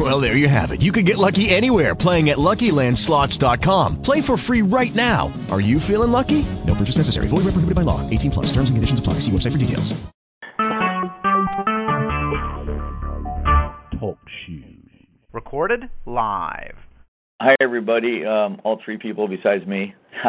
Well, there you have it. You can get lucky anywhere playing at LuckyLandSlots.com. Play for free right now. Are you feeling lucky? No purchase necessary. Void where prohibited by law. 18 plus. Terms and conditions apply. See website for details. Talk shoes. Recorded live. Hi, everybody. Um, all three people besides me.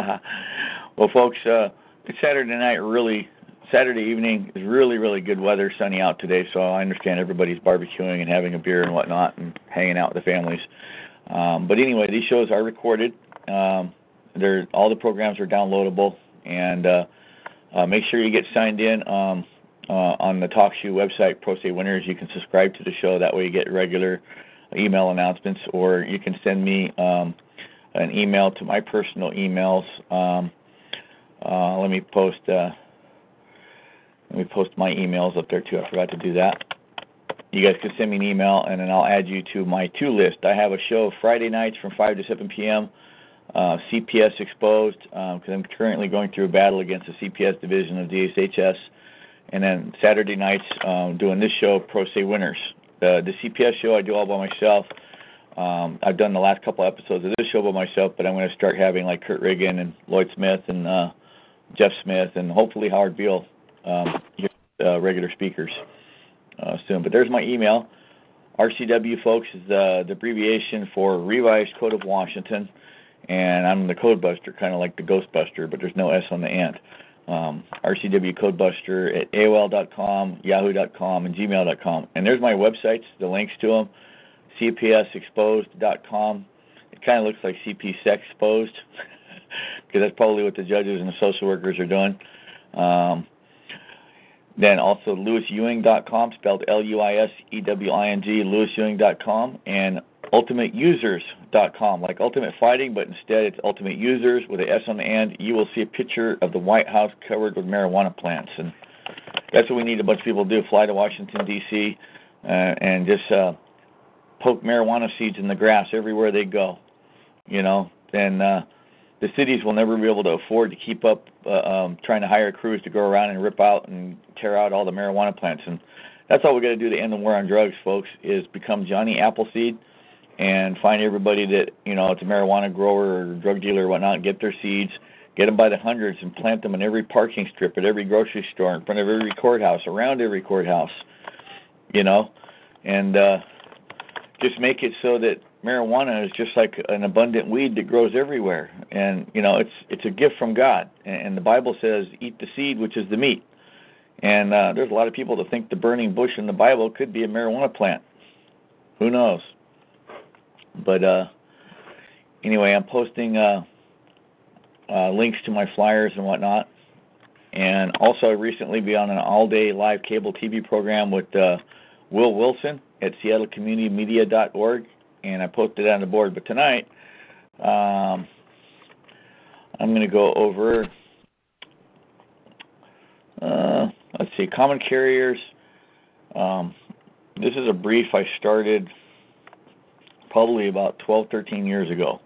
well, folks, uh, it's Saturday night. Really, Saturday evening is really, really good weather, sunny out today. So I understand everybody's barbecuing and having a beer and whatnot, and hanging out with the families. Um, but anyway, these shows are recorded. Um, they're all the programs are downloadable, and uh, uh, make sure you get signed in um, uh, on the TalkShoe website, Pro Se Winners. You can subscribe to the show. That way, you get regular email announcements, or you can send me um, an email to my personal emails. Um, uh, let me post. Uh, let me post my emails up there too. I forgot to do that. You guys can send me an email, and then I'll add you to my to list. I have a show Friday nights from 5 to 7 p.m. Uh, CPS Exposed, because um, I'm currently going through a battle against the CPS division of DSHS. And then Saturday nights, um, doing this show, Pro Se Winners. The the CPS show I do all by myself. Um, I've done the last couple episodes of this show by myself, but I'm going to start having like Kurt Riggin and Lloyd Smith and uh, Jeff Smith and hopefully Howard Beale, um, uh, regular speakers uh, soon. But there's my email. RCW, folks, is the, the abbreviation for Revised Code of Washington, and I'm the Code Buster, kind of like the Ghostbuster, but there's no S on the end um, RCW Codebuster at AOL.com, Yahoo.com, and Gmail.com. And there's my websites, the links to them, CPSExposed.com. It kind of looks like CP Sex because that's probably what the judges and the social workers are doing. Um, then also luisewing.com, spelled L-U-I-S-E-W-I-N-G, luisewing.com, and ultimateusers.com, like Ultimate Fighting, but instead it's Ultimate Users with an S on the end. You will see a picture of the White House covered with marijuana plants, and that's what we need a bunch of people to do: fly to Washington D.C. Uh, and just uh, poke marijuana seeds in the grass everywhere they go. You know, and uh, the cities will never be able to afford to keep up uh, um, trying to hire crews to go around and rip out and tear out all the marijuana plants and that's all we got to do to end the war on drugs, folks. Is become Johnny Appleseed and find everybody that you know it's a marijuana grower or drug dealer or whatnot, get their seeds, get them by the hundreds, and plant them in every parking strip at every grocery store, in front of every courthouse, around every courthouse, you know, and uh, just make it so that marijuana is just like an abundant weed that grows everywhere, and you know it's it's a gift from God, and the Bible says, "Eat the seed, which is the meat." And uh, there's a lot of people that think the burning bush in the Bible could be a marijuana plant. Who knows? But uh, anyway, I'm posting uh, uh, links to my flyers and whatnot. And also, I recently be on an all-day live cable TV program with uh, Will Wilson at SeattleCommunityMedia.org, and I posted it on the board. But tonight, um, I'm going to go over. Uh, let's see, common carriers. Um, this is a brief I started probably about 12, 13 years ago.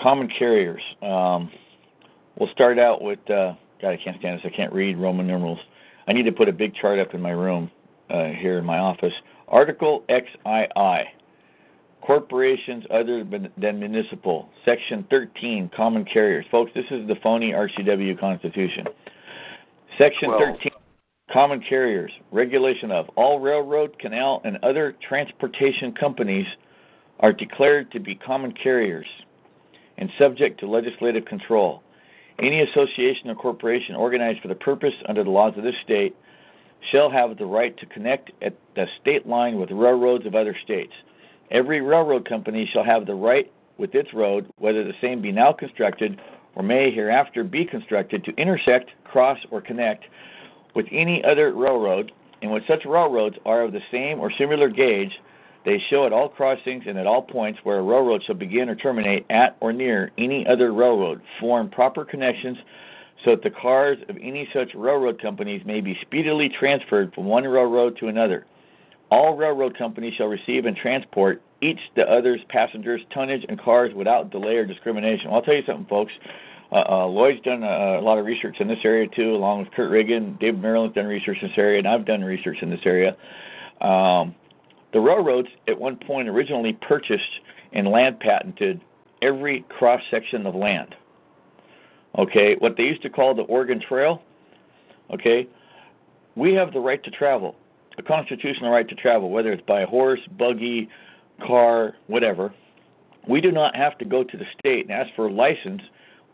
Common carriers. Um, we'll start out with, uh, God, I can't stand this. I can't read Roman numerals. I need to put a big chart up in my room uh, here in my office. Article XII. Corporations other than municipal. Section 13, common carriers. Folks, this is the phony RCW Constitution. Section 13, common carriers. Regulation of all railroad, canal, and other transportation companies – are declared to be common carriers and subject to legislative control. Any association or corporation organized for the purpose under the laws of this state shall have the right to connect at the state line with railroads of other states. Every railroad company shall have the right with its road, whether the same be now constructed or may hereafter be constructed, to intersect, cross, or connect with any other railroad, and when such railroads are of the same or similar gauge, they show at all crossings and at all points where a railroad shall begin or terminate at or near any other railroad, form proper connections so that the cars of any such railroad companies may be speedily transferred from one railroad to another. All railroad companies shall receive and transport each the other's passengers, tonnage, and cars without delay or discrimination. Well, I'll tell you something, folks. Uh, uh, Lloyd's done a, a, lot of research in this area too, along with Kurt Reagan. David Maryland's done research in this area, and I've done research in this area. Um, the railroads at one point originally purchased and land patented every cross section of land. Okay, what they used to call the Oregon Trail. Okay, we have the right to travel, a constitutional right to travel, whether it's by horse, buggy, car, whatever. We do not have to go to the state and ask for a license,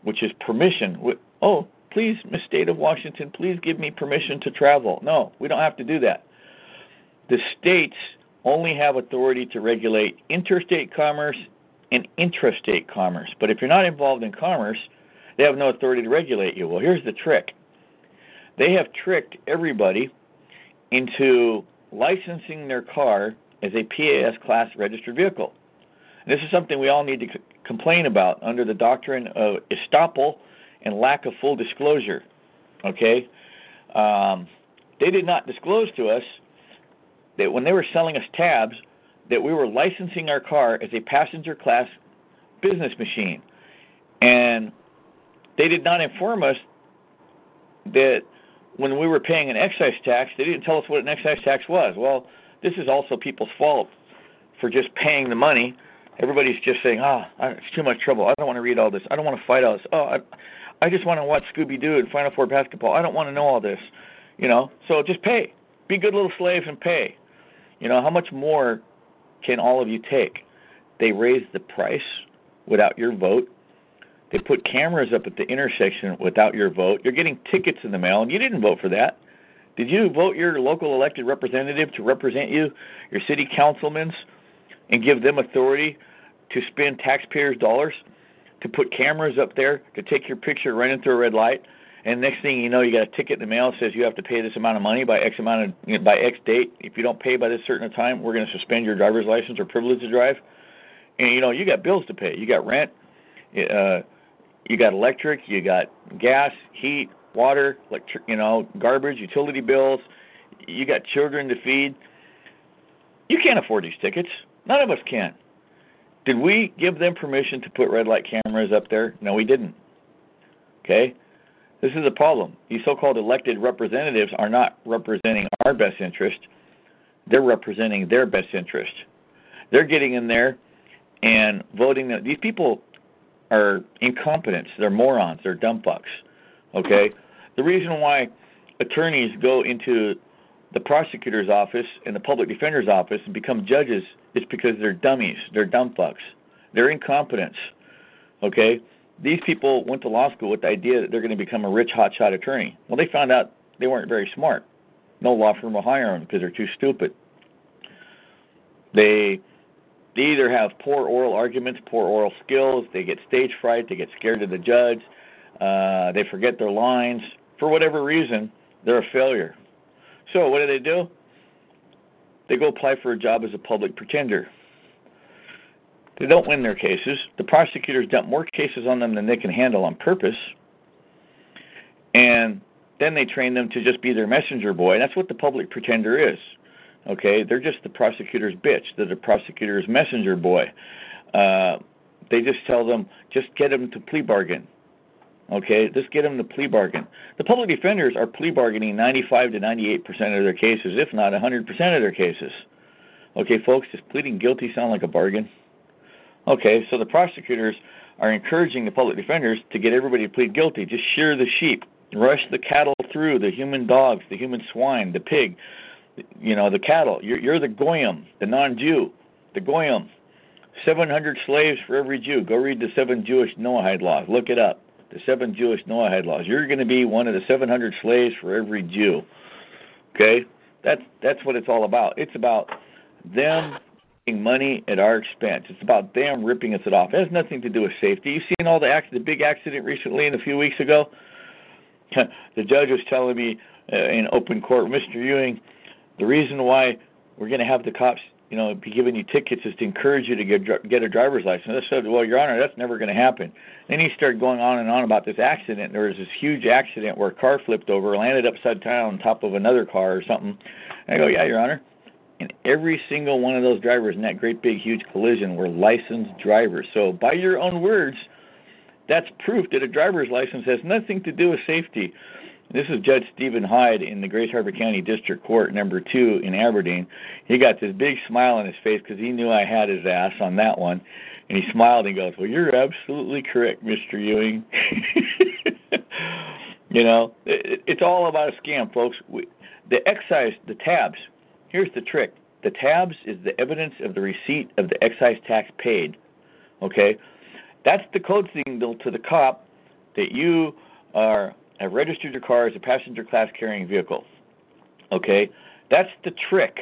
which is permission. Oh, please, Miss State of Washington, please give me permission to travel. No, we don't have to do that. The states only have authority to regulate interstate commerce and intrastate commerce. But if you're not involved in commerce, they have no authority to regulate you. Well, here's the trick they have tricked everybody into licensing their car as a PAS class registered vehicle. And this is something we all need to c- complain about under the doctrine of estoppel and lack of full disclosure. Okay? Um, they did not disclose to us that when they were selling us tabs, that we were licensing our car as a passenger class business machine. And they did not inform us that when we were paying an excise tax, they didn't tell us what an excise tax was. Well, this is also people's fault for just paying the money. Everybody's just saying, "Ah, oh, it's too much trouble. I don't want to read all this. I don't want to fight all this. Oh, I, I just want to watch Scooby Doo and Final Four basketball. I don't want to know all this." You know, so just pay. Be good little slaves and pay. You know, how much more can all of you take? They raised the price without your vote. They put cameras up at the intersection without your vote. You're getting tickets in the mail, and you didn't vote for that. Did you vote your local elected representative to represent you, your city councilmen, and give them authority to spend taxpayers' dollars to put cameras up there to take your picture running through a red light? And next thing you know, you got a ticket in the mail that says you have to pay this amount of money by X amount of you know, by X date. If you don't pay by this certain time, we're going to suspend your driver's license or privilege to drive. And you know, you got bills to pay. You got rent. Uh, you got electric, you got gas, heat, water, electric, you know, garbage, utility bills. You got children to feed. You can't afford these tickets. None of us can. Did we give them permission to put red light cameras up there? No, we didn't. Okay? This is a problem. These so called elected representatives are not representing our best interest, they're representing their best interest. They're getting in there and voting. That these people are incompetents. They're morons. They're dumb fucks. Okay? The reason why attorneys go into the prosecutor's office and the public defender's office and become judges is because they're dummies. They're dumb fucks. They're incompetents. Okay? These people went to law school with the idea that they're going to become a rich hotshot attorney. Well, they found out they weren't very smart. No law firm will hire them because they're too stupid. They they either have poor oral arguments, poor oral skills, they get stage fright, they get scared of the judge, uh, they forget their lines. For whatever reason, they're a failure. So what do they do? They go apply for a job as a public pretender. They don't win their cases. The prosecutors dump more cases on them than they can handle on purpose. And then they train them to just be their messenger boy. That's what the public pretender is. Okay, they're just the prosecutor's bitch. They're the prosecutor's messenger boy. Uh, they just tell them, just get them to plea bargain. Okay, just get them to plea bargain. The public defenders are plea bargaining 95 to 98 percent of their cases, if not 100 percent of their cases. Okay, folks, does pleading guilty sound like a bargain? Okay, so the prosecutors are encouraging the public defenders to get everybody to plead guilty. Just shear the sheep, rush the cattle through, the human dogs, the human swine, the pig, you know, the cattle. You're, you're the goyim, the non-Jew, the goyim. 700 slaves for every Jew. Go read the seven Jewish Noahide laws. Look it up. The seven Jewish Noahide laws. You're going to be one of the 700 slaves for every Jew. Okay, that's that's what it's all about. It's about them making money at our expense. It's about them ripping us it off. It has nothing to do with safety. You've seen all the act- the big accident recently and a few weeks ago. the judge was telling me uh, in open court, Mr. Ewing, the reason why we're going to have the cops you know, be giving you tickets is to encourage you to get get a driver's license. I said, well, Your Honor, that's never going to happen. Then he started going on and on about this accident. There was this huge accident where a car flipped over, landed upside down on top of another car or something. And I go, yeah, Your Honor. And every single one of those drivers in that great big huge collision were licensed drivers. So by your own words, that's proof that a driver's license has nothing to do with safety. This is Judge Stephen Hyde in the Grays Harbor County District Court, number two in Aberdeen. He got this big smile on his face because he knew I had his ass on that one. And he smiled and goes, Well, you're absolutely correct, Mr. Ewing. you know, it, it's all about a scam, folks. We, the excise, the tabs, here's the trick the tabs is the evidence of the receipt of the excise tax paid. Okay? That's the code signal to the cop that you are have registered your car as a passenger class carrying vehicle. Okay? That's the trick.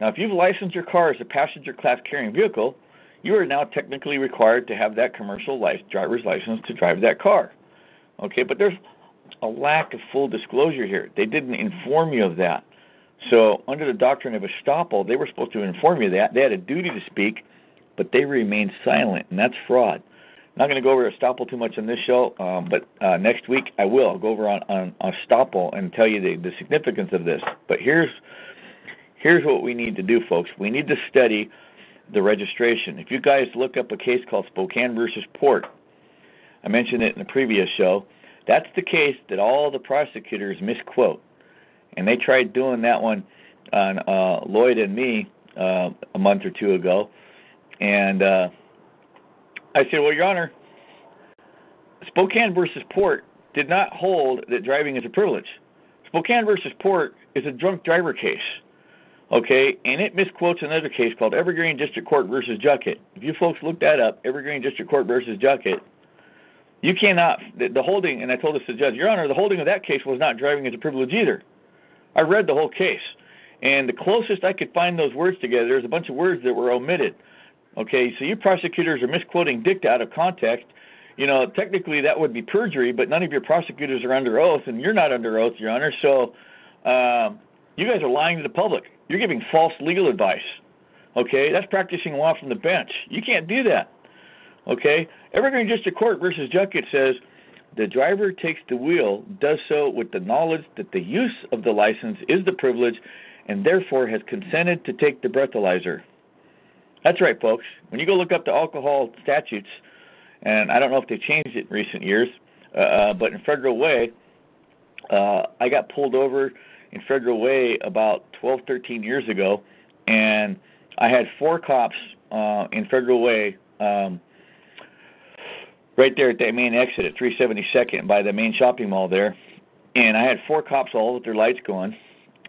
Now, if you've licensed your car as a passenger class carrying vehicle, you are now technically required to have that commercial driver's license to drive that car. Okay, but there's a lack of full disclosure here. They didn't inform you of that. So, under the doctrine of estoppel, they were supposed to inform you that. They had a duty to speak, but they remained silent, and that's fraud not going to go over Estoppel too much on this show, um, but uh, next week I will. I'll go over on, on, on Estoppel and tell you the, the significance of this. But here's here's what we need to do, folks. We need to study the registration. If you guys look up a case called Spokane versus Port, I mentioned it in the previous show. That's the case that all the prosecutors misquote, and they tried doing that one on uh, Lloyd and me uh, a month or two ago, and uh, I said, Well, Your Honor, Spokane versus Port did not hold that driving is a privilege. Spokane versus Port is a drunk driver case. Okay, and it misquotes another case called Evergreen District Court versus Juckett. If you folks look that up, Evergreen District Court versus Juckett, you cannot the, holding. And I told this to the judge, Your Honor, the holding of that case was not driving as a privilege either. I read the whole case, and the closest I could find those words together, there's a bunch of words that were omitted. Okay, so you prosecutors are misquoting dicta out of context. You know, technically that would be perjury, but none of your prosecutors are under oath, and you're not under oath, Your Honor. So uh, you guys are lying to the public. You're giving false legal advice. Okay, that's practicing law from the bench. You can't do that. Okay, Evergreen District Court versus Juckett says the driver takes the wheel, does so with the knowledge that the use of the license is the privilege, and therefore has consented to take the breathalyzer. That's right, folks. When you go look up the alcohol statutes, and I don't know if they've changed it in recent years, uh, but in Federal Way, uh, I got pulled over in Federal Way about 12, 13 years ago, and I had four cops uh, in Federal Way um, right there at that main exit at 372nd by the main shopping mall there. And I had four cops all with their lights going,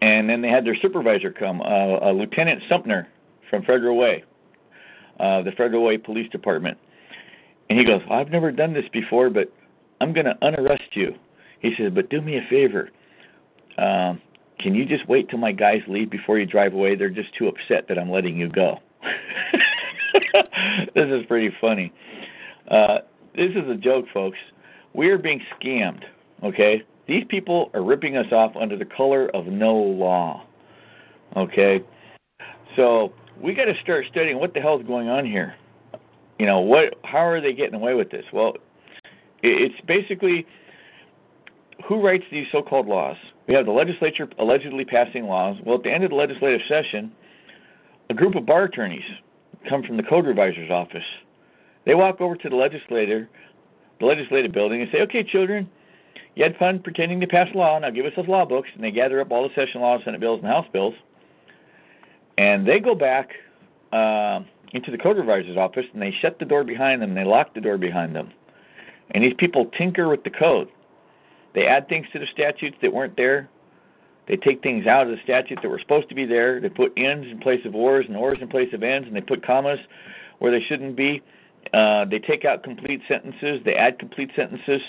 and then they had their supervisor come, uh, Lieutenant Sumner from Federal Way uh, the Federal Way Police Department. And he goes, I've never done this before, but I'm going to unarrest you. He says, but do me a favor. Um, can you just wait till my guys leave before you drive away? They're just too upset that I'm letting you go. this is pretty funny. Uh, this is a joke, folks. We are being scammed, okay? These people are ripping us off under the color of no law, okay? So we got to start studying what the hell is going on here. You know, what? How are they getting away with this? Well, it's basically who writes these so-called laws. We have the legislature allegedly passing laws. Well, at the end of the legislative session, a group of bar attorneys come from the code revisor's office. They walk over to the legislator, the legislative building, and say, "Okay, children, you had fun pretending to pass a law. Now give us those law books." And they gather up all the session laws, Senate bills, and House bills and they go back uh, into the code revisor's office and they shut the door behind them and they lock the door behind them. And these people tinker with the code. They add things to the statutes that weren't there. They take things out of the statute that were supposed to be there. They put ends in place of ors and ors in place of ends, and they put commas where they shouldn't be. Uh, they take out complete sentences. They add complete sentences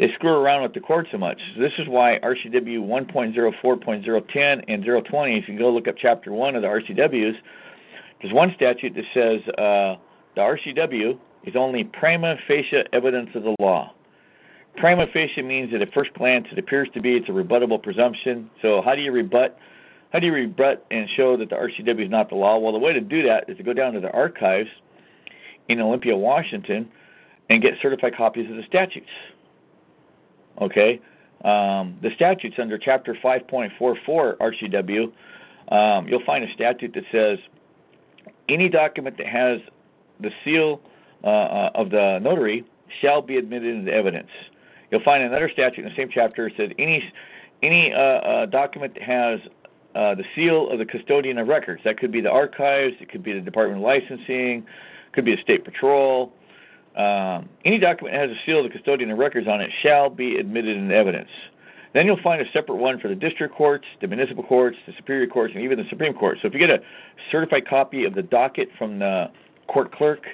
they screw around with the court so much. This is why RCW 1.04.010 and 020, if you go look up Chapter 1 of the RCWs, there's one statute that says uh, the RCW is only prima facie evidence of the law. Prima facie means that at first glance it appears to be it's a rebuttable presumption. So how do you rebut how do you rebut and show that the RCW is not the law? Well, the way to do that is to go down to the archives in Olympia, Washington, and get certified copies of the statutes. Okay, um, the statutes under Chapter 5.44 RCW, um, you'll find a statute that says any document that has the seal uh, uh, of the notary shall be admitted into evidence. You'll find another statute in the same chapter that says any any uh, uh, document that has uh, the seal of the custodian of records. That could be the archives, it could be the Department of Licensing, could be the State Patrol. Um, any document that has a seal of the custodian of records on it shall be admitted in evidence. Then you'll find a separate one for the district courts, the municipal courts, the superior courts, and even the Supreme Court. So if you get a certified copy of the docket from the court clerk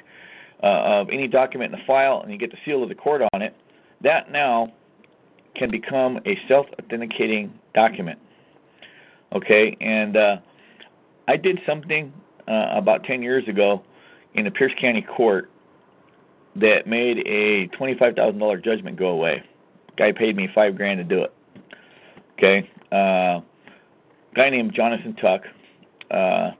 uh, of any document in the file and you get the seal of the court on it, that now can become a self authenticating document. Okay, and uh, I did something uh, about 10 years ago in the Pierce County Court that made a $25,000 judgment go away. Guy paid me five grand to do it. Okay, uh, guy named Jonathan Tuck. Uh,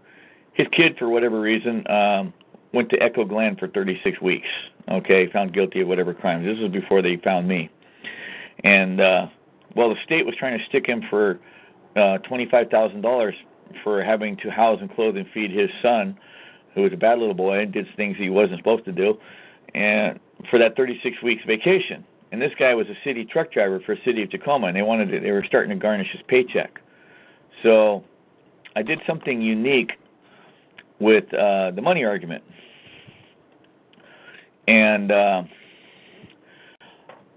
his kid, for whatever reason, um, went to Echo Glen for 36 weeks. Okay, found guilty of whatever crimes. This was before they found me. And uh, well, the state was trying to stick him for uh, $25,000 for having to house and clothe and feed his son, who was a bad little boy and did things he wasn't supposed to do, and for that 36 weeks vacation. And this guy was a city truck driver for city of Tacoma, and they wanted to, they were starting to garnish his paycheck. So I did something unique with uh, the money argument, and uh,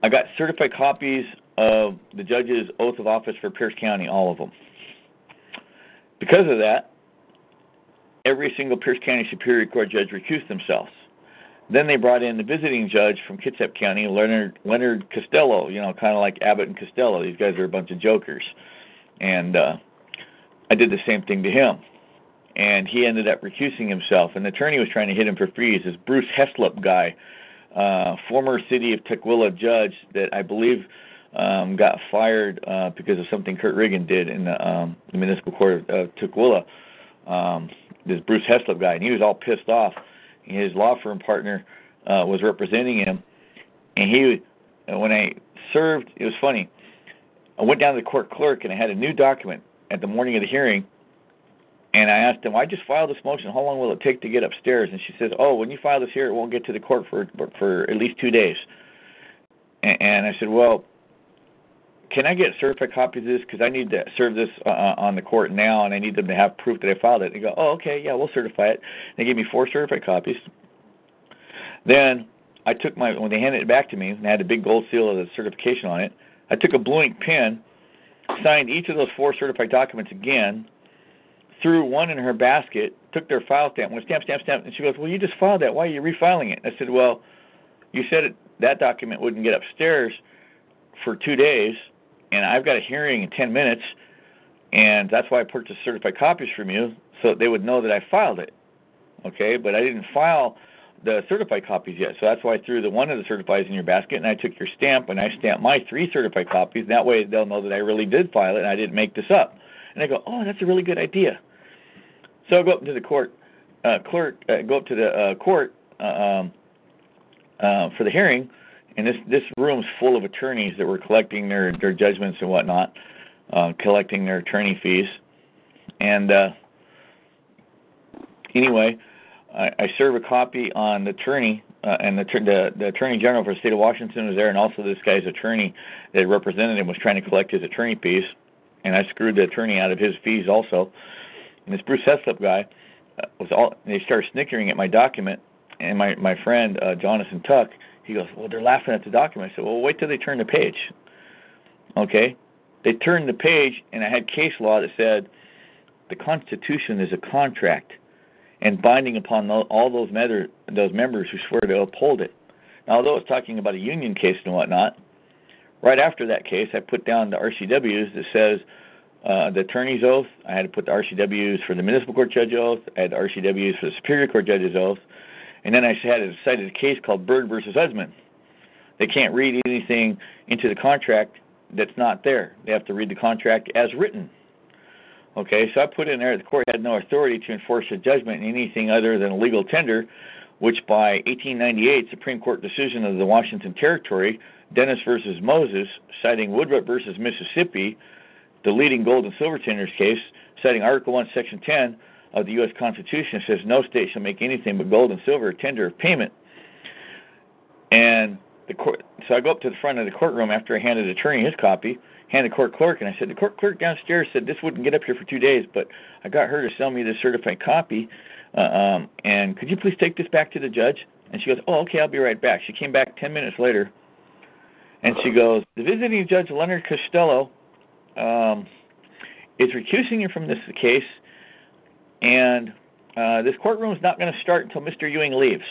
I got certified copies of the judge's oath of office for Pierce County, all of them. Because of that, every single Pierce County Superior Court judge recused themselves. Then they brought in the visiting judge from Kitsap County, Leonard Leonard Costello. You know, kind of like Abbott and Costello. These guys are a bunch of jokers, and uh, I did the same thing to him. And he ended up recusing himself. The attorney was trying to hit him for free. This Bruce Heslop guy, uh, former city of Tukwila judge that I believe um, got fired uh, because of something Kurt Riggin did in the, um, the municipal court of Tukwila. Um, this Bruce Heslop guy, and he was all pissed off. His law firm partner uh, was representing him, and he, when I served, it was funny. I went down to the court clerk and I had a new document at the morning of the hearing, and I asked him, "I just filed this motion. How long will it take to get upstairs?" And she says, "Oh, when you file this here, it won't get to the court for for at least two days." And, and I said, "Well, can I get certified copies of this? Because I need to serve this uh, uh, on the court now, and I need them to have proof that I filed it. They go, oh, okay, yeah, we'll certify it. They gave me four certified copies. Then I took my when they handed it back to me, and I had a big gold seal of the certification on it. I took a blue ink pen, signed each of those four certified documents again, threw one in her basket, took their file stamp, went stamp, stamp, stamp, and she goes, "Well, you just filed that. Why are you refiling it?" I said, "Well, you said it, that document wouldn't get upstairs for two days." And I've got a hearing in 10 minutes, and that's why I purchased certified copies from you, so they would know that I filed it. Okay, but I didn't file the certified copies yet, so that's why I threw the one of the certifies in your basket, and I took your stamp and I stamped my three certified copies. That way, they'll know that I really did file it and I didn't make this up. And I go, oh, that's a really good idea. So I go up to the court uh, clerk, uh, go up to the uh, court uh, um, uh, for the hearing, and this this room's full of attorneys that were collecting their their judgments and whatnot, uh, collecting their attorney fees, and uh, anyway, I, I serve a copy on the attorney. Uh, and the, the the attorney general for the state of Washington was there, and also this guy's attorney that represented him was trying to collect his attorney fees, and I screwed the attorney out of his fees also. And this Bruce Heslop guy uh, was all. They started snickering at my document, and my my friend uh, Jonathan Tuck he goes, Well, they're laughing at the document. I said, Well, wait till they turn the page. Okay? They turned the page, and I had case law that said the Constitution is a contract and binding upon all those, those members who swear to uphold it. Now, although it's talking about a union case and whatnot, right after that case, I put down the RCWs that says uh, the attorney's oath. I had to put the RCWs for the municipal court judge oath. I had the RCWs for the superior court judge's oath. And then I had a cited a case called Bird versus Husband. They can't read anything into the contract that's not there. They have to read the contract as written. Okay, so I put in there the court had no authority to enforce a judgment in anything other than a legal tender, which by 1898 Supreme Court decision of the Washington Territory, Dennis versus Moses, citing Woodruff versus Mississippi, the leading gold and silver tenders case, citing Article 1, Section 10 of the U.S. Constitution, says no state shall make anything but gold and silver tender of payment. And the court, so I go up to the front of the courtroom after I handed the attorney his copy, handed the court clerk, and I said, the court clerk downstairs said this wouldn't get up here for two days, but I got her to sell me this certified copy, uh, um, and could you please take this back to the judge? And she goes, oh, okay, I'll be right back. She came back ten minutes later, and she goes, the visiting judge Leonard Costello um, is recusing you from this case, and uh, this courtroom is not going to start until Mr. Ewing leaves.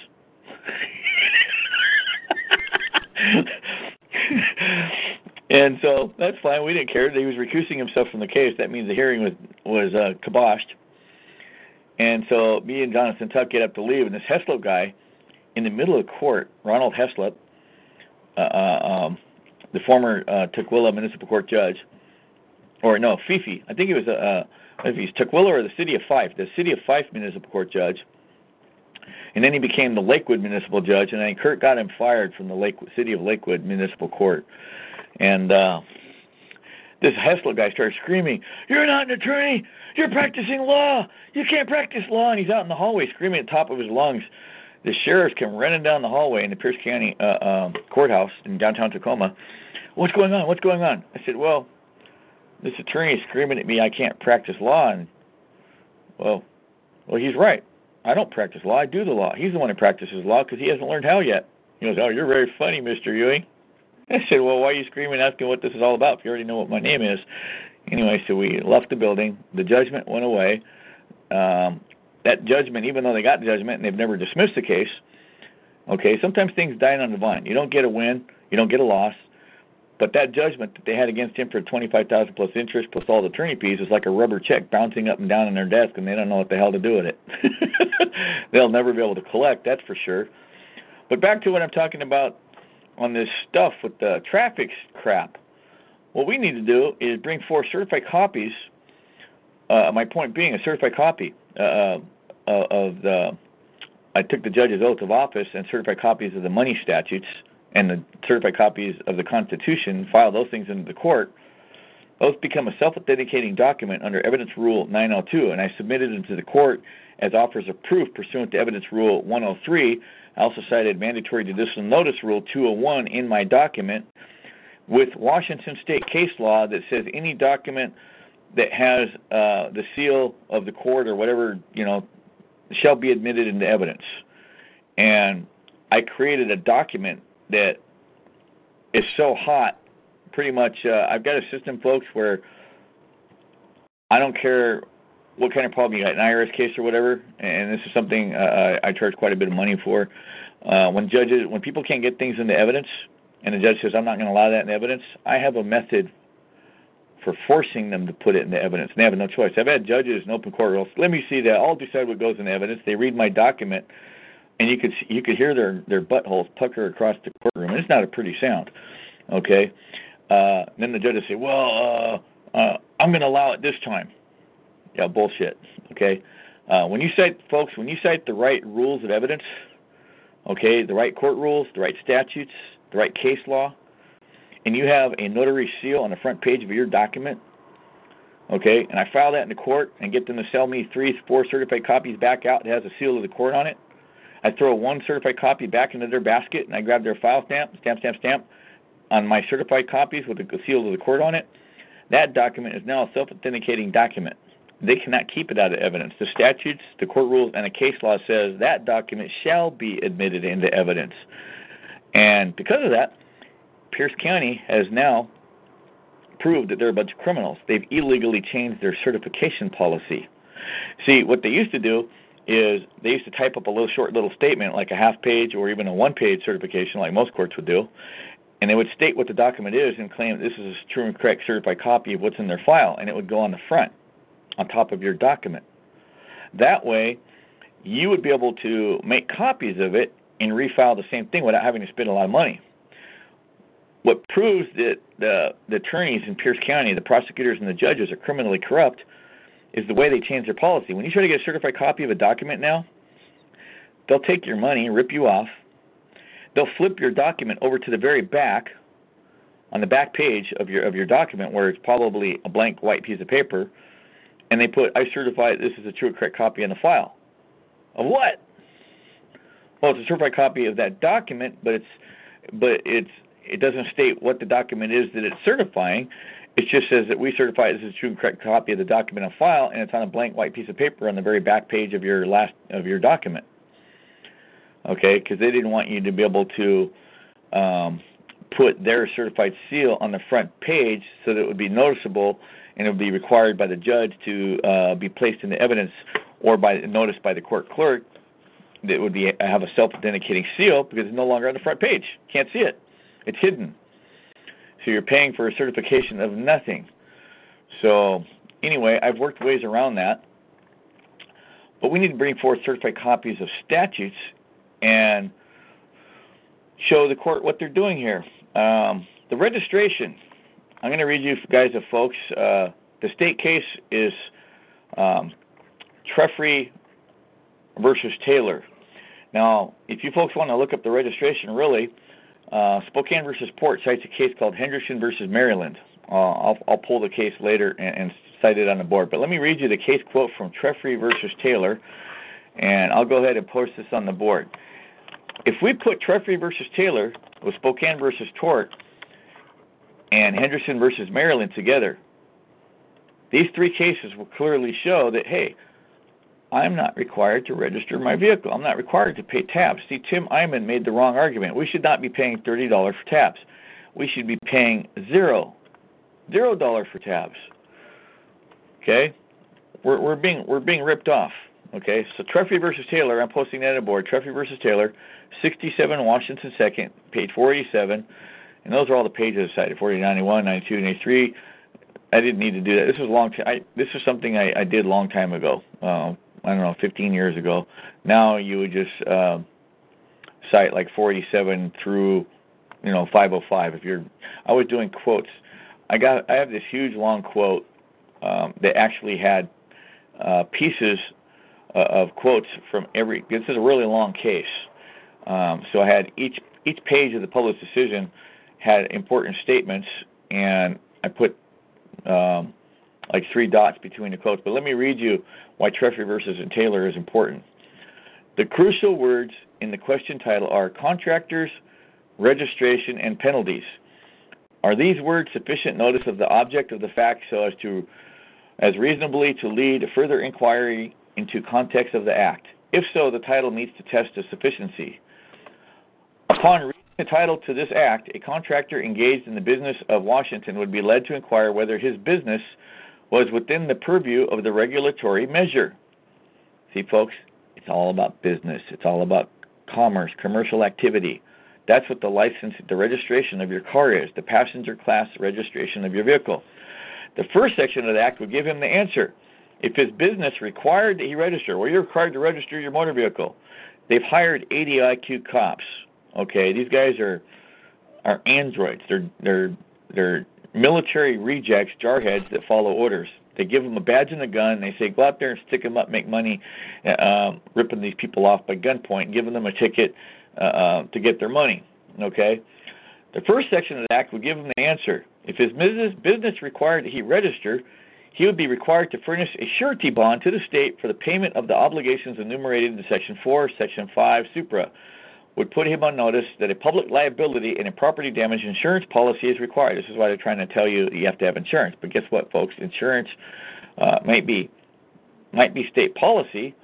and so that's fine. We didn't care that he was recusing himself from the case. That means the hearing was was uh, kiboshed. And so me and Jonathan Tuck get up to leave, and this Heslop guy, in the middle of court, Ronald Heslop, uh, uh, um, the former uh, Tukwila Municipal Court judge, or no, Fifi. I think he was a. Uh, if he's Tukwila or the City of Fife, the City of Fife Municipal Court judge, and then he became the Lakewood Municipal Judge, and then Kurt got him fired from the Lake City of Lakewood Municipal Court, and uh, this Heslop guy started screaming, "You're not an attorney! You're practicing law! You can't practice law!" And he's out in the hallway screaming at the top of his lungs. The sheriffs come running down the hallway in the Pierce County uh, um, courthouse in downtown Tacoma. What's going on? What's going on? I said, "Well, this attorney is screaming at me I can't practice law," and well, well, he's right. I don't practice law. I do the law. He's the one who practices law because he hasn't learned how yet. He goes, "Oh, you're very funny, Mister Ewing." I said, "Well, why are you screaming, asking what this is all about? If you already know what my name is." Anyway, so we left the building. The judgment went away. Um, that judgment, even though they got judgment and they've never dismissed the case, okay, sometimes things die on the vine. You don't get a win, you don't get a loss. But that judgment that they had against him for twenty-five thousand plus interest plus all the attorney fees is like a rubber check bouncing up and down on their desk, and they don't know what the hell to do with it. They'll never be able to collect, that's for sure. But back to what I'm talking about on this stuff with the traffic crap. What we need to do is bring forth certified copies. Uh, my point being, a certified copy uh, uh of the. I took the judge's oath of office and certified copies of the money statutes and the certified copies of the Constitution, file those things into the court, those become a self-authenticating document under Evidence Rule 902, and I submitted them to the court as offers of proof pursuant to Evidence Rule 103. I also cited Mandatory Judicial Notice Rule 201 in my document with Washington State case law that says any document that has uh, the seal of the court or whatever, you know, shall be admitted into evidence. And I created a document that is so hot. Pretty much, uh, I've got a system, folks, where I don't care what kind of problem you got, an IRS case or whatever, and this is something uh, I charge quite a bit of money for. Uh, when judges, when people can't get things into evidence, and the judge says I'm not going to allow that in evidence, I have a method for forcing them to put it into evidence. And they have no choice. I've had judges in open court rules. Let me see that. I'll decide what goes in evidence. They read my document, and you could you could hear their their buttholes pucker across the courtroom. And it's not a pretty sound. Okay. Uh, then the judge will say, "Well, uh, uh, I'm going to allow it this time." Yeah, bullshit. Okay. Uh, when you cite, folks, when you cite the right rules of evidence, okay, the right court rules, the right statutes, the right case law, and you have a notary seal on the front page of your document, okay, and I file that in the court and get them to sell me three, four certified copies back out that has a seal of the court on it, I throw one certified copy back into their basket and I grab their file stamp, stamp, stamp, stamp on my certified copies with the seal of the court on it. That document is now a self authenticating document. They cannot keep it out of evidence. The statutes, the court rules, and the case law says that document shall be admitted into evidence. And because of that, Pierce County has now proved that they're a bunch of criminals. They've illegally changed their certification policy. See, what they used to do is they used to type up a little short little statement, like a half page or even a one page certification, like most courts would do, and they would state what the document is and claim this is a true and correct certified copy of what's in their file, and it would go on the front, on top of your document. That way, you would be able to make copies of it and refile the same thing without having to spend a lot of money. What proves that the, the attorneys in Pierce County, the prosecutors and the judges are criminally corrupt is the way they change their policy. When you try to get a certified copy of a document now, they'll take your money, and rip you off. They'll flip your document over to the very back, on the back page of your of your document, where it's probably a blank white piece of paper, and they put, "I certify this is a true and correct copy in the file." Of what? Well, it's a certified copy of that document, but it's but it's it doesn't state what the document is that it's certifying. It just says that we certify this is a true and correct copy of the document on file, and it's on a blank white piece of paper on the very back page of your last of your document. Okay, because they didn't want you to be able to um, put their certified seal on the front page so that it would be noticeable and it would be required by the judge to uh, be placed in the evidence or by noticed by the court clerk that would be have a self-authenticating seal because it's no longer on the front page. Can't see it. It's hidden. So you're paying for a certification of nothing. So anyway, I've worked ways around that. But we need to bring forth certified copies of statutes and show the court what they're doing here. Um, the registration. I'm going to read you guys and folks. Uh, the state case is um, Trefry versus Taylor. Now, if you folks want to look up the registration, really, uh, Spokane versus Port cites a case called Henderson versus Maryland. Uh, I'll, I'll, pull the case later and, and, cite it on the board. But let me read you the case quote from Trefry versus Taylor, and I'll go ahead and post this on the board. If we put Trefry versus Taylor with Spokane versus Port and Henderson versus Maryland together, these three cases will clearly show that, hey, I'm not required to register my vehicle. I'm not required to pay tabs. See, Tim Eyman made the wrong argument. We should not be paying $30 for tabs. We should be paying zero, zero dollars for tabs. Okay, we're we're being we're being ripped off. Okay, so Trefry versus Taylor. I'm posting that on board. Trefry versus Taylor, 67 Washington Second, page 487, and those are all the pages cited: 40, 91, 92, 93. I didn't need to do that. This was long. T- I, this is something I, I did long time ago. Uh, I don't know, 15 years ago. Now you would just uh, cite like 47 through, you know, 505. If you're, I was doing quotes. I got, I have this huge long quote um, that actually had uh, pieces uh, of quotes from every. This is a really long case, um, so I had each each page of the published decision had important statements, and I put um, like three dots between the quotes. But let me read you why Trefry versus Taylor is important. The crucial words in the question title are contractors, registration, and penalties. Are these words sufficient notice of the object of the fact so as to as reasonably to lead a further inquiry into context of the act? If so, the title meets the test of sufficiency. Upon reading the title to this act, a contractor engaged in the business of Washington would be led to inquire whether his business was within the purview of the regulatory measure. See, folks, it's all about business. It's all about commerce, commercial activity. That's what the license, the registration of your car is, the passenger class registration of your vehicle. The first section of the Act would give him the answer. If his business required that he register, well, you're required to register your motor vehicle. They've hired 80 IQ cops. Okay, these guys are are androids. They're they're they're military rejects, jarheads that follow orders. They give them a badge and a gun. They say, go out there and stick them up, make money, uh, ripping these people off by gunpoint, giving them a ticket uh, uh, to get their money. Okay. The first section of the act would give him the answer. If his business business required that he register, he would be required to furnish a surety bond to the state for the payment of the obligations enumerated in Section 4, Section 5, Supra would put him on notice that a public liability and a property damage insurance policy is required. This is why they're trying to tell you you have to have insurance. But guess what, folks? Insurance uh, might be might be state policy,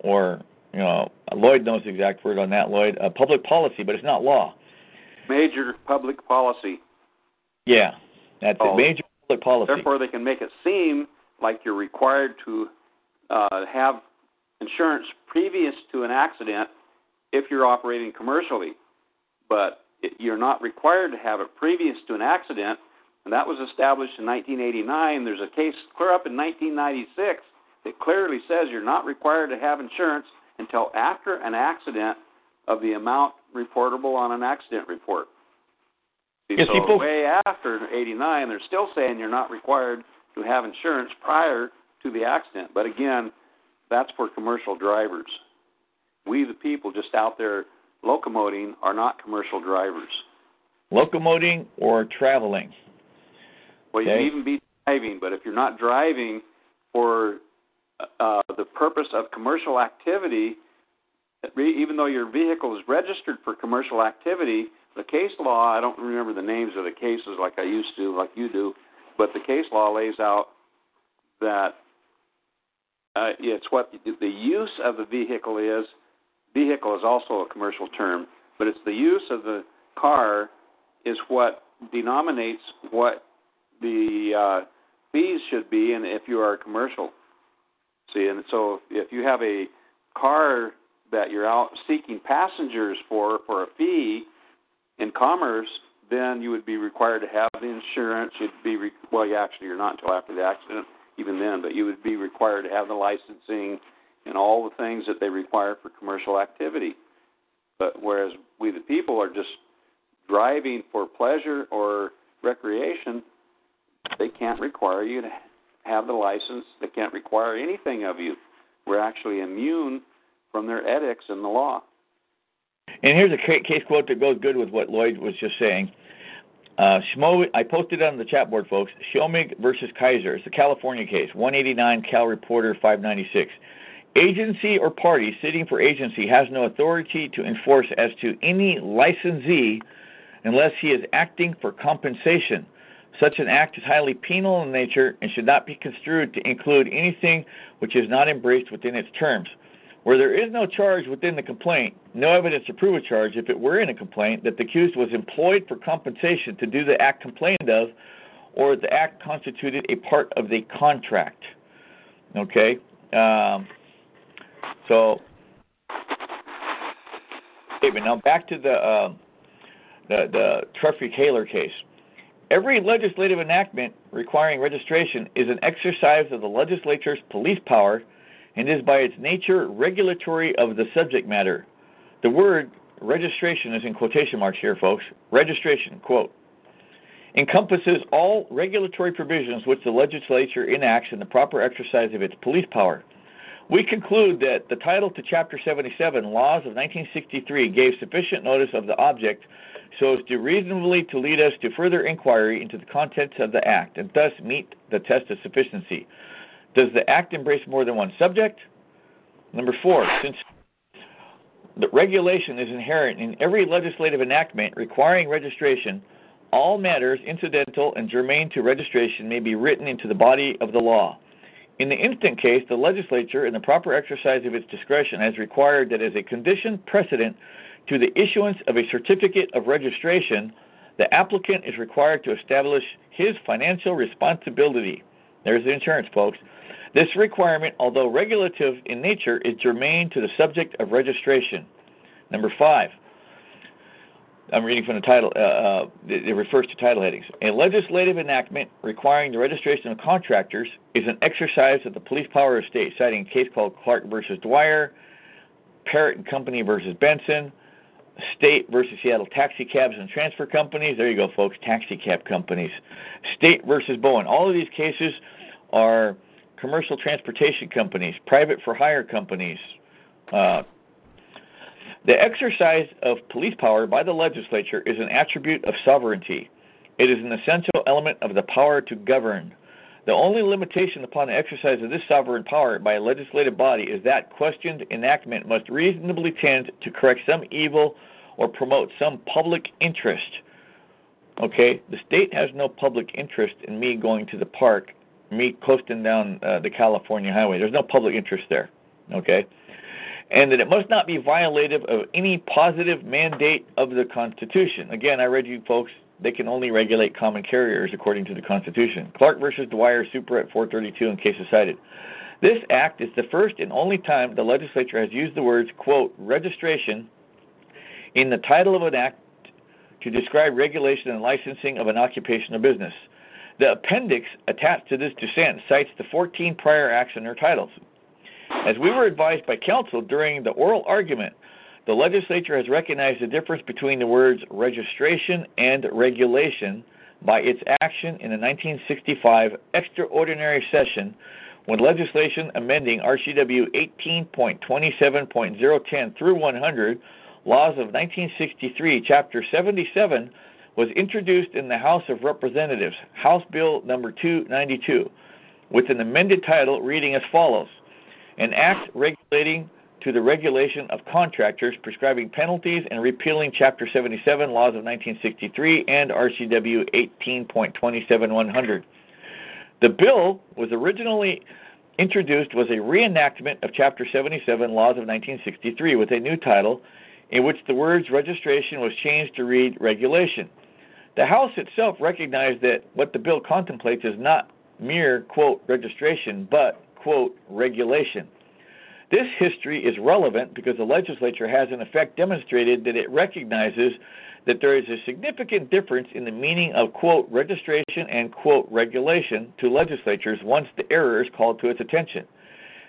or you know, Lloyd knows the exact word on that. Lloyd, uh, public policy, but it's not law. Major public policy. Yeah, that's oh, it. Major public policy. Therefore, they can make it seem like you're required to uh, have insurance previous to an accident if you're operating commercially, but it, you're not required to have it previous to an accident. And that was established in 1989. There's a case clear up in 1996 that clearly says you're not required to have insurance until after an accident of the amount reportable on an accident report. Yes, so way after 89, they're still saying you're not required to have insurance prior to the accident. But again, that's for commercial drivers. We, the people just out there locomoting, are not commercial drivers. Locomoting or traveling. Well, you Okay. can even be driving, but if you're not driving for uh, the purpose of commercial activity, even though your vehicle is registered for commercial activity, the case law, I don't remember the names of the cases like I used to, like you do, but the case law lays out that uh, it's what the- the use of the vehicle is. Vehicle is also a commercial term, but it's the use of the car is what denominates what the uh, fees should be, and if you are commercial. See, and so if you have a car that you're out seeking passengers for for a fee in commerce, then you would be required to have the insurance. You'd be re- well, you actually you're not until after the accident, even then, but you would be required to have the licensing and all the things that they require for commercial activity. But whereas we the people are just driving for pleasure or recreation, they can't require you to have the license. They can't require anything of you. We're actually immune from their edicts and the law. And here's a case quote that goes good with what Lloyd was just saying. Uh, I posted on the chat board, folks. Schomig versus Kaiser. It's a California case, 189 Cal Reporter 596. Agency or party sitting for agency has no authority to enforce as to any licensee unless he is acting for compensation. Such an act is highly penal in nature and should not be construed to include anything which is not embraced within its terms. Where there is no charge within the complaint, no evidence to prove a charge if it were in a complaint that the accused was employed for compensation to do the act complained of, or the act constituted a part of the contract. Okay? Um, so, but now back to the, uh, the, the Trefry Taylor case. Every legislative enactment requiring registration is an exercise of the legislature's police power and is by its nature regulatory of the subject matter. The word registration is in quotation marks here, folks. Registration, quote, encompasses all regulatory provisions which the legislature enacts in the proper exercise of its police power. We conclude that the title to Chapter 77, Laws of 1963, gave sufficient notice of the object so as to reasonably to lead us to further inquiry into the contents of the Act, and thus meet the test of sufficiency. Does the Act embrace more than one subject? Number four, since the regulation is inherent in every legislative enactment requiring registration, all matters incidental and germane to registration may be written into the body of the law. In the instant case, the legislature, in the proper exercise of its discretion, has required that as a condition precedent to the issuance of a certificate of registration, the applicant is required to establish his financial responsibility. There's the insurance, folks. This requirement, although regulative in nature, is germane to the subject of registration. Number five, I'm reading from the title, uh, uh, it, refers to title headings. A legislative enactment requiring the registration of contractors is an exercise of the police power of state, citing a case called Clark versus Dwyer, Parrott and Company versus Benson, State versus Seattle Taxi Cabs and Transfer Companies. There you go, folks, taxi cab companies. State versus Bowen. All of these cases are commercial transportation companies, private for hire companies. Uh, the exercise of police power by the legislature is an attribute of sovereignty. It is an essential element of the power to govern. The only limitation upon the exercise of this sovereign power by a legislative body is that questioned enactment must reasonably tend to correct some evil or promote some public interest. Okay, the state has no public interest in me going to the park, me coasting down uh, the California highway. There's no public interest there. Okay, and that it must not be violative of any positive mandate of the Constitution. Again, I read you folks they can only regulate common carriers according to the Constitution. Clark versus Dwyer, Supra at 432 in cases cited. This act is the first and only time the legislature has used the words, quote, registration in the title of an act to describe regulation and licensing of an occupation or business. The appendix attached to this dissent cites the 14 prior acts and their titles. As we were advised by counsel during the oral argument, the legislature has recognized the difference between the words registration and regulation by its action in the 1965 extraordinary session when legislation amending RCW 18.27.010 through 100, Laws of 1963, Chapter 77, was introduced in the House of Representatives, House Bill number 292, with an amended title reading as follows An Act regulating to the regulation of contractors, prescribing penalties, and repealing Chapter 77, Laws of 1963, and RCW 18.27100. The bill was originally introduced was a reenactment of Chapter 77, Laws of 1963, with a new title in which the words registration was changed to read regulation. The House itself recognized that what the bill contemplates is not mere, quote, registration, but, quote, regulation. This history is relevant because the legislature has, in effect, demonstrated that it recognizes that there is a significant difference in the meaning of, quote, registration and, quote, regulation to legislatures once the error is called to its attention.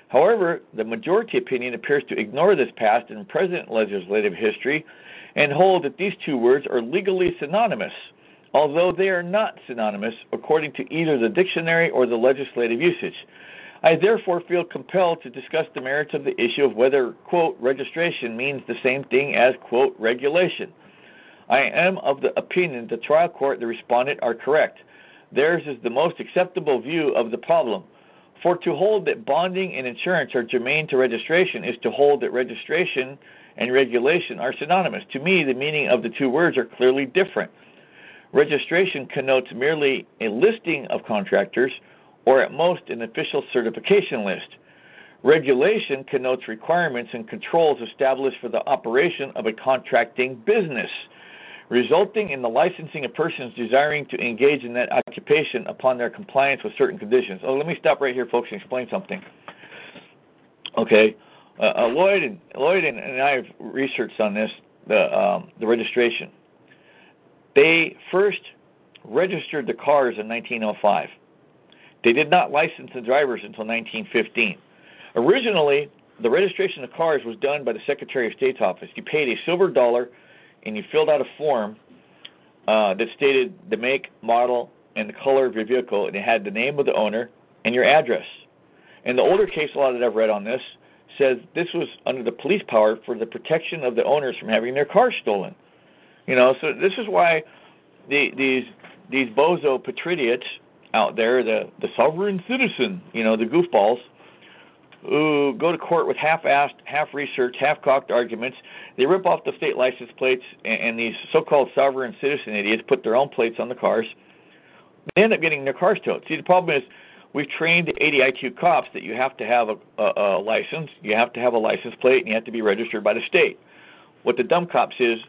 However, the majority opinion appears to ignore this past and present legislative history and hold that these two words are legally synonymous, although they are not synonymous according to either the dictionary or the legislative usage. I therefore feel compelled to discuss the merits of the issue of whether, quote, registration means the same thing as, quote, regulation. I am of the opinion the trial court and the respondent are correct. Theirs is the most acceptable view of the problem. For to hold that bonding and insurance are germane to registration is to hold that registration and regulation are synonymous. To me, the meaning of the two words are clearly different. Registration connotes merely a listing of contractors, or at most an official certification list. Regulation connotes requirements and controls established for the operation of a contracting business resulting in the licensing of persons desiring to engage in that occupation upon their compliance with certain conditions. Oh, let me stop right here, folks, and explain something. Okay, uh, uh, Lloyd and Lloyd and, and, I have researched on this the um, the registration. They first registered the cars in 1905. They did not license the drivers until 1915. Originally, the registration of cars was done by the Secretary of State's office. You paid a silver dollar and you filled out a form uh, that stated the make, model, and the color of your vehicle, and it had the name of the owner and your address. And the older case law that I've read on this says this was under the police power for the protection of the owners from having their cars stolen. You know, so this is why the, these these bozo patriots out there, the the sovereign citizen, you know, the goofballs, who go to court with half-assed, half-researched, half-cocked arguments. They rip off the state license plates, and, and these so-called sovereign citizen idiots put their own plates on the cars. They end up getting their cars towed. See, the problem is we've trained 80 IQ cops that you have to have a, a, a license, you have to have a license plate, and you have to be registered by the state. What the dumb cops is,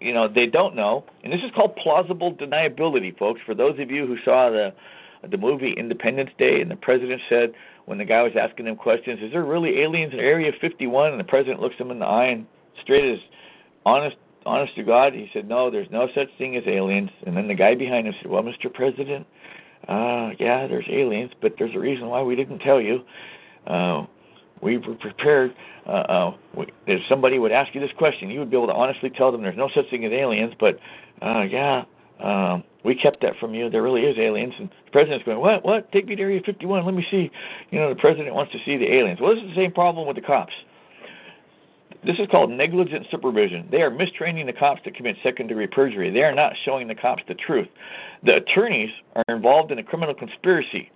you know, they don't know, and this is called plausible deniability, folks. For those of you who saw the the movie Independence Day, and the president said when the guy was asking him questions, "Is there really aliens in Area 51?" and the president looks him in the eye and straight as honest, honest to God, he said, "No, there's no such thing as aliens." And then the guy behind him said, "Well, Mr. President, uh, yeah, there's aliens, but there's a reason why we didn't tell you. Uh, we were prepared. Uh, uh, we, if somebody would ask you this question, you would be able to honestly tell them there's no such thing as aliens, but uh, yeah." Um, we kept that from you. There really is aliens. And the president's going, what? What? Take me to Area 51. Let me see. You know, the president wants to see the aliens. Well, this is the same problem with the cops. This is called negligent supervision. They are mistraining the cops to commit second degree perjury. They are not showing the cops the truth. The attorneys are involved in a criminal conspiracy.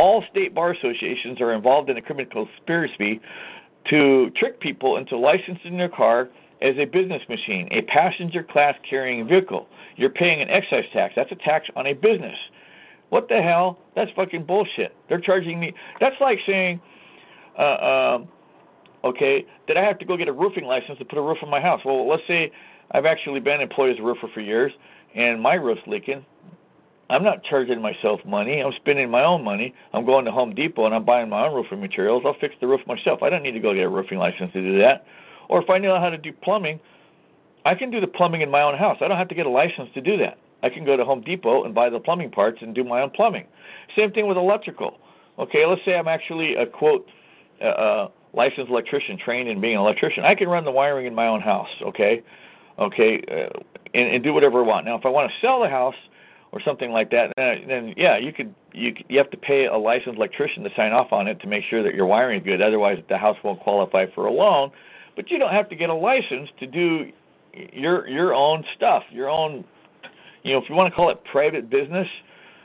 All state bar associations are involved in a criminal conspiracy to trick people into licensing their car as a business machine, a passenger class carrying vehicle. You're paying an excise tax. That's a tax on a business. What the hell? That's fucking bullshit. They're charging me. That's like saying, uh, uh, okay, that I have to go get a roofing license to put a roof on my house. Well, let's say I've actually been employed as a roofer for years, and my roof's leaking. I'm not charging myself money. I'm spending my own money. I'm going to Home Depot and I'm buying my own roofing materials. I'll fix the roof myself. I don't need to go get a roofing license to do that. Or if I know how to do plumbing, I can do the plumbing in my own house. I don't have to get a license to do that. I can go to Home Depot and buy the plumbing parts and do my own plumbing. Same thing with electrical. Okay, let's say I'm actually a quote uh, licensed electrician trained in being an electrician. I can run the wiring in my own house. Okay, okay, uh, and, and do whatever I want. Now, if I want to sell the house, or something like that, then, then yeah, you could you you have to pay a licensed electrician to sign off on it to make sure that your wiring is good. Otherwise, the house won't qualify for a loan. But you don't have to get a license to do your your own stuff, your own. You know, if you want to call it private business,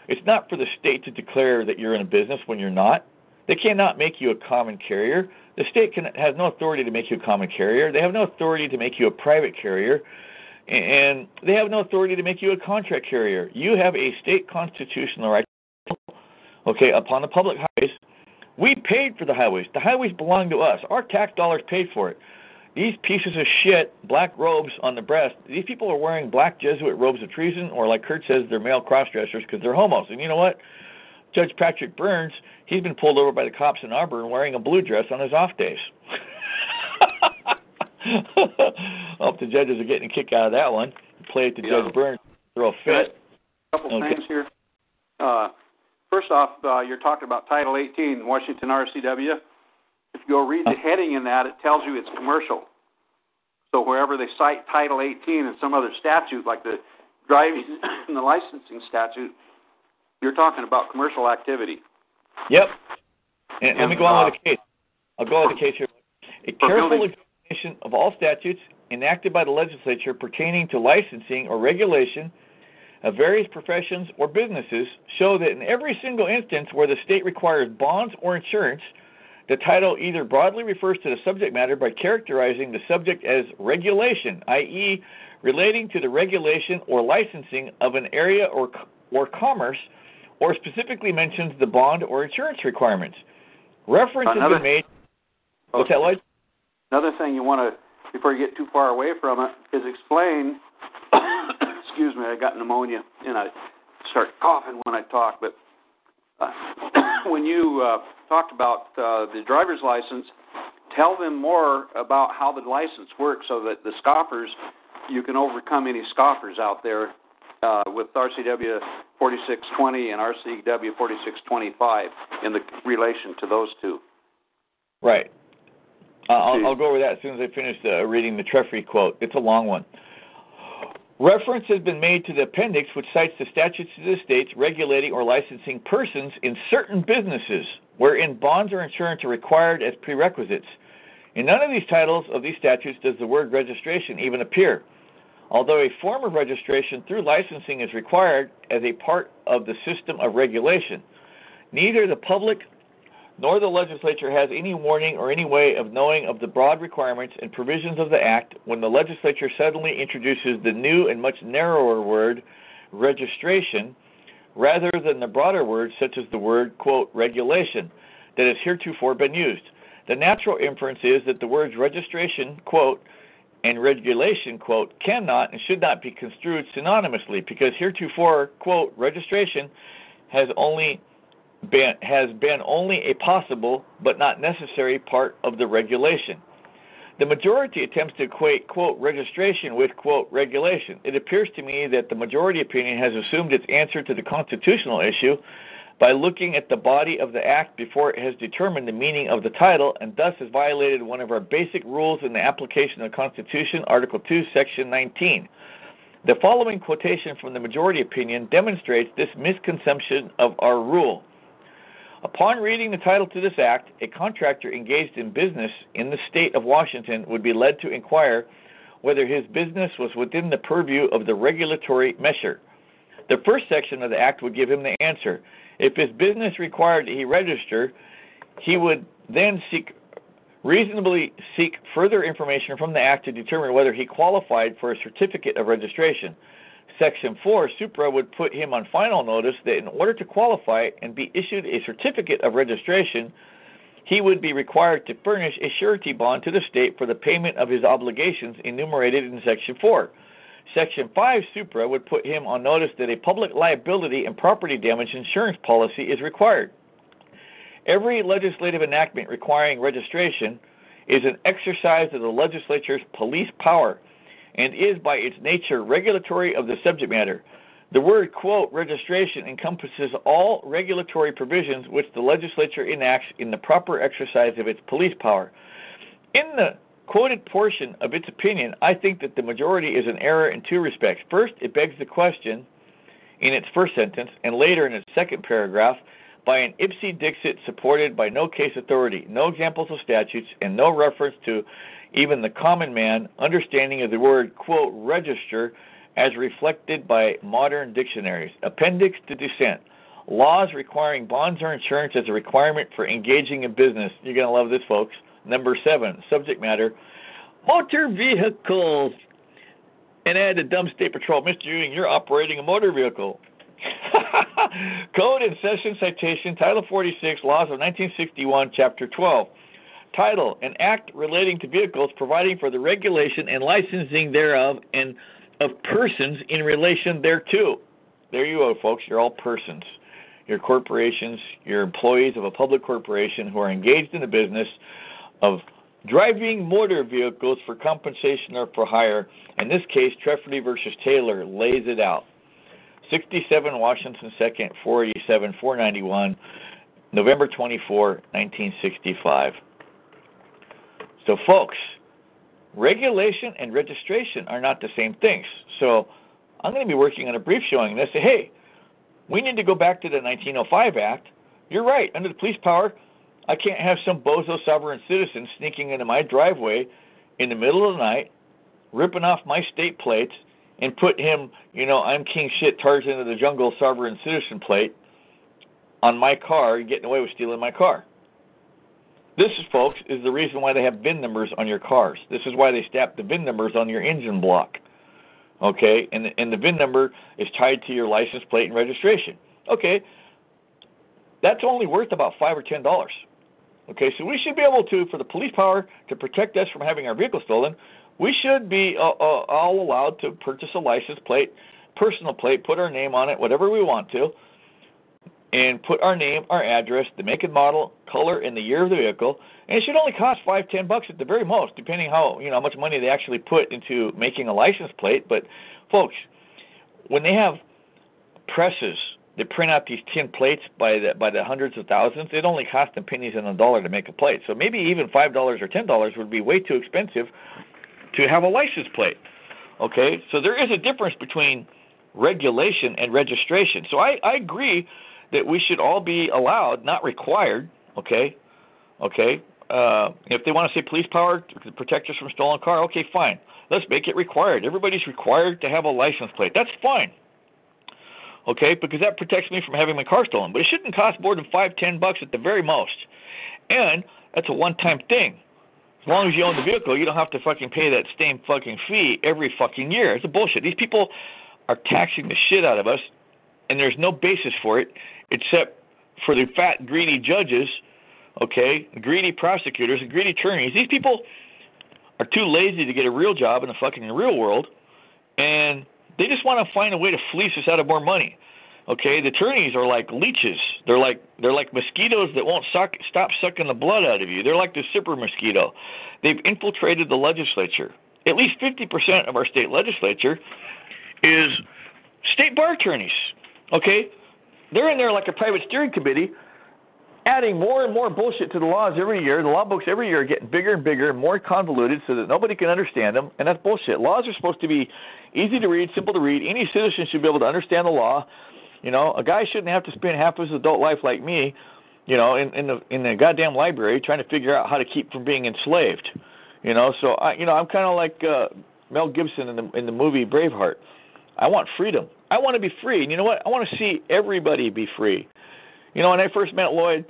it's not for the state to declare that you're in a business when you're not. They cannot make you a common carrier. The state can, has no authority to make you a common carrier. They have no authority to make you a private carrier and they have no authority to make you a contract carrier. You have a state constitutional right, okay, upon the public highways. We paid for the highways. The highways belong to us. Our tax dollars paid for it. These pieces of shit, black robes on the breast, these people are wearing black Jesuit robes of treason, or like Kurt says, they're male cross dressers because they're homos. And you know what? Judge Patrick Burns, he's been pulled over by the cops in Auburn wearing a blue dress on his off days. I hope the judges are getting a kick out of that one. Play it to yeah. Judge Burns, throw a fit. A couple okay. things here. Uh, first off, uh, you're talking about Title 18, Washington RCW. If you go read the heading in that, it tells you it's commercial. So wherever they cite Title 18 and some other statute, like the driving and the licensing statute, you're talking about commercial activity. Yep. And, and let me go on with the case. I'll go on with the case here. A careful of all statutes enacted by the legislature pertaining to licensing or regulation of various professions or businesses show that in every single instance where the state requires bonds or insurance, the title either broadly refers to the subject matter by characterizing the subject as regulation, i.e., relating to the regulation or licensing of an area or, or commerce, or specifically mentions the bond or insurance requirements. Reference has been made. Lloyd? Another thing you want to, before you get too far away from it, is explain. excuse me, I got pneumonia and I start coughing when I talk. But uh, when you uh, talked about uh, the driver's license, tell them more about how the license works, so that the scoffers, you can overcome any scoffers out there uh, with RCW 4620 and RCW 4625 in the relation to those two. Right. Uh, I'll, I'll, go over that as soon as I finish uh, reading the Trefry quote. It's a long one. Reference has been made to the appendix, which cites the statutes of the states regulating or licensing persons in certain businesses wherein bonds or insurance are required as prerequisites. In none of these titles of these statutes does the word registration even appear. Although a form of registration through licensing is required as a part of the system of regulation, neither the public nor the legislature has any warning or any way of knowing of the broad requirements and provisions of the Act when the legislature suddenly introduces the new and much narrower word registration rather than the broader words such as the word, quote, regulation that has heretofore been used. The natural inference is that the words registration, quote, and regulation, quote, cannot and should not be construed synonymously because heretofore, quote, registration has only been, has been only a possible but not necessary part of the regulation. The majority attempts to equate, quote, registration with, quote, regulation. It appears to me that the majority opinion has assumed its answer to the constitutional issue by looking at the body of the Act before it has determined the meaning of the title and thus has violated one of our basic rules in the application of the Constitution, Article 2, Section 19. The following quotation from the majority opinion demonstrates this misconception of our rule. Upon reading the title to this act, a contractor engaged in business in the state of Washington would be led to inquire whether his business was within the purview of the regulatory measure. The first section of the act would give him the answer. If his business required that he register, he would then seek reasonably seek further information from the act to determine whether he qualified for a certificate of registration. Section 4, Supra would put him on final notice that in order to qualify and be issued a certificate of registration, he would be required to furnish a surety bond to the state for the payment of his obligations enumerated in Section 4. Section 5, Supra, would put him on notice that a public liability and property damage insurance policy is required. Every legislative enactment requiring registration is an exercise of the legislature's police power and is by its nature regulatory of the subject matter. The word, quote, registration encompasses all regulatory provisions which the legislature enacts in the proper exercise of its police power. In the quoted portion of its opinion, I think that the majority is in error in two respects. First, it begs the question in its first sentence and later in its second paragraph by an ipse dixit supported by no case authority, no examples of statutes, and no reference to even the common man understanding of the word, quote, register as reflected by modern dictionaries. Appendix to dissent. Laws requiring bonds or insurance as a requirement for engaging in business. You're going to love this, folks. Number seven, subject matter motor vehicles. And add the dumb state patrol. Mr. Ewing, you're operating a motor vehicle. Code and Session Citation, Title 46, Laws of 1961, Chapter 12. Title, an act relating to vehicles providing for the regulation and licensing thereof and of persons in relation thereto. There you go, folks. You're all persons. You're corporations, you're employees of a public corporation who are engaged in the business of driving motor vehicles for compensation or for hire. In this case, Trefry versus Taylor lays it out. 67 Washington 2nd, 487, 491, November 24, 1965. So, folks, regulation and registration are not the same things. So, I'm going to be working on a brief showing this. Say, hey, we need to go back to the 1905 Act. You're right. Under the police power, I can't have some bozo sovereign citizen sneaking into my driveway in the middle of the night, ripping off my state plates, and put him, you know, I'm king shit Tarzan of the jungle sovereign citizen plate on my car getting away with stealing my car. This, folks, is the reason why they have VIN numbers on your cars. This is why they stamp the VIN numbers on your engine block. Okay, and the, and the VIN number is tied to your license plate and registration. Okay, that's only worth about five or ten dollars. Okay, so we should be able to, for the police power to protect us from having our vehicle stolen, we should be uh, uh, all allowed to purchase a license plate, personal plate, put our name on it, whatever we want to, and put our name, our address, the make and model, color, and the year of the vehicle. And it should only cost five, ten bucks at the very most, depending how you know how much money they actually put into making a license plate. But folks, when they have presses they print out these tin plates by the by the hundreds of thousands. It only costs them pennies and a dollar to make a plate. So maybe even five dollars or ten dollars would be way too expensive to have a license plate. Okay, so there is a difference between regulation and registration. So I, I agree that we should all be allowed, not required. Okay, okay. Uh, if they want to say police power to protect us from stolen car, okay, fine. Let's make it required. Everybody's required to have a license plate. That's fine okay, because that protects me from having my car stolen. But it shouldn't cost more than five, ten bucks at the very most. And that's a one-time thing. As long as you own the vehicle, you don't have to fucking pay that same fucking fee every fucking year. It's a bullshit. These people are taxing the shit out of us, and there's no basis for it except for the fat, greedy judges, okay, greedy prosecutors, and greedy attorneys. These people are too lazy to get a real job in the fucking real world, and they just want to find a way to fleece us out of more money. Okay, the attorneys are like leeches. They're like they're like mosquitoes that won't suck, stop sucking the blood out of you. They're like the super mosquito. They've infiltrated the legislature. At least 50% of our state legislature is state bar attorneys. Okay, they're in there like a private steering committee, adding more and more bullshit to the laws every year. The law books every year are getting bigger and bigger and more convoluted so that nobody can understand them, and that's bullshit. Laws are supposed to be easy to read, simple to read. Any citizen should be able to understand the law. You know, a guy shouldn't have to spend half his adult life like me, you know, in, in the in the goddamn library trying to figure out how to keep from being enslaved. You know, so I, you know, I'm kind of like uh, Mel Gibson in the in the movie Braveheart. I want freedom. I want to be free. And you know what? I want to see everybody be free. You know, when I first met Lloyd,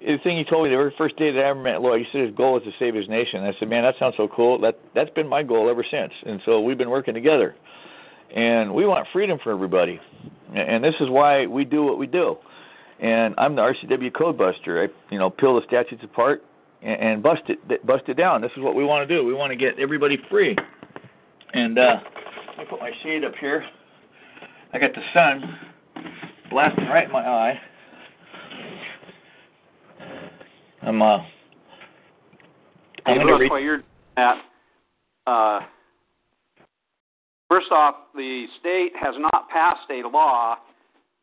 the thing he told me the very first day that I ever met Lloyd, he said his goal is to save his nation. I said, man, that sounds so cool. That that's been my goal ever since. And so we've been working together, and we want freedom for everybody, and this is why we do what we do. And I'm the RCW code buster. I you know peel the statutes apart and, and bust it bust it down. This is what we want to do. We want to get everybody free. And uh, let me put my shade up here. I got the sun blasting right in my eye. I'm uh. I'm hey, read- while you're at, uh, first off, the state has not passed a law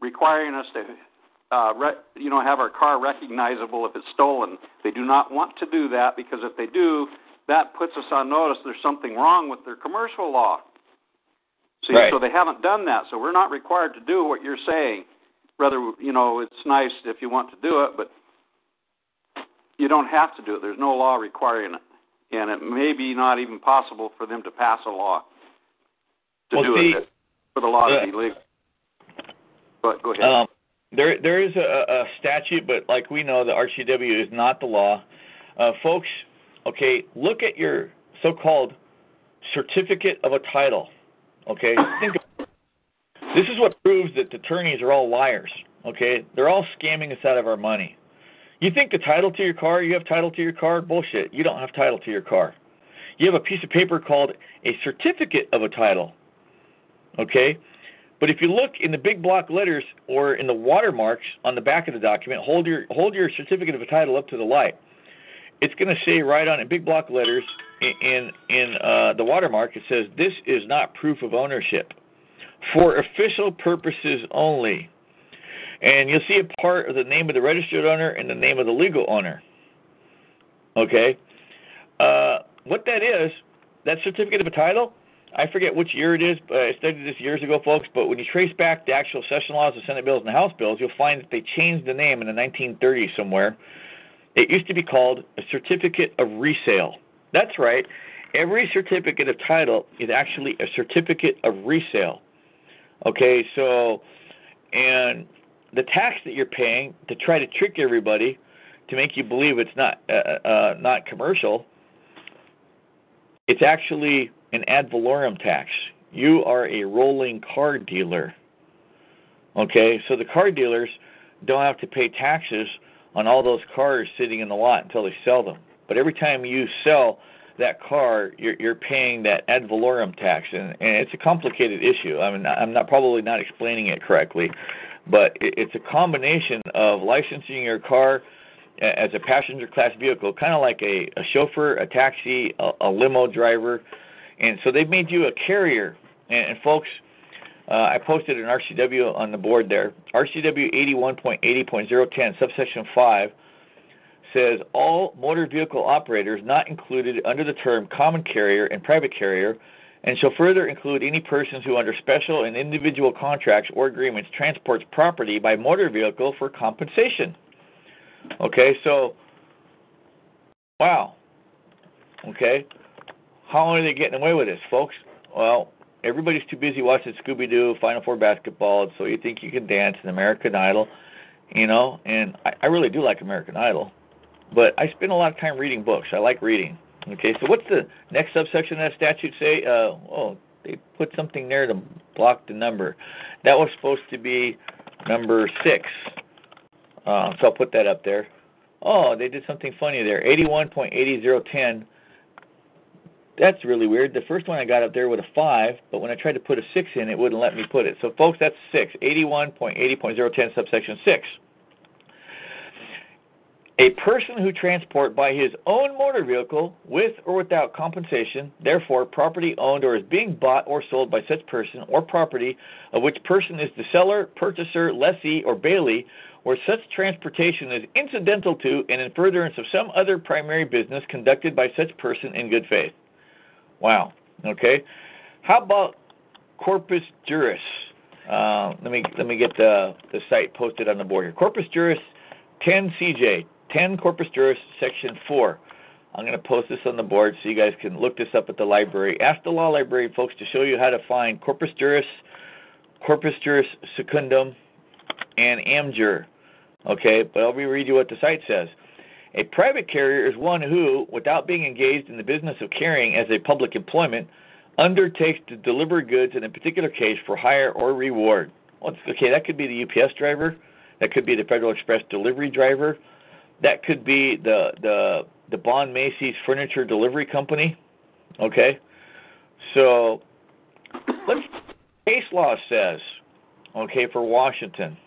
requiring us to, uh, re- you know, have our car recognizable if it's stolen. They do not want to do that because if they do, that puts us on notice there's something wrong with their commercial law. See, Right. so they haven't done that. So we're not required to do what you're saying. Rather, you know, it's nice if you want to do it, but you don't have to do it. There's no law requiring it, and it may be not even possible for them to pass a law to Well, do see, it for the law uh, to be legal. But go ahead. Um, there, there is a, a statute, but like we know, the RCW is not the law. Uh, folks, okay, look at your so-called certificate of a title. Okay, think. This is what proves that attorneys are all liars. Okay, they're all scamming us out of our money. You think the title to your car, you have title to your car? Bullshit. You don't have title to your car. You have a piece of paper called a certificate of a title. Okay? But if you look in the big block letters or in the watermarks on the back of the document, hold your hold your certificate of a title up to the light. It's going to say right on in big block letters in in uh, the watermark. It says this is not proof of ownership for official purposes only. And you'll see a part of the name of the registered owner and the name of the legal owner. Okay, uh, what that is, that certificate of a title I forget which year it is. But I studied this years ago, folks. But when you trace back the actual session laws, the Senate bills, and the House bills, you'll find that they changed the name in the 1930s somewhere. It used to be called a certificate of resale. That's right. Every certificate of title is actually a certificate of resale. Okay, so and the tax that you're paying to try to trick everybody to make you believe it's not uh, uh, not commercial, it's actually an ad valorem tax. You are a rolling car dealer. Okay, so the car dealers don't have to pay taxes on all those cars sitting in the lot until they sell them. But every time you sell that car, you're, you're paying that ad valorem tax, and, and it's a complicated issue. I mean, I'm not probably not explaining it correctly, but it, it's a combination of licensing your car as a passenger class vehicle, kind of like a, a chauffeur, a taxi, a, a limo driver, and so they've made you a carrier. And, and folks, uh, I posted an RCW on the board there. RCW 81.80.010, subsection 5, says all motor vehicle operators not included under the term common carrier and private carrier, and shall further include any persons who, under special and individual contracts or agreements, transports property by motor vehicle for compensation. Okay, so, wow. Okay, how long are they getting away with this, folks? Well, everybody's too busy watching Scooby Doo, Final Four basketball, so you think you can dance in American Idol, you know? And I, I really do like American Idol, but I spend a lot of time reading books. I like reading. Okay, so what's the next subsection of that statute say? Uh, oh, they put something there to block the number. That was supposed to be number six. Uh, so I'll put that up there. Oh, they did something funny there. 81.80010 that's really weird. The first one I got up there with a five, but when I tried to put a six in, it wouldn't let me put it. So, folks, that's six. 81.80.010 subsection six. A person who transport by his own motor vehicle with or without compensation, therefore property owned or is being bought or sold by such person or property of which person is the seller, purchaser, lessee, or bailee, where such transportation is incidental to and in furtherance of some other primary business conducted by such person in good faith. Wow. Okay. How about Corpus Juris? Uh, let me let me get the the site posted on the board here. Corpus Juris 10 CJ 10 Corpus Juris Section 4. I'm going to post this on the board so you guys can look this up at the library. Ask the law library folks to show you how to find Corpus Juris, Corpus Juris Secundum, and Amjur. Okay, but I'll be read you what the site says. A private carrier is one who, without being engaged in the business of carrying as a public employment, undertakes to deliver goods in a particular case for hire or reward. Okay, that could be the UPS driver, that could be the Federal Express delivery driver, that could be the the the Bon Macy's furniture delivery company. Okay, so let's case law says, okay, for Washington.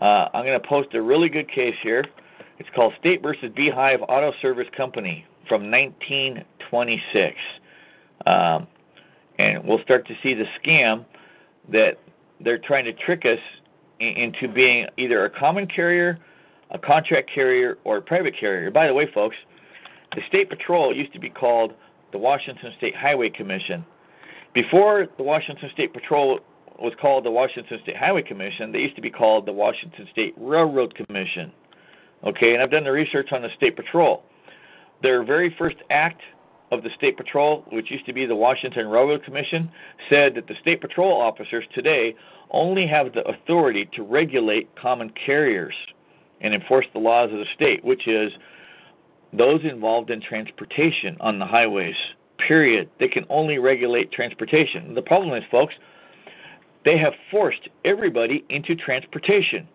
Uh, I'm going to post a really good case here. It's called State versus Beehive Auto Service Company from 1926. Um, and we'll start to see the scam that they're trying to trick us into being either a common carrier, a contract carrier, or a private carrier. By the way, folks, the State Patrol used to be called the Washington State Highway Commission. Before the Washington State Patrol was called the Washington State Highway Commission, they used to be called the Washington State Railroad Commission. Okay, and I've done the research on the State Patrol. Their very first act of the State Patrol, which used to be the Washington Railroad Commission, said that the State Patrol officers today only have the authority to regulate common carriers and enforce the laws of the state, which is those involved in transportation on the highways. Period. They can only regulate transportation. The problem is, folks, they have forced everybody into transportation.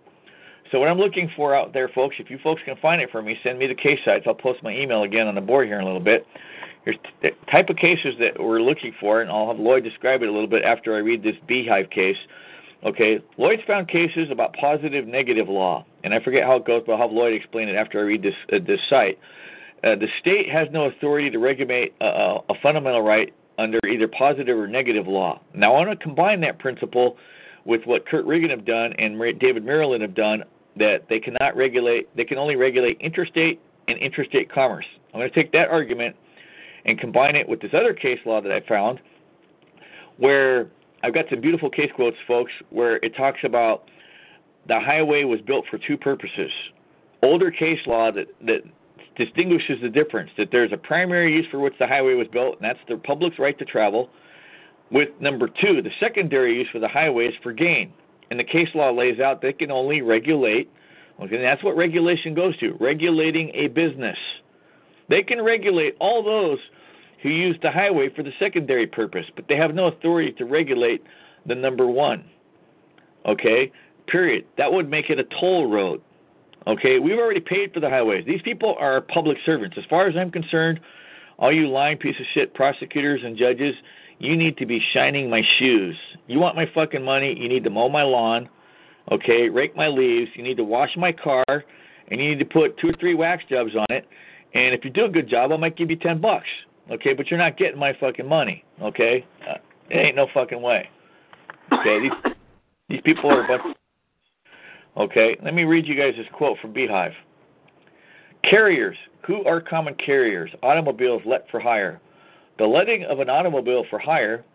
So what I'm looking for out there, folks, if you folks can find it for me, send me the case sites. I'll post my email again on the board here in a little bit. Here's the type of cases that we're looking for, and I'll have Lloyd describe it a little bit after I read this beehive case. Okay, Lloyd's found cases about positive negative law, and I forget how it goes, but I'll have Lloyd explain it after I read this uh, this site. Uh, the state has no authority to regulate a, a fundamental right under either positive or negative law. Now, I want to combine that principle with what Kurt Reagan have done and David Maryland have done, that they cannot regulate, they can only regulate interstate and interstate commerce. I'm going to take that argument and combine it with this other case law that I found, where I've got some beautiful case quotes, folks, where it talks about the highway was built for two purposes. Older case law that, that distinguishes the difference that there's a primary use for which the highway was built, and that's the public's right to travel. With number two, the secondary use for the highway is for gain. And the case law lays out they can only regulate, okay, and that's what regulation goes to regulating a business. They can regulate all those who use the highway for the secondary purpose, but they have no authority to regulate the number one. Okay? Period. That would make it a toll road. Okay? We've already paid for the highways. These people are public servants. As far as I'm concerned, all you lying piece of shit prosecutors and judges, you need to be shining my shoes. You want my fucking money, you need to mow my lawn, okay, rake my leaves, you need to wash my car, and you need to put two or three wax jobs on it. And if you do a good job, I might give you ten bucks. Okay, but you're not getting my fucking money. Okay, uh, it ain't no fucking way. Okay, these these people are a bunch. Okay, let me read you guys this quote from Beehive. Carriers, who are common carriers? Automobiles let for hire. The letting of an automobile for hire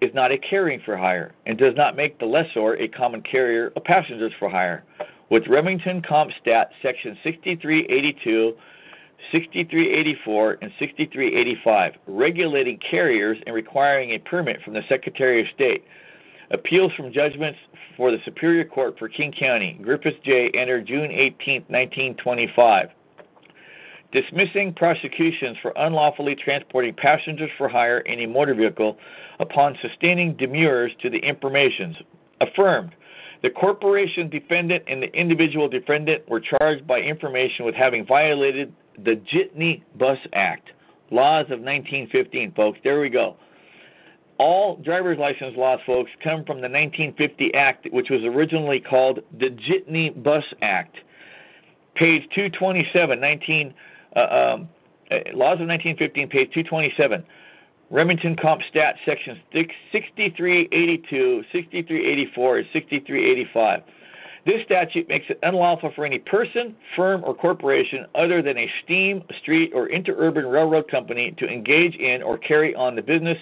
is not a carrying for hire and does not make the lessor a common carrier of passengers for hire. With Remington Comp Stat Section 6382 6384 and 6385, regulating carriers and requiring a permit from the Secretary of State. Appeals from judgments for the Superior Court for King County, Griffith J. entered June 18, 1925. Dismissing prosecutions for unlawfully transporting passengers for hire in a motor vehicle upon sustaining demurs to the informations. Affirmed. The corporation defendant and the individual defendant were charged by information with having violated the Jitney Bus Act, laws of 1915, folks. There we go. All driver's license laws, folks, come from the 1950 Act, which was originally called the Jitney Bus Act. Page 227, 19, uh, um, uh, laws of 1915, page 227. Remington Comp Stat, sections 6382, 6384, and 6385. This statute makes it unlawful for any person, firm, or corporation other than a steam, street, or interurban railroad company to engage in or carry on the business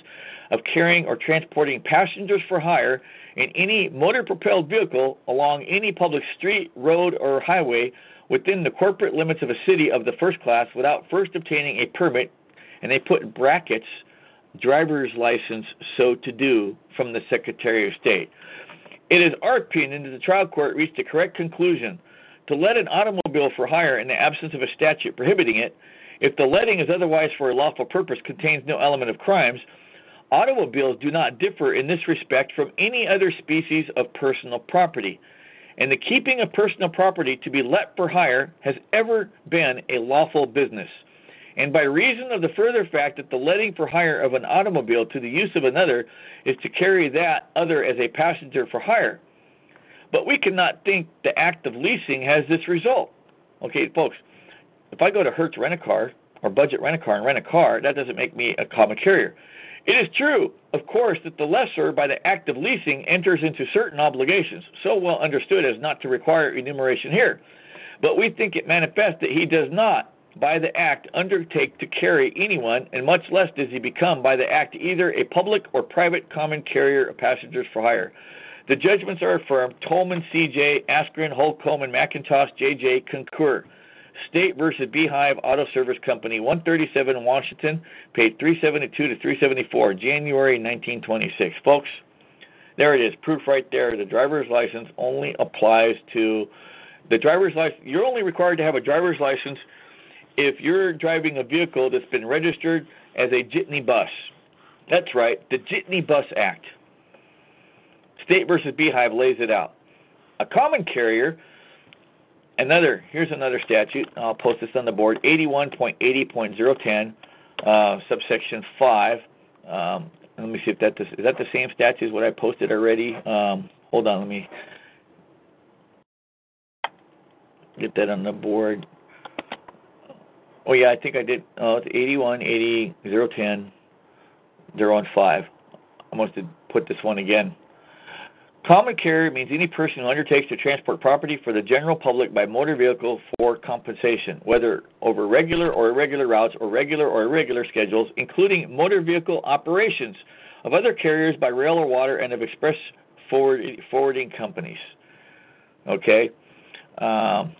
of carrying or transporting passengers for hire in any motor propelled vehicle along any public street, road, or highway within the corporate limits of a city of the first class without first obtaining a permit, and they put in brackets driver's license so to do from the Secretary of State. It is our opinion that the trial court reached a correct conclusion to let an automobile for hire in the absence of a statute prohibiting it, if the letting is otherwise for a lawful purpose contains no element of crimes, automobiles do not differ in this respect from any other species of personal property. And the keeping of personal property to be let for hire has ever been a lawful business and by reason of the further fact that the letting for hire of an automobile to the use of another is to carry that other as a passenger for hire. But we cannot think the act of leasing has this result. Okay, folks, if I go to Hertz Rent a Car or Budget Rent a Car and rent a car, that doesn't make me a common carrier. It is true, of course, that the lessor, by the act of leasing, enters into certain obligations, so well understood as not to require enumeration here. But we think it manifest that he does not by the act undertake to carry anyone, and much less does he become by the act either a public or private common carrier of passengers for hire. The judgments are affirmed. Tolman, CJ, Askren, Holcomb, and Mackintosh, JJ concur. State versus Beehive Auto Service Company, 137 Washington, page 372 to 374, January 1926. Folks, there it is, proof right there. The driver's license only applies to the driver's license. You're only required to have a driver's license if you're driving a vehicle that's been registered as a jitney bus. That's right, the Jitney Bus Act. State versus Beehive lays it out. A common carrier, another, here's another statute. I'll post this on the board 81.80.010, uh, subsection 5. Um, let me see if that is that the same statute as what I posted already. Um, hold on, let me get that on the board. Oh yeah, I think I did. Oh, it's 81, 80, 010, 015. I must have put this one again. Common carrier means any person who undertakes to transport property for the general public by motor vehicle for compensation, whether over regular or irregular routes or regular or irregular schedules, including motor vehicle operations of other carriers by rail or water and of express forward, forwarding companies. Okay? Um,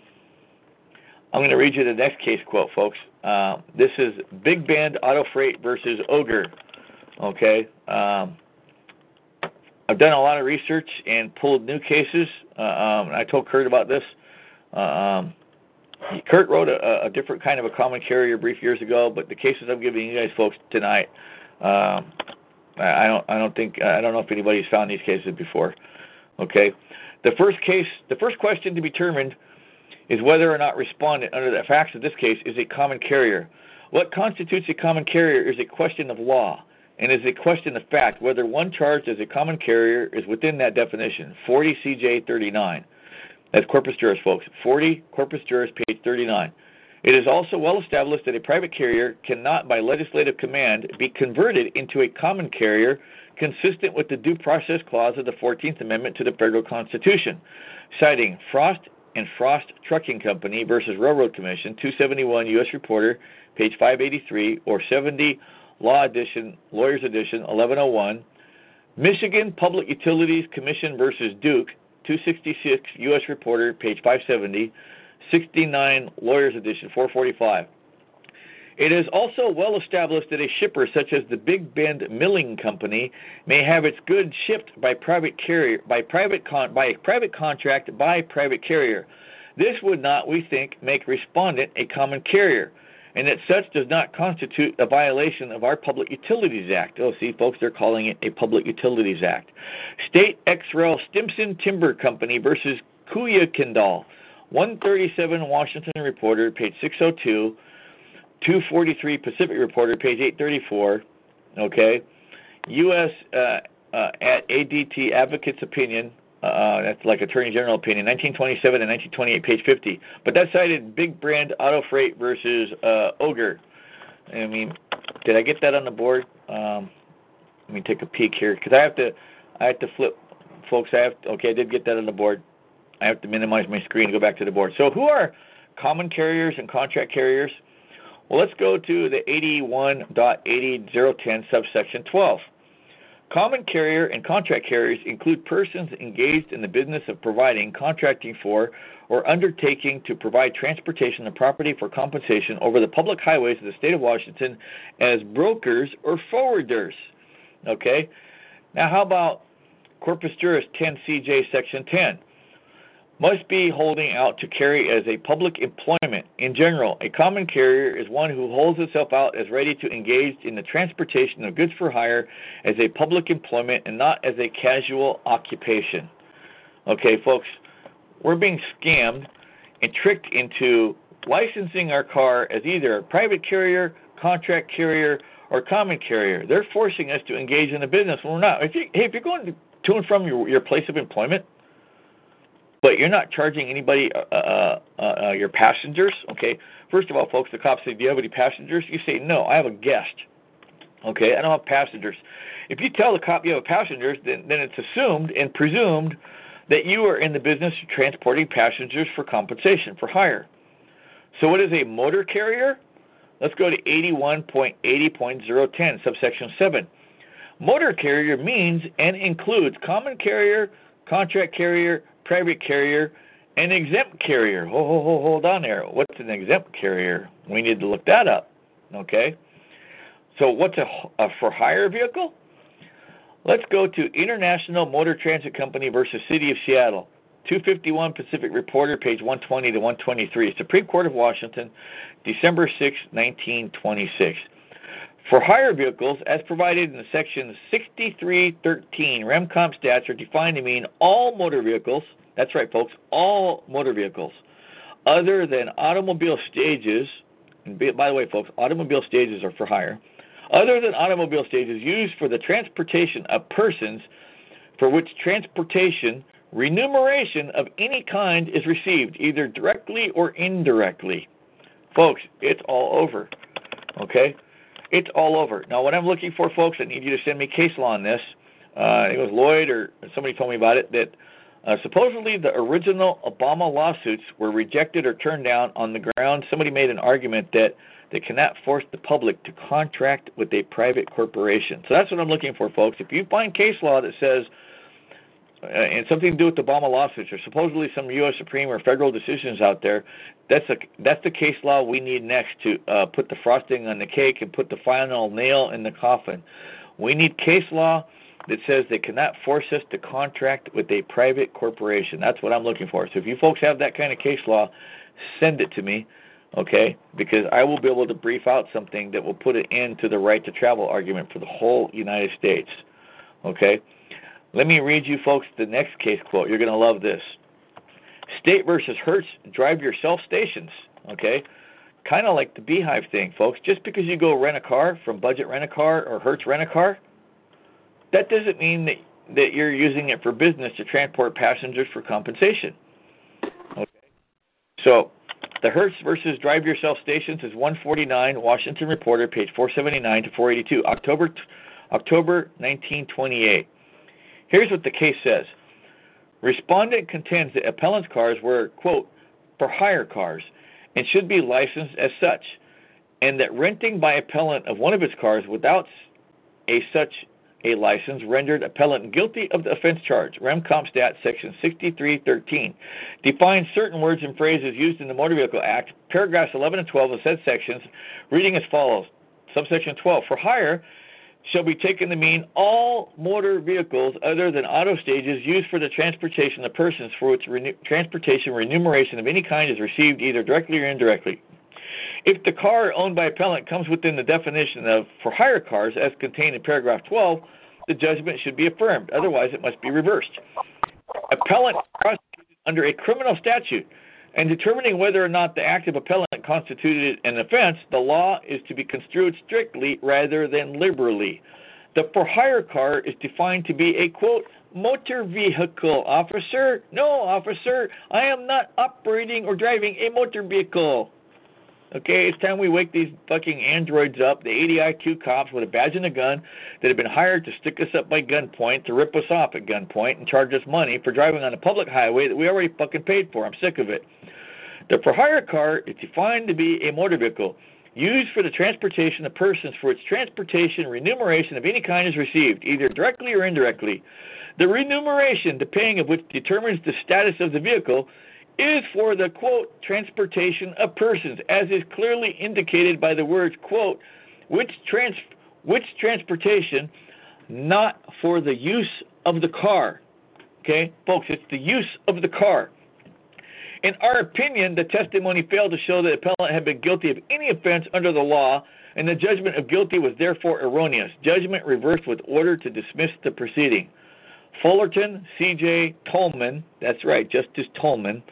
I'm going to read you the next case quote, folks. Uh, this is Big Bend Auto Freight versus Ogers. Okay? Um, I've done a lot of research and pulled new cases. Uh, um, I told Kurt about this. Uh, um, Kurt wrote a, a, different kind of a common carrier brief years ago, but the cases I'm giving you guys folks tonight, um, I don't, I don't think, I don't know if anybody's found these cases before. Okay, the first case, the first question to be determined is whether or not respondent, under the facts of this case, is a common carrier. What constitutes a common carrier is a question of law and is a question of fact whether one charged as a common carrier is within that definition. 40 CJ 39. That's Corpus Juris, folks. 40 Corpus Juris, page 39. It is also well established that a private carrier cannot, by legislative command, be converted into a common carrier consistent with the Due Process Clause of the 14th Amendment to the Federal Constitution, citing Frost and Frost Trucking Company versus Railroad Commission, 271 U.S. Reporter, page 583, or 70 Law Edition, Lawyers Edition, 1101. Michigan Public Utilities Commission versus Duke, 266 U.S. Reporter, page 570. 69 Lawyers Edition, 445. It is also well established that a shipper such as the Big Bend Milling Company may have its goods shipped by private carrier by private con, by a private contract by private carrier. This would not, we think, make respondent a common carrier and that such does not constitute a violation of our Public Utilities Act. Oh, see, folks, they're calling it a Public Utilities Act. State ex rel. Stimson Timber Company versus Kuykendall, 137 Washington Reporter, page 602, 243 Pacific Reporter, page 834. Okay, U.S. Uh, uh, at ADT Advocate's opinion, uh, that's like Attorney General opinion, 1927 and 1928, page 50. But that cited Big Bend Auto Freight versus uh, Ogers. I mean, did I get that on the board? Um, let me take a peek here because I have to, I have to flip, folks. I have to, okay, I did get that on the board. I have to minimize my screen and go back to the board. So, who are common carriers and contract carriers? Well, let's go to the 81.80010 subsection 12. Common carrier and contract carriers include persons engaged in the business of providing, contracting for, or undertaking to provide transportation of property for compensation over the public highways of the state of Washington as brokers or forwarders. Okay? Now, how about Corpus Juris 10 CJ Section 10? Must be holding out to carry as a public employment. In general, a common carrier is one who holds itself out as ready to engage in the transportation of goods for hire as a public employment and not as a casual occupation. Okay, folks, we're being scammed and tricked into licensing our car as either a private carrier, contract carrier, or common carrier. They're forcing us to engage in the business when we're not. If you, hey, if you're going to and from your, your place of employment, but you're not charging anybody, uh, uh, uh, your passengers. Okay, first of all, folks, the cops say, "Do you have any passengers?" You say, "No, I have a guest." Okay, I don't have passengers. If you tell the cop you have passengers, then then it's assumed and presumed that you are in the business of transporting passengers for compensation for hire. So, what is a motor carrier? Let's go to 81.80.010, subsection 7. Motor carrier means and includes common carrier, contract carrier, private carrier, and exempt carrier. Hold, hold, hold on there. What's an exempt carrier? We need to look that up. Okay. So, what's a, a for hire vehicle? Let's go to International Motor Transit Company versus City of Seattle. 251 Pacific Reporter, page 120 to 123. Supreme Court of Washington, December 6, 1926. For hire vehicles, as provided in section 6313, REMCOMP stats are defined to mean all motor vehicles, that's right, folks, all motor vehicles, other than automobile stages, and by the way, folks, automobile stages are for hire, other than automobile stages used for the transportation of persons for which transportation remuneration of any kind is received, either directly or indirectly. Folks, it's all over. Okay? It's all over. Now, what I'm looking for, folks, I need you to send me case law on this. Uh, it was Lloyd or somebody told me about it that uh, supposedly the original Obama lawsuits were rejected or turned down on the ground. Somebody made an argument that they cannot force the public to contract with a private corporation. So that's what I'm looking for, folks. If you find case law that says and something to do with the Obama lawsuits or supposedly some U.S. Supreme or federal decisions out there. That's a that's the case law we need next to uh, put the frosting on the cake and put the final nail in the coffin. We need case law that says they cannot force us to contract with a private corporation. That's what I'm looking for. So if you folks have that kind of case law, send it to me, okay? Because I will be able to brief out something that will put an end to the right to travel argument for the whole United States, okay? Let me read you folks the next case quote. You're going to love this. State versus Hertz drive yourself stations. Okay, kind of like the beehive thing, folks. Just because you go rent a car from Budget Rent a Car or Hertz Rent a Car, that doesn't mean that that you're using it for business to transport passengers for compensation. Okay, so the Hertz versus Drive Yourself stations is 149 Washington Reporter, page 479 to 482, October October 1928. Here's what the case says Respondent contends that appellant's cars were, quote, for hire cars and should be licensed as such, and that renting by appellant of one of his cars without a such a license rendered appellant guilty of the offense charge. RemCompStat section 6313 defines certain words and phrases used in the Motor Vehicle Act, paragraphs 11 and 12 of said sections, reading as follows. Subsection 12 For hire shall be taken to mean all motor vehicles other than auto stages used for the transportation of persons for which transportation remuneration of any kind is received either directly or indirectly. If the car owned by appellant comes within the definition of for hire cars as contained in paragraph 12, the judgment should be affirmed. Otherwise, it must be reversed. Appellant prosecuted under a criminal statute and determining whether or not the act of appellant constituted an offense, the law is to be construed strictly rather than liberally. The for hire car is defined to be a quote motor vehicle, officer. No, officer, I am not operating or driving a motor vehicle. Okay, it's time we wake these fucking androids up, the 80 IQ cops with a badge and a gun that have been hired to stick us up by gunpoint, to rip us off at gunpoint, and charge us money for driving on a public highway that we already fucking paid for. I'm sick of it. The for hire car is defined to be a motor vehicle used for the transportation of persons for which transportation remuneration of any kind is received, either directly or indirectly. The remuneration, the paying of which determines the status of the vehicle, is for the quote transportation of persons, as is clearly indicated by the words quote which trans which transportation, not for the use of the car. Okay, folks, it's the use of the car. In our opinion, the testimony failed to show that the appellant had been guilty of any offense under the law, and the judgment of guilty was therefore erroneous. Judgment reversed with order to dismiss the proceeding. Fullerton, C.J. Tolman, that's right, Justice Tolman,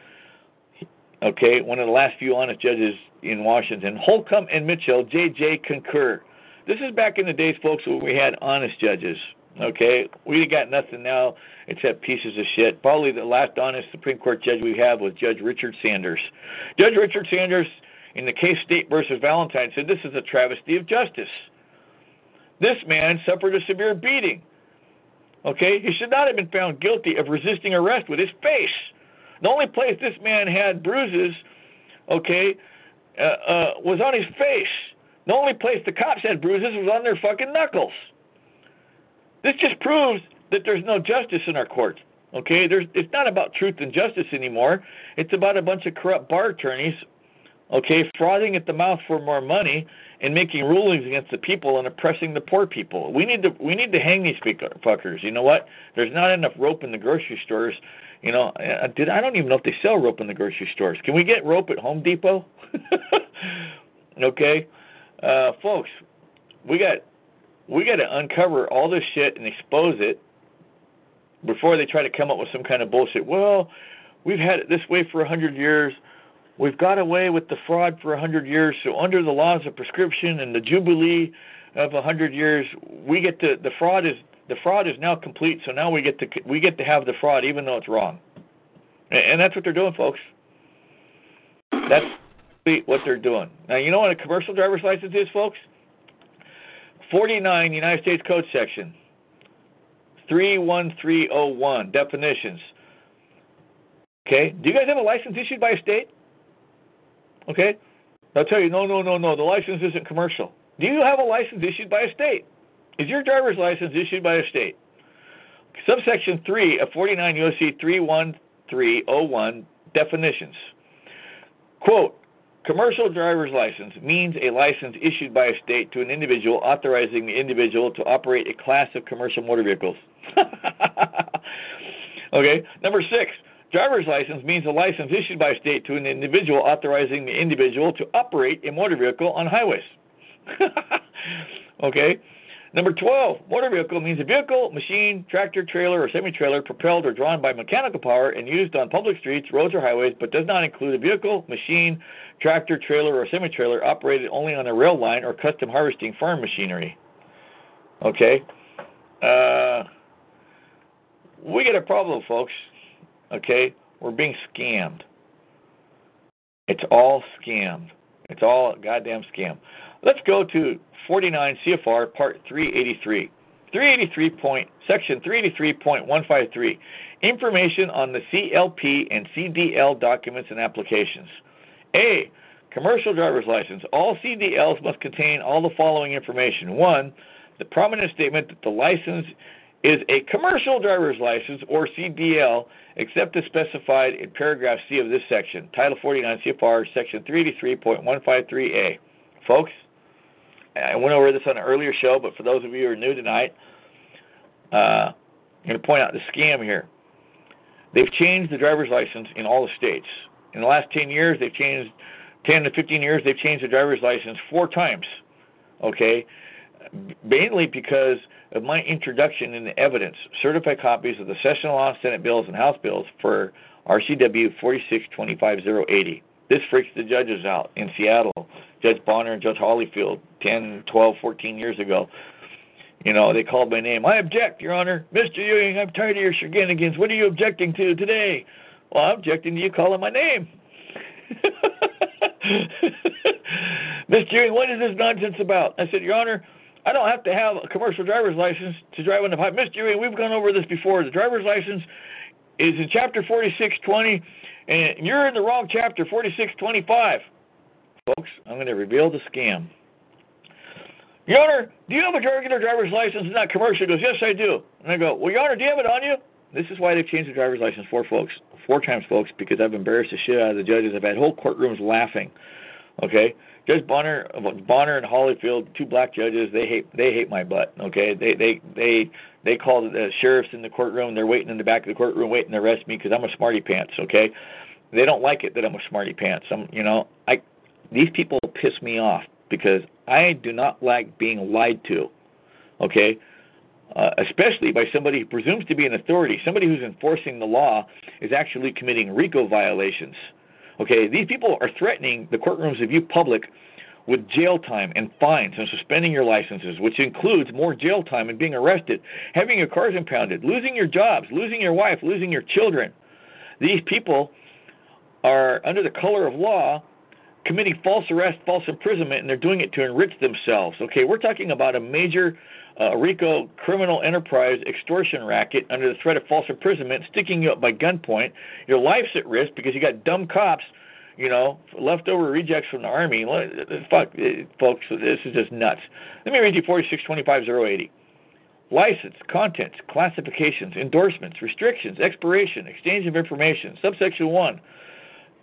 okay, one of the last few honest judges in Washington. Holcomb and Mitchell, J.J. concur. This is back in the days, folks, when we had honest judges. Okay, we got nothing now except pieces of shit. Probably the last honest Supreme Court judge we have was Judge Richard Sanders. Judge Richard Sanders, in the case State versus Valentine, said this is a travesty of justice. This man suffered a severe beating. Okay, he should not have been found guilty of resisting arrest with his face. The only place this man had bruises, okay, uh, uh, was on his face. The only place the cops had bruises was on their fucking knuckles. This just proves that there's no justice in our courts. Okay, there's it's not about truth and justice anymore. It's about a bunch of corrupt bar attorneys, okay, frothing at the mouth for more money and making rulings against the people and oppressing the poor people. We need to we need to hang these fuckers. You know what? There's not enough rope in the grocery stores. You know, uh, did I don't even know if they sell rope in the grocery stores. Can we get rope at Home Depot? okay, uh, folks, we got we got to uncover all this shit and expose it before they try to come up with some kind of bullshit. Well, we've had it this way for a hundred years. We've got away with the fraud for a hundred years. So under the laws of prescription and the jubilee of a hundred years, we get to the fraud is the fraud is now complete. So now we get to we get to have the fraud even though it's wrong, and that's what they're doing, folks. That's what they're doing. Now you know what a commercial driver's license is, folks. 49 United States Code section 31301 definitions. Okay, do you guys have a license issued by a state? Okay, I'll tell you, no, no, no, no, the license isn't commercial. Do you have a license issued by a state? Is your driver's license issued by a state? Subsection 3 of 49 USC 31301 definitions. Quote, Commercial driver's license means a license issued by a state to an individual authorizing the individual to operate a class of commercial motor vehicles. okay, number six, driver's license means a license issued by a state to an individual authorizing the individual to operate a motor vehicle on highways. okay, Number 12, motor vehicle means a vehicle, machine, tractor, trailer, or semi trailer propelled or drawn by mechanical power and used on public streets, roads, or highways, but does not include a vehicle, machine, tractor, trailer, or semi trailer operated only on a rail line or custom harvesting farm machinery. Okay? Uh, we got a problem, folks. Okay? We're being scammed. It's all scammed. It's all goddamn scam. Let's go to 49 CFR Part 383. 383 point, section 383.153 information on the CLP and CDL documents and applications. A. Commercial driver's license. All CDLs must contain all the following information. One, the prominent statement that the license is a commercial driver's license or CDL, except as specified in paragraph C of this section, Title 49 CFR, section 383.153A. Folks, I went over this on an earlier show, but for those of you who are new tonight, uh, I'm going to point out the scam here. They've changed the driver's license in all the states. In the last 10 years, they've changed 10 to 15 years, they've changed the driver's license four times. Okay, mainly because of my introduction in the evidence, certified copies of the session law, Senate bills, and House bills for RCW 4625080. This freaks the judges out in Seattle. Judge Bonner and Judge Hollyfield 10, 12, 14 years ago. You know, they called my name. I object, Your Honor. Mr. Ewing, I'm tired of your shenanigans. What are you objecting to today? Well, I'm objecting to you calling my name. Mr. Ewing, what is this nonsense about? I said, Your Honor, I don't have to have a commercial driver's license to drive on the pipe. Mr. Ewing, we've gone over this before. The driver's license is in Chapter 4620, and you're in the wrong chapter, 4625. Folks, I'm going to reveal the scam. Your Honor, do you have a regular driver's license, not commercial? He goes, Yes, I do. And I go, Well, Your Honor, do you have it on you? This is why they've changed the driver's license four folks, four times, folks, because I've embarrassed the shit out of the judges. I've had whole courtrooms laughing. Okay, Judge Bonner, Bonner and Hollyfield, two black judges, they hate they hate my butt. Okay, they they they they call the sheriffs in the courtroom. They're waiting in the back of the courtroom, waiting to arrest me because I'm a smarty pants. Okay, they don't like it that I'm a smarty pants. I'm, you know, I these people piss me off because I do not like being lied to. Okay, uh, especially by somebody who presumes to be an authority, somebody who's enforcing the law is actually committing RICO violations. Okay, these people are threatening the courtrooms of you public with jail time and fines and suspending your licenses, which includes more jail time and being arrested, having your cars impounded, losing your jobs, losing your wife, losing your children. These people are, under the color of law, committing false arrest, false imprisonment, and they're doing it to enrich themselves. Okay, we're talking about a major uh, RICO criminal enterprise extortion racket under the threat of false imprisonment, sticking you up by gunpoint. Your life's at risk because you got dumb cops you know, leftover rejects from the army. Fuck, eh, folks, this is just nuts. Let me read you 4625080. License, contents, classifications, endorsements, restrictions, expiration, exchange of information. Subsection 1.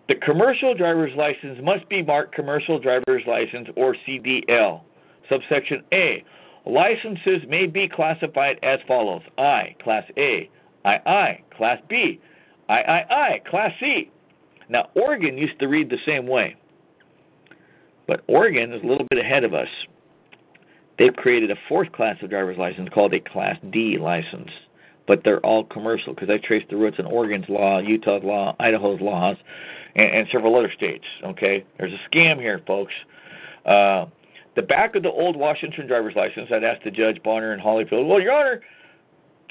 The commercial driver's license must be marked commercial driver's license or CDL. Subsection A. Licenses may be classified as follows I, Class A, II, Class B, III, Class C. Now, Oregon used to read the same way, but Oregon is a little bit ahead of us. They've created a fourth class of driver's license called a Class D license, but they're all commercial because I traced the roots in Oregon's law, Utah's law, Idaho's laws, and, and several other states. Okay, there's a scam here, folks. Uh, the back of the old Washington driver's license, I'd ask the judge Bonner in Holyfield, well, Your Honor,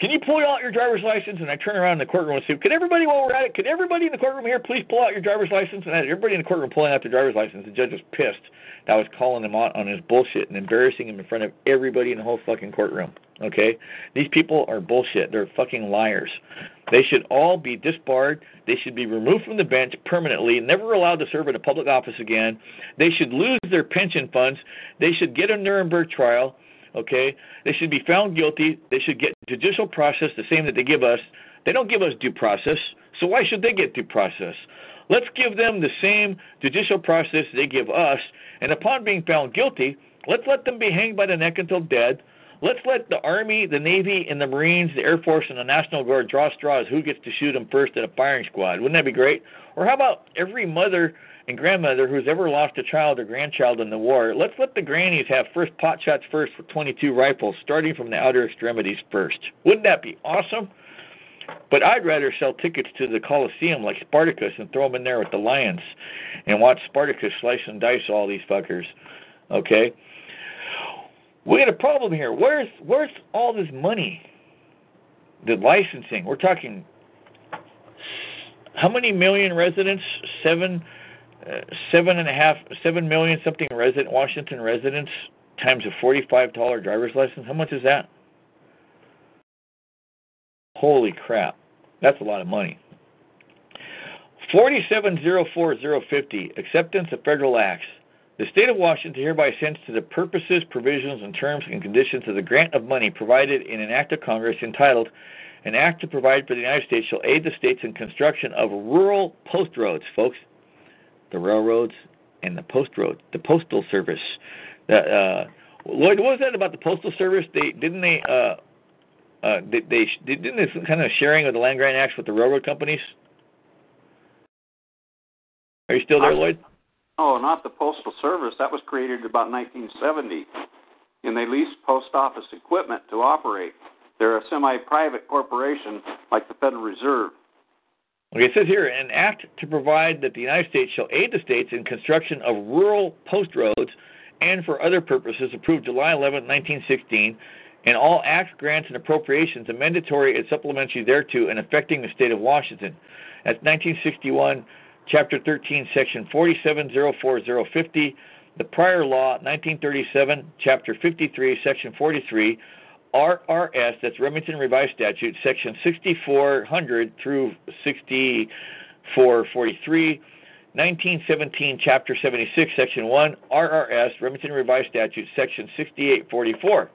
can you pull out your driver's license? And I turn around in the courtroom and say, Can everybody, while we're at it, can everybody in the courtroom here please pull out your driver's license? And I had everybody in the courtroom pulling out their driver's license. The judge was pissed that I was calling him out on his bullshit and embarrassing him in front of everybody in the whole fucking courtroom. Okay? These people are bullshit. They're fucking liars. They should all be disbarred. They should be removed from the bench permanently, never allowed to serve in a public office again. They should lose their pension funds. They should get a Nuremberg trial. Okay? They should be found guilty. They should get judicial process the same that they give us. They don't give us due process, so why should they get due process? Let's give them the same judicial process they give us, and upon being found guilty, let's let them be hanged by the neck until dead. Let's let the Army, the Navy, and the Marines, the Air Force, and the National Guard draw straws who gets to shoot them first at a firing squad. Wouldn't that be great? Or how about every mother and grandmother who's ever lost a child or grandchild in the war, let's let the grannies have first pot shots first with 22 rifles, starting from the outer extremities first. Wouldn't that be awesome? But I'd rather sell tickets to the Coliseum like Spartacus and throw them in there with the lions and watch Spartacus slice and dice all these fuckers. Okay? We got a problem here. Where's where's all this money? The licensing. We're talking how many million residents? Seven uh, seven and a half, seven million something resident Washington residents times a forty-five dollar driver's license. How much is that? Holy crap, that's a lot of money. Forty-seven zero four zero fifty acceptance of federal acts. The state of Washington hereby assents to the purposes, provisions, and terms and conditions of the grant of money provided in an act of Congress entitled an act to provide for the United States shall aid the states in construction of rural post roads, folks the railroads, and the post road, the postal service. Uh, Lloyd, what was that about the postal service? They didn't they uh, uh, they, they didn't this kind of sharing of the land grant acts with the railroad companies. Are you still there, Lloyd? Oh, not the postal service. That was created about 1970, and they leased post office equipment to operate. They're a semi-private corporation like the Federal Reserve. Okay, it says here an act to provide that the United States shall aid the states in construction of rural post roads and for other purposes approved July 11, 1916, and all acts, grants, and appropriations amendatory and supplementary thereto and affecting the state of Washington. That's 1961, Chapter 13, Section 4704050. The prior law, 1937, Chapter 53, Section 43, RRS, that's Remington Revised Statute, Section 6400 through 6443, 1917, Chapter 76, Section 1, RRS, Remington Revised Statute, Section 6844.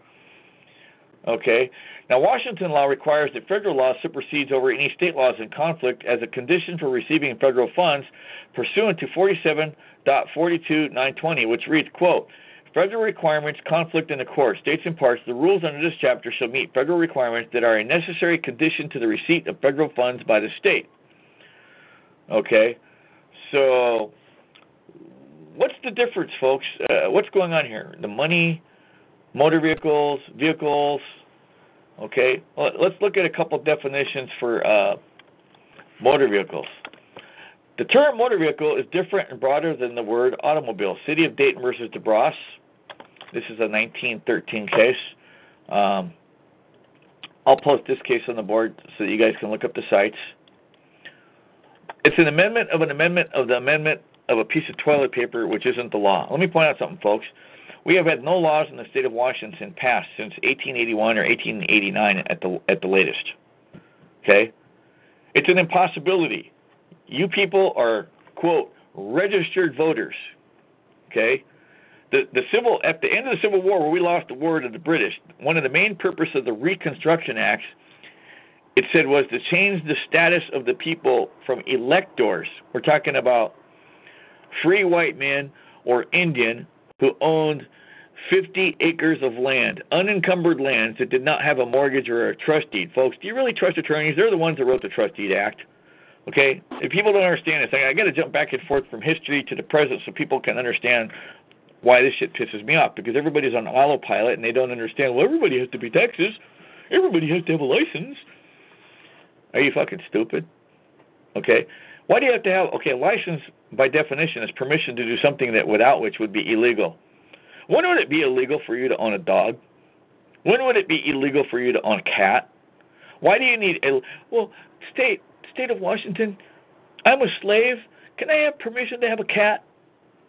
Okay. Now, Washington law requires that federal law supersedes over any state laws in conflict as a condition for receiving federal funds pursuant to 47.42920, which reads, quote, Federal requirements conflict in the court. States and parts, the rules under this chapter shall meet federal requirements that are a necessary condition to the receipt of federal funds by the state. Okay, so what's the difference, folks? Uh, what's going on here? The money, motor vehicles, vehicles. Okay, well, let's look at a couple definitions for uh, motor vehicles. The term motor vehicle is different and broader than the word automobile. City of Dayton versus DeBrosse, this is a 1913 case. Um, I'll post this case on the board so that you guys can look up the cites. It's an amendment of an amendment of the amendment of a piece of toilet paper, which isn't the law. Let me point out something, folks. We have had no laws in the state of Washington passed since 1881 or 1889 at the at the latest. Okay, it's an impossibility. You people are quote registered voters. Okay? The, the civil at the end of the Civil War, where we lost the war to the British, one of the main purposes of the Reconstruction Acts, it said was to change the status of the people from electors. We're talking about free white men or Indian who owned 50 acres of land, unencumbered lands that did not have a mortgage or a trust deed. Folks, do you really trust attorneys? They're the ones that wrote the Trust Deed Act. Okay? If people don't understand this, I got to jump back and forth from history to the present so people can understand why this shit pisses me off because everybody's on autopilot and they don't understand. Well, everybody has to be Texas. Everybody has to have a license. Are you fucking stupid? Okay. Why do you have to have okay, license by definition is permission to do something that without which would be illegal. When would it be illegal for you to own a dog? When would it be illegal for you to own a cat? Why do you need a well, state state of Washington, I'm a slave. Can I have permission to have a cat?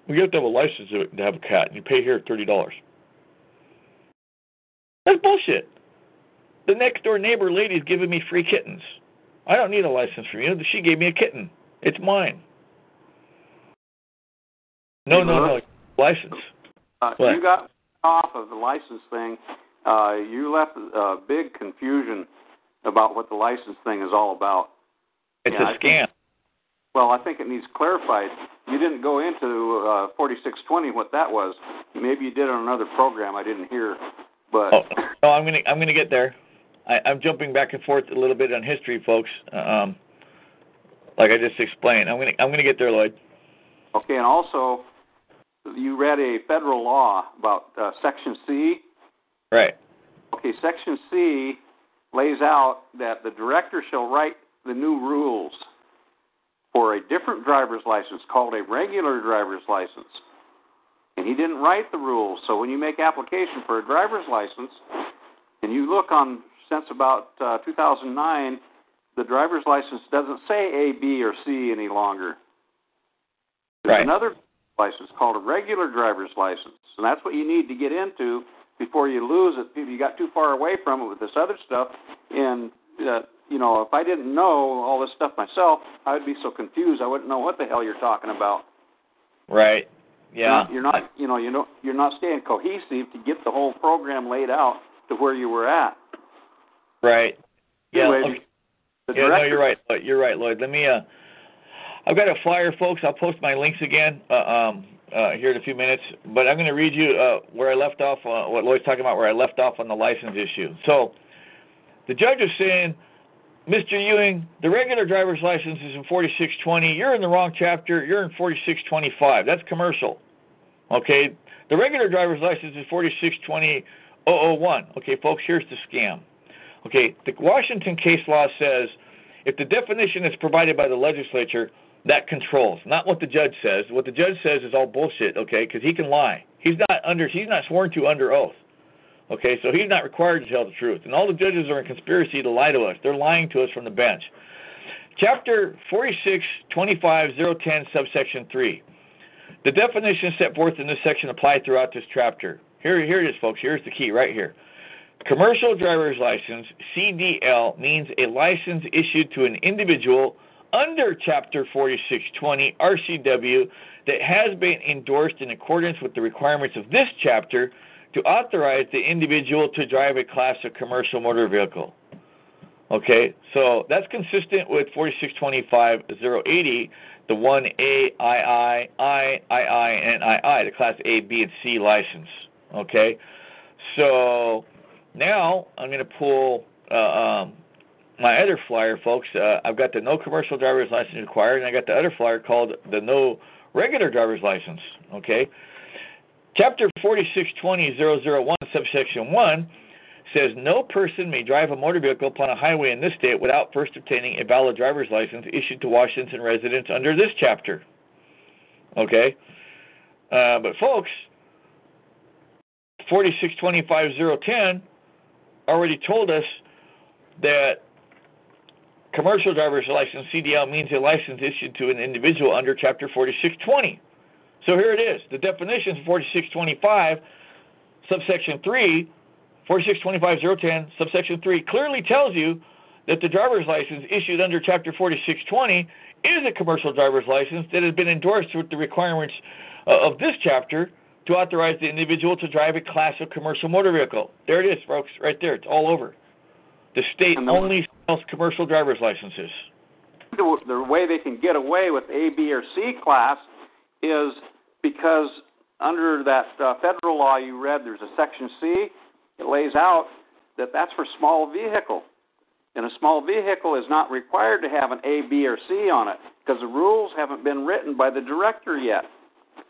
Well, you have to have a license to have a cat, and you pay here thirty dollars. That's bullshit. The next door neighbor lady's giving me free kittens. I don't need a license from you. She gave me a kitten. It's mine. No, no, no. License. Uh, you got off of the license thing. Uh, you left a big confusion about what the license thing is all about. It's Yeah, a I think- scam. Well, I think it needs clarified. You didn't go into uh, 4620 what that was. Maybe you did on another program I didn't hear. But Oh, no, I'm gonna I'm gonna get there. I, I'm jumping back and forth a little bit on history, folks. Um, like I just explained, I'm gonna I'm gonna get there, Lloyd. okay, and also you read a federal law about uh, Section C. Right. Okay, Section C lays out that the director shall write the new rules for a different driver's license called a regular driver's license. And he didn't write the rules. So when you make application for a driver's license, and you look on since about uh, 2009, the driver's license doesn't say A, B, or C any longer. There's Right. another license called a regular driver's license, and that's what you need to get into before you lose it. If you got too far away from it with this other stuff, and uh, you know, if I didn't know all this stuff myself, I would be so confused. I wouldn't know what the hell you're talking about. Right. Yeah. You're not, you're not you know, you know, you're not staying cohesive to get the whole program laid out to where you were at. Right. Yeah. Anyway, okay. The Yeah, no, you're right. You're right, Lloyd. Let me. Uh, I've got a flyer, folks. I'll post my links again uh, um, uh, here in a few minutes. But I'm going to read you uh, where I left off. Uh, what Lloyd's talking about, where I left off on the license issue. So, the judge is saying, Mr. Ewing, the regular driver's license is in 4620. You're in the wrong chapter. You're in 4625. That's commercial. Okay. The regular driver's license is 4620001. Okay, folks. Here's the scam. Okay, the Washington case law says if the definition is provided by the legislature, that controls, not what the judge says. What the judge says is all bullshit, okay, because he can lie. He's not under he's not sworn to under oath. Okay, so he's not required to tell the truth. And all the judges are in conspiracy to lie to us. They're lying to us from the bench. Chapter 4625010 subsection 3. The definitions set forth in this section apply throughout this chapter. Here, here it is, folks. Here's the key right here. Commercial driver's license, CDL, means a license issued to an individual under Chapter 4620 RCW that has been endorsed in accordance with the requirements of this chapter to authorize the individual to drive a class of commercial motor vehicle. Okay, so that's consistent with 4625080, the 1A, II, and II, the Class A, B, and C license. Okay, so now I'm going to pull uh, um, my other flyer, folks. Uh, I've got the no commercial driver's license required, and I got the other flyer called the no regular driver's license. Okay, Chapter 4620001, subsection 1 says no person may drive a motor vehicle upon a highway in this state without first obtaining a valid driver's license issued to Washington residents under this chapter. Okay? Uh, but folks, 4625010 already told us that commercial driver's license CDL means a license issued to an individual under chapter 4620. So here it is. The definition of 4625 subsection 3 4625010 subsection 3 clearly tells you that the driver's license issued under chapter 4620 is a commercial driver's license that has been endorsed with the requirements uh, of this chapter to authorize the individual to drive a class of commercial motor vehicle. There it is, folks, right there. It's all over. The state the- only sells commercial driver's licenses. the, the way they can get away with A, B, or C class is because under that uh, federal law you read, there's a section C. It lays out that that's for small vehicle, and a small vehicle is not required to have an A, B, or C on it because the rules haven't been written by the director yet.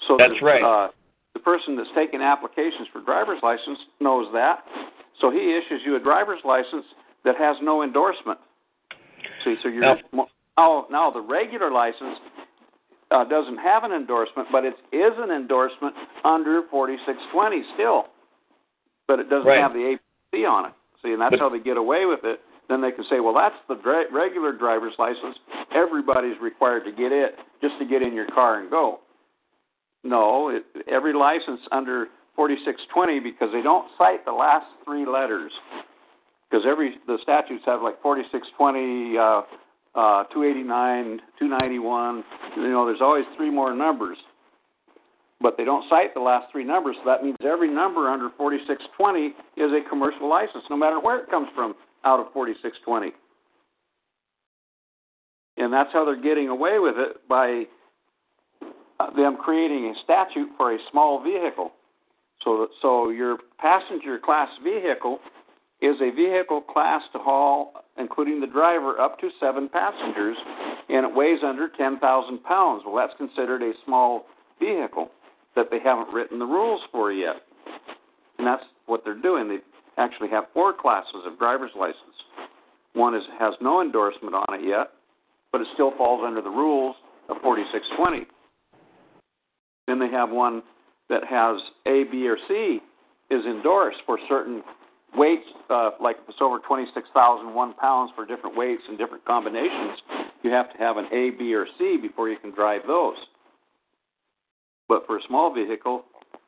So That's right. Uh, the person that's taking applications for driver's license knows that, so he issues you a driver's license that has no endorsement. See, so you're Now- now, now the regular license uh, doesn't have an endorsement, but it is an endorsement under 4620 still, but it doesn't Right. have the APC on it. See, and that's But- how they get away with it. Then they can say, well, that's the dra- regular driver's license. Everybody's required to get it just to get in your car and go. No, it, every license under 4620 because they don't cite the last three letters. Because every the statutes have like 4620, uh, uh, 289, 291. You know, there's always three more numbers, but they don't cite the last three numbers. So that means every number under 4620 is a commercial license, no matter where it comes from out of 4620. And that's how they're getting away with it by Uh, them creating a statute for a small vehicle. So, so your passenger class vehicle is a vehicle class to haul, including the driver, up to seven passengers, and it weighs under 10,000 pounds. Well, that's considered a small vehicle that they haven't written the rules for yet. And that's what they're doing. They actually have four classes of driver's license. One is has no endorsement on it yet, but it still falls under the rules of 4620. Then they have one that has A, B, or C is endorsed for certain weights, uh, like if it's over 26,001 pounds for different weights and different combinations, you have to have an A, B, or C before you can drive those. But for a small vehicle,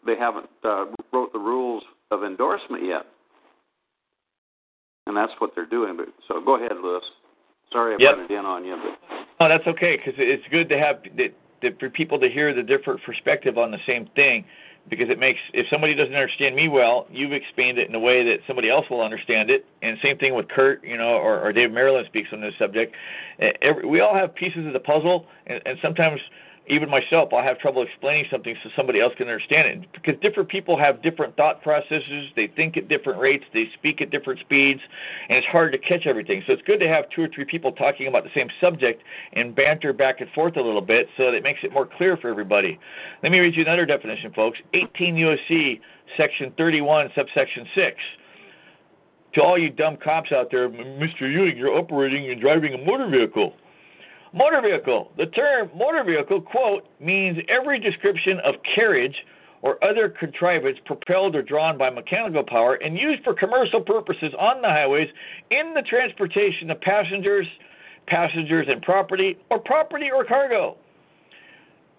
they haven't uh, wrote the rules of endorsement yet, and that's what they're doing. But so go ahead, Luis. Sorry I Yep. butted in on you, but Oh, that's okay because it's good to have for people to hear the different perspective on the same thing because it makes if somebody doesn't understand me well, you've explained it in a way that somebody else will understand it. And same thing with Kurt, you know, or, or Dave Maryland speaks on this subject. Every, we all have pieces of the puzzle, and, and sometimes even myself, I'll have trouble explaining something so somebody else can understand it because different people have different thought processes. They think at different rates, they speak at different speeds, and it's hard to catch everything. So it's good to have two or three people talking about the same subject and banter back and forth a little bit so that it makes it more clear for everybody. Let me read you another definition, folks. 18 USC, section 31, subsection 6 to all you dumb cops out there, Mr. Ewing, you're operating and driving a motor vehicle. Motor vehicle. The term motor vehicle, quote, means every description of carriage or other contrivance propelled or drawn by mechanical power and used for commercial purposes on the highways in the transportation of passengers, passengers and property, or property or cargo.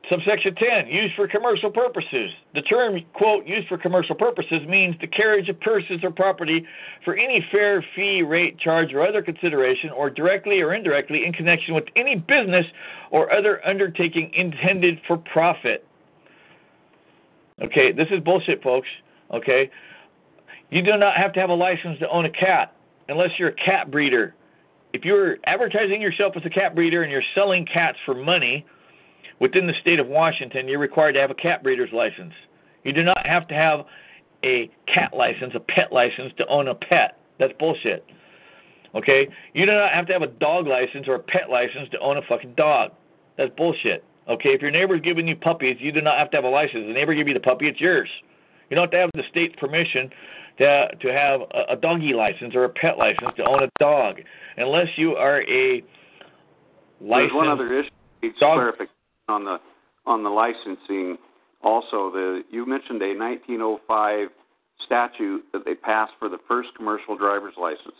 Subsection 10, used for commercial purposes. The term, quote, used for commercial purposes means the carriage of persons or property for any fare, fee, rate, charge, or other consideration, or directly or indirectly in connection with any business or other undertaking intended for profit. Okay, this is bullshit, folks. Okay? You do not have to have a license to own a cat unless you're a cat breeder. If you're advertising yourself as a cat breeder and you're selling cats for money, within the state of Washington, you're required to have a cat breeder's license. You do not have to have a cat license, a pet license to own a pet. That's bullshit. Okay? You do not have to have a dog license or a pet license to own a fucking dog. That's bullshit. Okay? If your neighbor's giving you puppies, you do not have to have a license. The neighbor give you the puppy, it's yours. You don't have to have the state's permission to to have a, a doggy license or a pet license to own a dog, unless you are a there's licensed one other issue. Dog- clarification on the on the licensing. Also, the you mentioned a 1905 statute that they passed for the first commercial driver's license.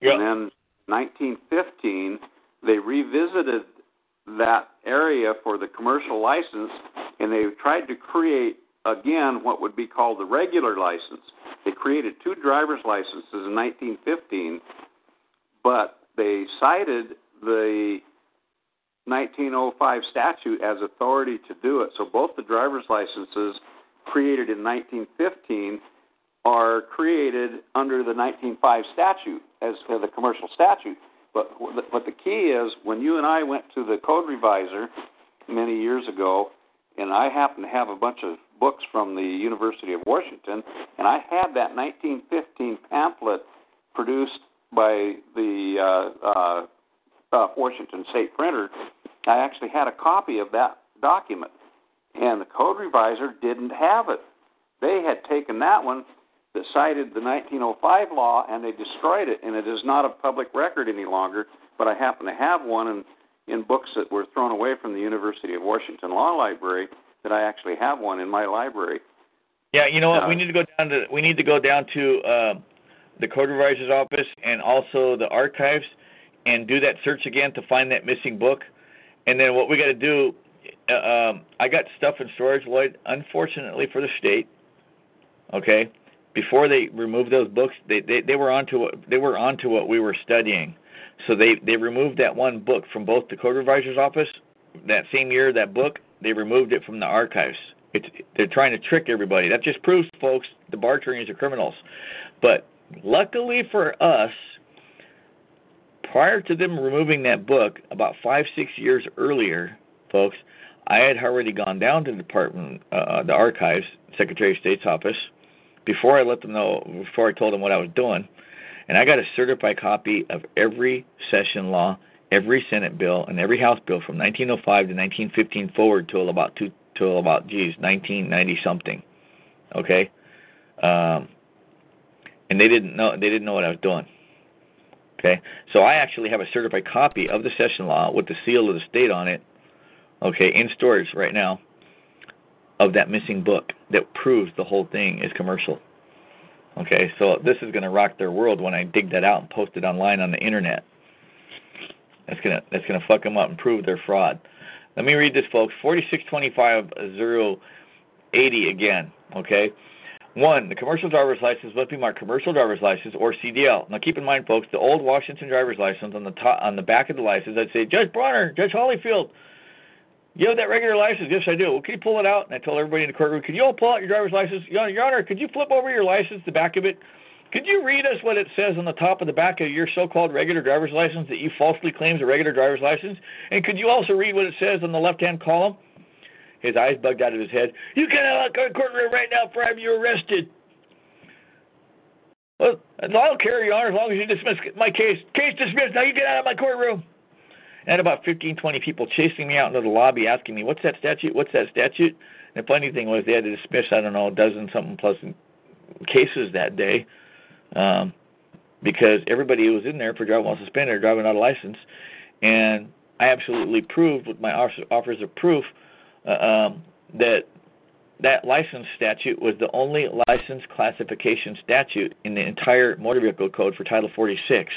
Yep. And then 1915, they revisited that area for the commercial license, and they tried to create again what would be called the regular license. They created two driver's licenses in 1915, but they cited the 1905 statute as authority to do it. So both the driver's licenses created in 1915 are created under the 1905 statute as uh, the commercial statute. But but the key is when you and I went to the code reviser many years ago, and I happened to have a bunch of books from the University of Washington, and I had that 1915 pamphlet produced by the uh, uh, uh, Washington State Printer. I actually had a copy of that document, and the code reviser didn't have it. They had taken that one that cited the 1905 law and they destroyed it, and it is not a public record any longer. But I happen to have one in, in books that were thrown away from the University of Washington Law Library that I actually have one in my library. Yeah, you know what? Uh, we need to go down to we need to go down to uh, the code reviser's office and also the archives and do that search again to find that missing book. And then what we got to do, uh, um, I got stuff in storage, Lloyd. Unfortunately for the state, okay, before they removed those books, they they, they were onto what they were onto what we were studying. So they they removed that one book from both the code reviser's office that same year. That book they removed it from the archives. It's they're trying to trick everybody. That just proves, folks, the bar trainers are criminals. But luckily for us, prior to them removing that book, about five six years earlier, folks, I had already gone down to the department, uh, the archives, Secretary of State's office, before I let them know, before I told them what I was doing, and I got a certified copy of every session law, every Senate bill, and every House bill from 1905 to 1915 forward till about two, till about geez 1990 something. Okay, um, and they didn't know they didn't know what I was doing. Okay, so I actually have a certified copy of the session law with the seal of the state on it. Okay, in storage right now of that missing book that proves the whole thing is commercial. Okay, so this is going to rock their world when I dig that out and post it online on the internet. That's gonna that's gonna fuck them up and prove their fraud. Let me read this, folks. Forty-six twenty-five zero eighty again. Okay. One, the commercial driver's license must be marked commercial driver's license or CDL. Now keep in mind, folks, the old Washington driver's license on the top on the back of the license, I'd say Judge Bronner, Judge Hollyfield, you have that regular license? Yes, I do. Well, can you pull it out? And I told everybody in the courtroom, could you all pull out your driver's license? Your Honor, your Honor, could you flip over your license, the back of it? Could you read us what it says on the top of the back of your so-called regular driver's license that you falsely claim is a regular driver's license? And could you also read what it says on the left-hand column? His eyes bugged out of his head. You out of the courtroom right now for having you arrested. Well, I'll carry Your as long as you dismiss my case. Case dismissed. Now you get out of my courtroom and about 15, 20 people chasing me out into the lobby asking me, what's that statute? What's that statute? And the funny thing was they had to dismiss, I don't know, a dozen something plus cases that day um, because everybody who was in there for driving while suspended or driving without a license. And I absolutely proved with my offers of proof um, that that license statute was the only license classification statute in the entire motor vehicle code for Title 46.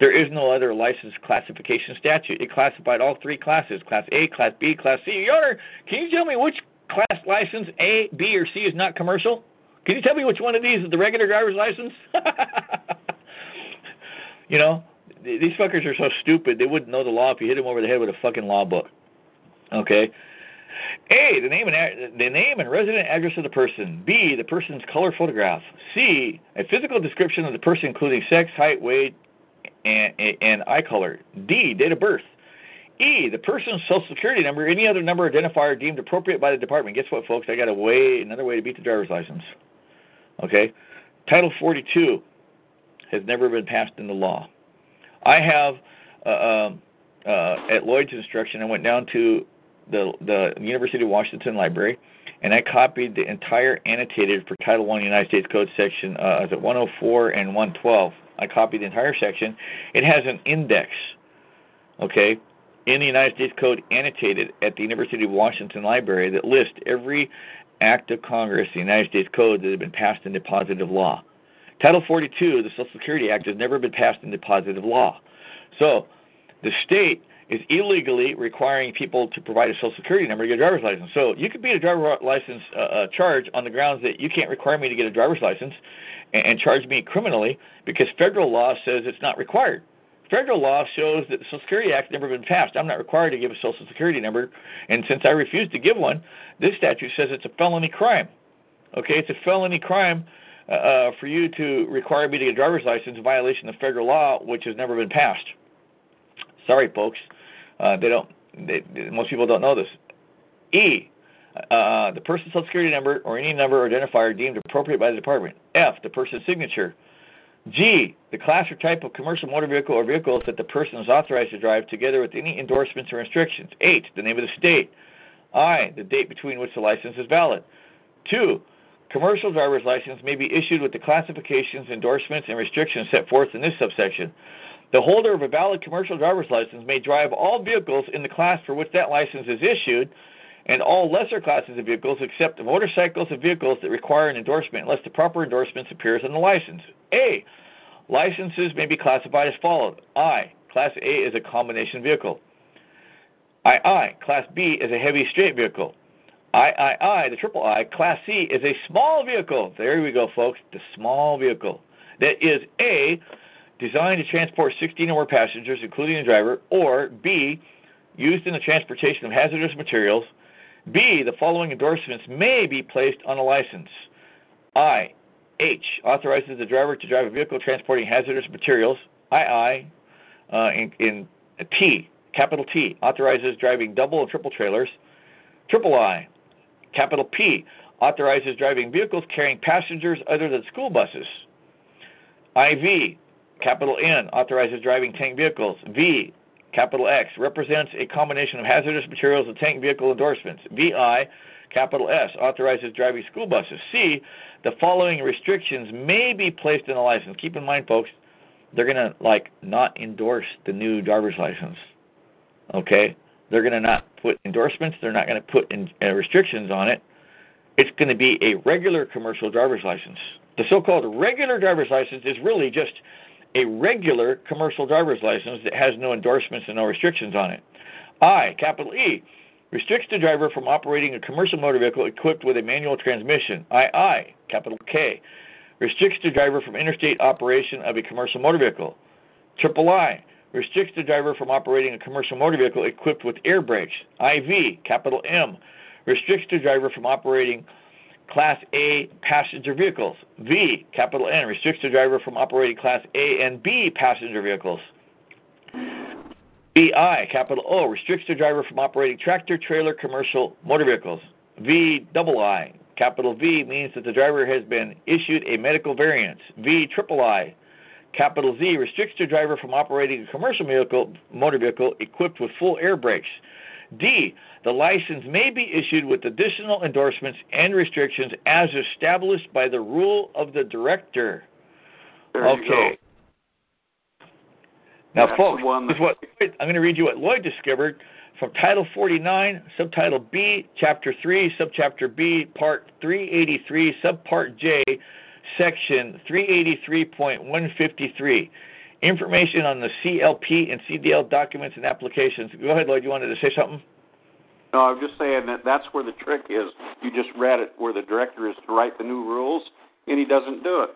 There is no other license classification statute. It classified all three classes Class A, Class B, Class C. Your Honor, can you tell me which class license A, B, or C is not commercial? Can you tell me which one of these is the regular driver's license? you know, these fuckers are so stupid they wouldn't know the law if you hit them over the head with a fucking law book. Okay. A, the name and the name and resident address of the person. B, the person's color photograph. C, a physical description of the person, including sex, height, weight, and, and eye color. D, date of birth. E, the person's social security number, any other number identifier deemed appropriate by the department. Guess what, folks? I got a way, another way to beat the driver's license. Okay? Title 42 has never been passed into law. I have, uh, um, uh, at Lloyd's instruction, I went down to the, the University of Washington Library and I copied the entire annotated for Title One United States Code section, uh, is it 104 and 112 I copied the entire section. It has an index, okay, in the United States Code annotated at the University of Washington Library that lists every act of Congress, the United States Code, that has been passed into positive law. Title 42, the Social Security Act, has never been passed into positive law. So the state is illegally requiring people to provide a Social Security number to get a driver's license. So you could beat a driver's license uh, uh, charge on the grounds that you can't require me to get a driver's license and, and charge me criminally because federal law says it's not required. federal law shows that the Social Security Act never been passed. I'm not required to give a Social Security number, and since I refuse to give one, this statute says it's a felony crime. Okay, it's a felony crime uh, uh, for you to require me to get a driver's license in violation of federal law, which has never been passed. Sorry, folks. Uh, they don't. They, most people don't know this. E. Uh, the person's social security number or any number or identifier deemed appropriate by the department. F. The person's signature. G. The class or type of commercial motor vehicle or vehicles that the person is authorized to drive, together with any endorsements or restrictions. H, The name of the state. I. The date between which the license is valid. 2. Commercial driver's license may be issued with the classifications, endorsements, and restrictions set forth in this subsection. The holder of a valid commercial driver's license may drive all vehicles in the class for which that license is issued and all lesser classes of vehicles except motorcycles and vehicles that require an endorsement unless the proper endorsement appears on the license. A. Licenses may be classified as follows. I. Class A is a combination vehicle. II. Class B is a heavy straight vehicle. III, the triple I, Class C is a small vehicle. There we go, folks. The small vehicle that is A, designed to transport 16 or more passengers, including the driver, or B, used in the transportation of hazardous materials. B, the following endorsements may be placed on a license. I, H, authorizes the driver to drive a vehicle transporting hazardous materials. II, uh, in, in T, capital T, authorizes driving double and triple trailers. Triple I, capital P, authorizes driving vehicles carrying passengers other than school buses. IV, capital N, authorizes driving tank vehicles. V, capital X, represents a combination of hazardous materials and tank vehicle endorsements. VI, capital S, authorizes driving school buses. C, the following restrictions may be placed in a license. Keep in mind, folks, they're going to, like, not endorse the new driver's license. Okay? They're going to not put endorsements. They're not going to put in, uh, restrictions on it. It's going to be a regular commercial driver's license. The so-called regular driver's license is really just a regular commercial driver's license that has no endorsements and no restrictions on it. I, capital E, restricts the driver from operating a commercial motor vehicle equipped with a manual transmission. II, capital K, restricts the driver from interstate operation of a commercial motor vehicle. Triple I, restricts the driver from operating a commercial motor vehicle equipped with air brakes. IV, capital M, restricts the driver from operating Class A passenger vehicles. V, capital N, restricts the driver from operating Class A and B passenger vehicles. VI, capital O, restricts the driver from operating tractor trailer commercial motor vehicles. V double I, capital V means that the driver has been issued a medical variance. V triple I, capital Z restricts the driver from operating a commercial vehicle, motor vehicle equipped with full air brakes. D, the license may be issued with additional endorsements and restrictions as established by the rule of the director. There okay. Now, That's folks, this is what I'm going to read you what Lloyd discovered from Title 49, Subtitle B, Chapter 3, Subchapter B, Part 383, Subpart J, Section 383.153. Information on the CLP and CDL documents and applications. Go ahead, Lloyd. You wanted to say something? No, I'm just saying that that's where the trick is. You just read it where the director is to write the new rules, and he doesn't do it.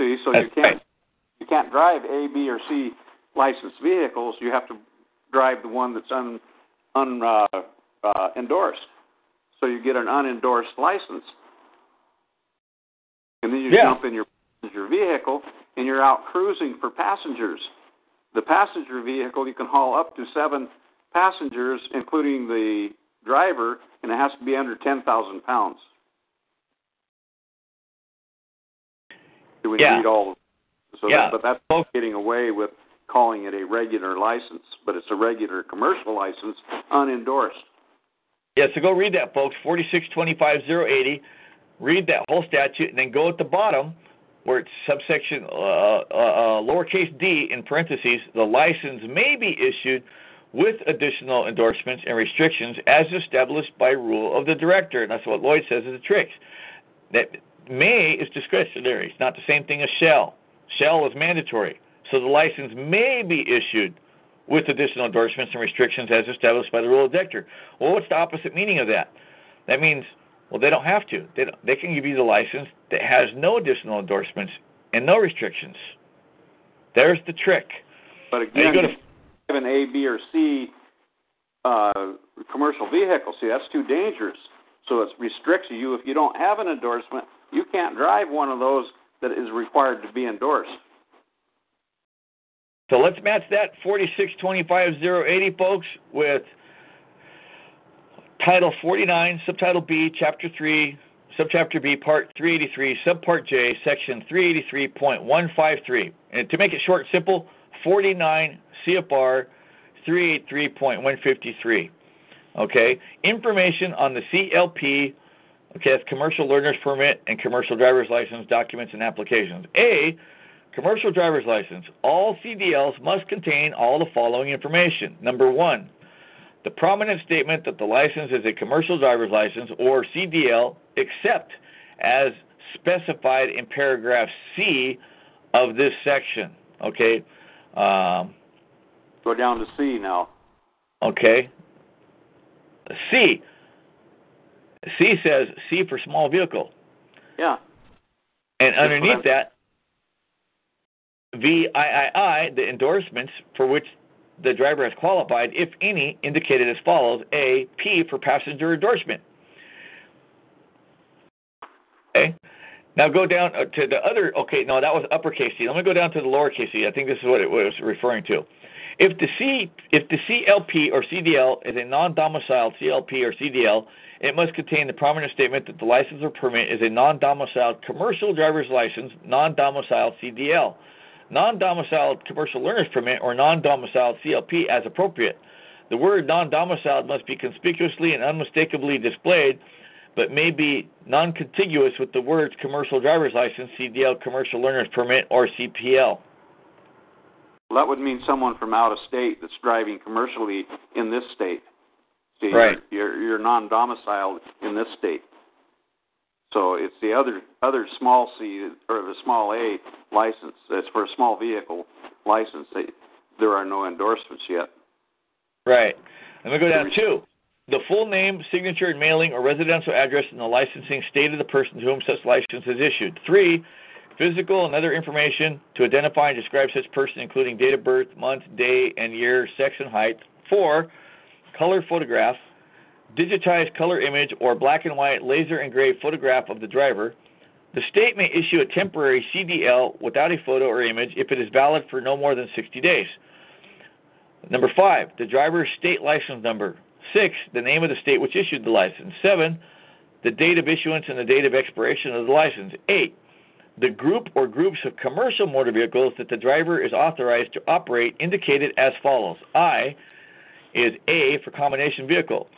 See, so you can't right. you can't drive A, B, or C licensed vehicles. You have to drive the one that's un, un uh, uh, endorsed. So you get an unendorsed license, and then you Yeah. jump in your passenger vehicle and you're out cruising for passengers. The passenger vehicle you can haul up to seven passengers, including the driver, and it has to be under ten thousand pounds. Do we Yeah. need all? of So Yeah. that, but that's Folks- getting away with calling it a regular license, but it's a regular commercial license, unendorsed. Yeah, so go read that, folks. 4625080. Read that whole statute, and then go at the bottom where it's subsection uh, uh, uh, lowercase d in parentheses. The license may be issued with additional endorsements and restrictions as established by rule of the director. And that's what Lloyd says is the trick. That may is discretionary. It's not the same thing as shall. Shall is mandatory. So the license may be issued with additional endorsements and restrictions as established by the rule of the director. Well, what's the opposite meaning of that? That means, well, they don't have to. They, don't, they can give you the license that has no additional endorsements and no restrictions. There's the trick. But again, an A, B, or C uh, commercial vehicle. See, that's too dangerous. So it restricts you. If you don't have an endorsement, you can't drive one of those that is required to be endorsed. So let's match that 4625080, folks, with Title 49, Subtitle B, Chapter 3, Subchapter B, Part 383, Subpart J, Section 383.153. And to make it short and simple, 49 CFR 383.153. Okay? Information on the CLP, okay, that's Commercial Learner's Permit and Commercial Driver's License documents and applications. A, Commercial Driver's License. All CDLs must contain all the following information. Number one, the prominent statement that the license is a commercial driver's license or CDL, except as specified in paragraph C of this section. Okay. Um, Go down to C now. okay. C. C says C for small vehicle. Yeah. And That's underneath that, VIII, the endorsements for which the driver has qualified, if any, indicated as follows A, P for passenger endorsement. Okay? Now go down uh, to the other, okay, no, that was uppercase C. Let me go down to the lowercase c. I think this is what it was referring to. If the C, if the CLP or CDL is a non-domiciled CLP or CDL, it must contain the prominent statement that the license or permit is a non-domiciled commercial driver's license, non-domiciled CDL, non-domiciled commercial learner's permit, or non-domiciled CLP as appropriate. The word non-domiciled must be conspicuously and unmistakably displayed, but may be non-contiguous with the words commercial driver's license, CDL, commercial learner's permit, or CPL. Well, that would mean someone from out of state that's driving commercially in this state. See, Right. You're, you're, you're non-domiciled in this state. So it's the other other small C or the small A license. That's for a small vehicle license. They, there are no endorsements yet. Right. Let me go down two. The full name, signature, and mailing or residential address in the licensing state of the person to whom such license is issued. Three, physical and other information to identify and describe such person, including date of birth, month, day, and year, sex, and height. Four, color photograph, digitized color image or black and white laser engraved photograph of the driver. The state may issue a temporary CDL without a photo or image if it is valid for no more than 60 days. Number five, the driver's state license number. Six, the name of the state which issued the license. Seven, the date of issuance and the date of expiration of the license. Eight, the group or groups of commercial motor vehicles that the driver is authorized to operate indicated as follows. I is A for combination vehicle.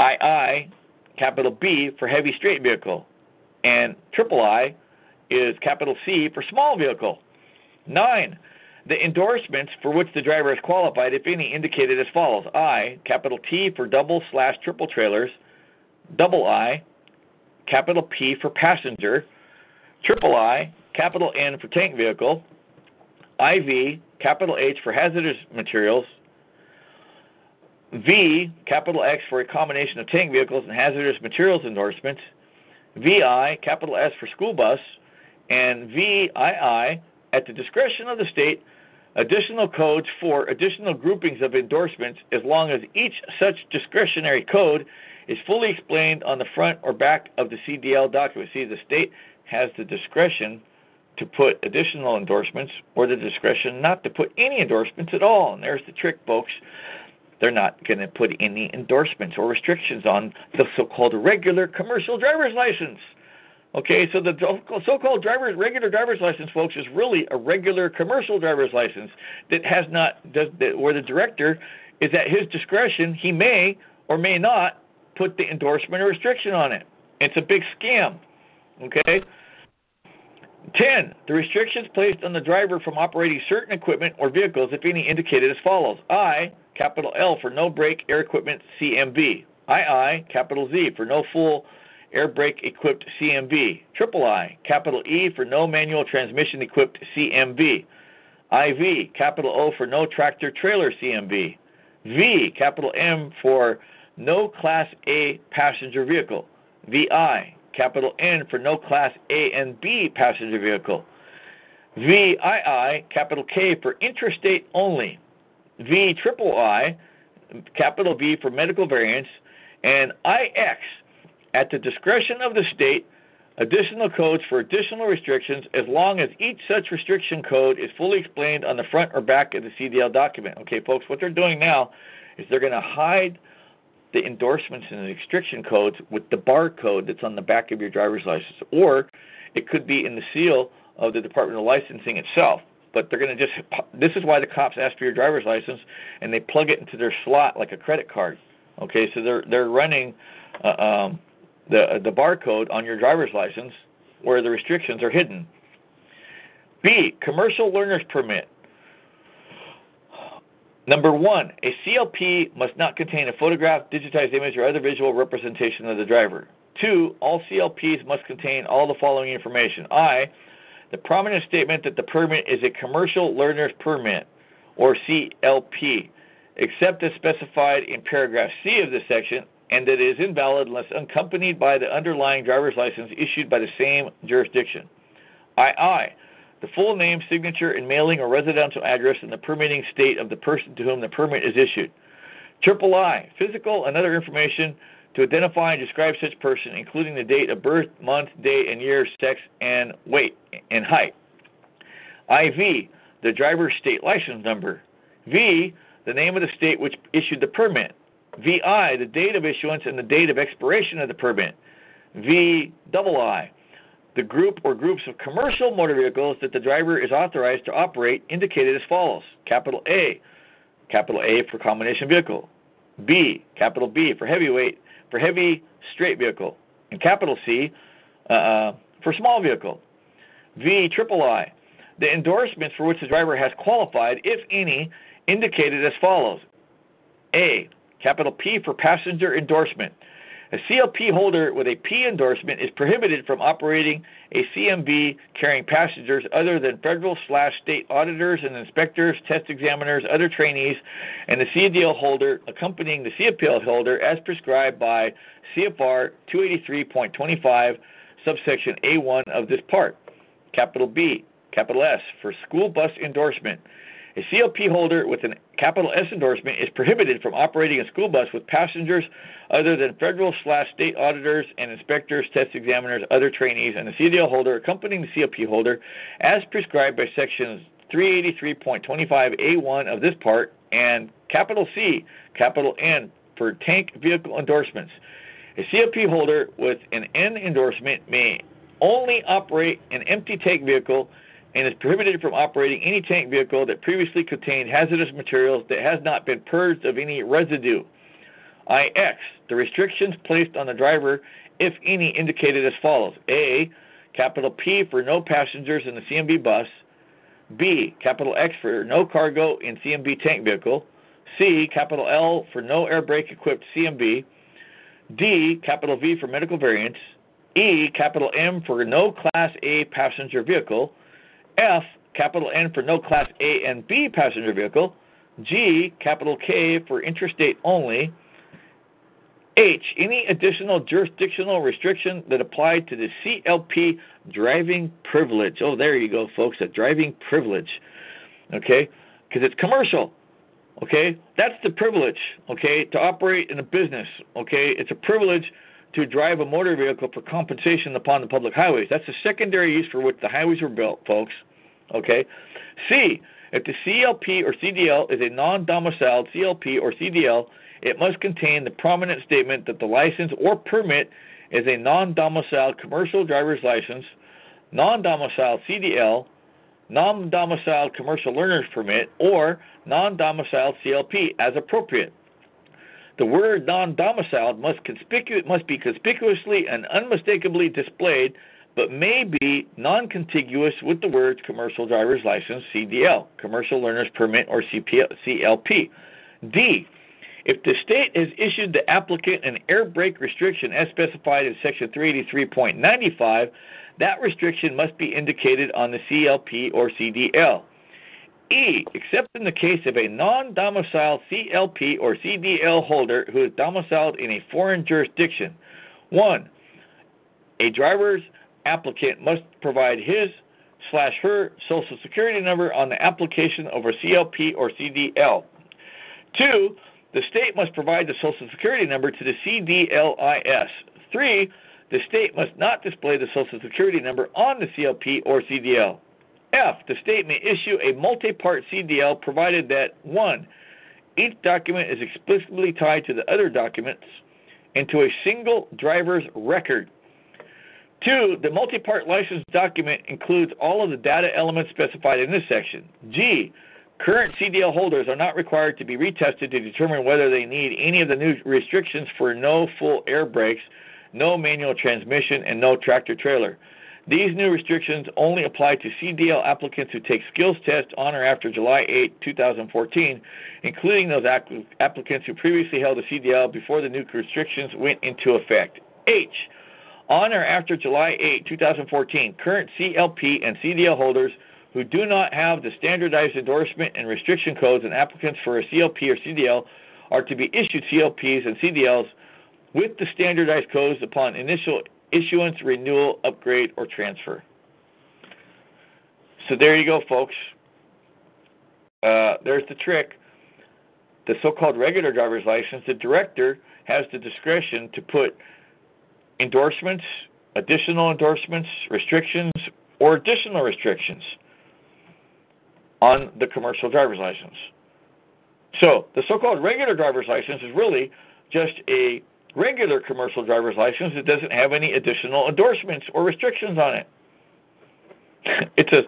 II, capital B for heavy straight vehicle. And triple I is capital C for small vehicle. Nine, the endorsements for which the driver is qualified, if any, indicated as follows: I, capital T for double slash triple trailers, double I, capital P for passenger, triple I, capital N for tank vehicle, IV, capital H for hazardous materials, V, capital X for a combination of tank vehicles and hazardous materials endorsements, VI, capital S for school bus, and VII, at the discretion of the state, additional codes for additional groupings of endorsements as long as each such discretionary code is fully explained on the front or back of the CDL document. See, the state has the discretion to put additional endorsements or the discretion not to put any endorsements at all. And there's the trick, folks. They're not going to put any endorsements or restrictions on the so called regular commercial driver's license. Okay, so the so-called driver's regular driver's license, folks, is really a regular commercial driver's license that has not does that, where the director is at his discretion. He may or may not put the endorsement or restriction on it. It's a big scam. Okay. Ten, the restrictions placed on the driver from operating certain equipment or vehicles, if any, indicated as follows: I, capital L for no brake air equipment CMV. II, capital Z for no full air brake equipped CMV. Triple I, capital E for no manual transmission equipped CMV. IV, capital O for no tractor trailer CMV. V, capital M for no Class A passenger vehicle. VI, capital N for no Class A and B passenger vehicle. VII, capital K for interstate only. V triple I, capital V for medical variance, and IX at the discretion of the state, additional codes for additional restrictions as long as each such restriction code is fully explained on the front or back of the CDL document. Okay, folks, what they're doing now is they're going to hide the endorsements and the restriction codes with the barcode that's on the back of your driver's license, or it could be in the seal of the Department of Licensing itself. But they're going to just, this is why the cops ask for your driver's license and they plug it into their slot like a credit card. Okay, so they're, they're running uh, um, the, the barcode on your driver's license where the restrictions are hidden. B, commercial learner's permit. Number one, a CLP must not contain a photograph, digitized image, or other visual representation of the driver. Two, all CLPs must contain all the following information. I, the prominent statement that the permit is a commercial learner's permit, or CLP, except as specified in paragraph C of this section, and that it is invalid unless accompanied by the underlying driver's license issued by the same jurisdiction. II, the full name, signature, and mailing or residential address in the permitting state of the person to whom the permit is issued. Triple I, physical and other information to identify and describe such person, including the date of birth, month, day, and year, sex, and weight and height. IV, the driver's state license number. V, the name of the state which issued the permit. VI, the date of issuance and the date of expiration of the permit. VII, the group or groups of commercial motor vehicles that the driver is authorized to operate indicated as follows capital A, capital A for combination vehicle, B, capital B for heavyweight, for heavy straight vehicle, and capital C uh, for small vehicle. V, triple I, the endorsements for which the driver has qualified, if any, indicated as follows A, capital P for passenger endorsement a CLP holder with a P endorsement is prohibited from operating a CMV carrying passengers other than federal slash state auditors and inspectors, test examiners, other trainees, and the CDL holder accompanying the CPL holder as prescribed by CFR 283.25 subsection A1 of this part. Capital B, capital S for school bus endorsement. A CLP holder with a capital S endorsement is prohibited from operating a school bus with passengers other than federal slash state auditors and inspectors, test examiners, other trainees, and the CDL holder accompanying the CLP holder as prescribed by sections 383.25A1 of this part and capital C, capital N for tank vehicle endorsements. A CLP holder with an N endorsement may only operate an empty tank vehicle and is prohibited from operating any tank vehicle that previously contained hazardous materials that has not been purged of any residue. IX, the restrictions placed on the driver, if any, indicated as follows. A, capital P for no passengers in the CMV bus, B, capital X for no cargo in CMV tank vehicle, C, capital L for no air brake equipped CMV. D, capital V for medical variance, E, capital M for no Class A passenger vehicle, F, capital N for no Class A and B passenger vehicle, G, capital K for interstate only, H, any additional jurisdictional restriction that applied to the CLP driving privilege. Oh, there you go, folks, a driving privilege. Okay? Because it's commercial. Okay? That's the privilege, okay, to operate in a business. Okay? It's a privilege to drive a motor vehicle for compensation upon the public highways. That's the secondary use for which the highways were built, folks. Okay? C, if the CLP or CDL is a non domiciled CLP or CDL, it must contain the prominent statement that the license or permit is a non domiciled commercial driver's license, non domiciled CDL, non domiciled commercial learner's permit, or non domiciled CLP as appropriate. The word non domiciled must, conspicu- must be conspicuously and unmistakably displayed, but may be non contiguous with the words commercial driver's license, CDL, commercial learner's permit, or CPL- CLP. D. If the state has issued the applicant an air brake restriction as specified in Section 383.95, that restriction must be indicated on the CLP or CDL. E, except in the case of a non domiciled CLP or CDL holder who is domiciled in a foreign jurisdiction. 1. A driver's applicant must provide his slash her social security number on the application of a CLP or CDL. Two, the state must provide the social security number to the CDLIS. Three, the state must not display the social security number on the CLP or CDL. F, the state may issue a multi part CDL provided that 1. Each document is explicitly tied to the other documents into a single driver's record. Two, the multi part license document includes all of the data elements specified in this section. G, current CDL holders are not required to be retested to determine whether they need any of the new restrictions for no full air brakes, no manual transmission, and no tractor trailer. These new restrictions only apply to CDL applicants who take skills tests on or after July 8, 2014, including those applicants who previously held a CDL before the new restrictions went into effect. H. On or after July 8, 2014, current CLP and CDL holders who do not have the standardized endorsement and restriction codes and applicants for a CLP or CDL are to be issued CLPs and CDLs with the standardized codes upon initial issuance, renewal, upgrade, or transfer. So there you go, folks. Uh, there's the trick. The so called regular driver's license, the director has the discretion to put endorsements, additional endorsements, restrictions, or additional restrictions on the commercial driver's license. So the so called regular driver's license is really just a regular commercial driver's license that doesn't have any additional endorsements or restrictions on it. it's a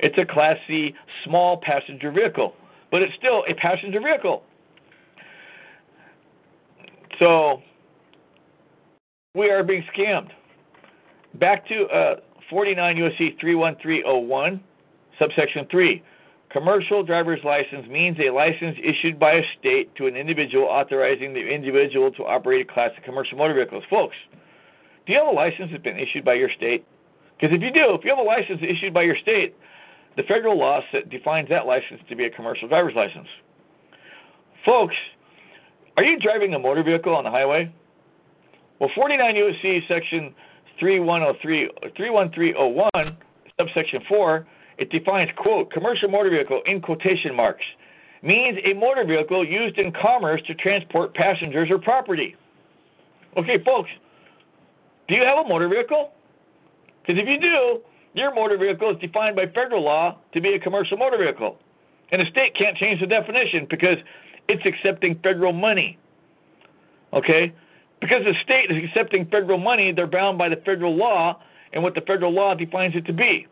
it's a class C small passenger vehicle, but it's still a passenger vehicle. So we are being scammed. Back to uh, 49 USC 31301, subsection 3. Commercial driver's license means a license issued by a state to an individual authorizing the individual to operate a class of commercial motor vehicles. Folks, do you have a license that's been issued by your state? Because if you do, if you have a license issued by your state, the federal law defines that license to be a commercial driver's license. Folks, are you driving a motor vehicle on the highway? Well, 49 USC section 3103, 31301, subsection 4 it defines, quote, commercial motor vehicle in quotation marks means a motor vehicle used in commerce to transport passengers or property. Okay, folks, do you have a motor vehicle? Because if you do, your motor vehicle is defined by federal law to be a commercial motor vehicle. And the state can't change the definition because it's accepting federal money. Okay? Because the state is accepting federal money, they're bound by the federal law and what the federal law defines it to be.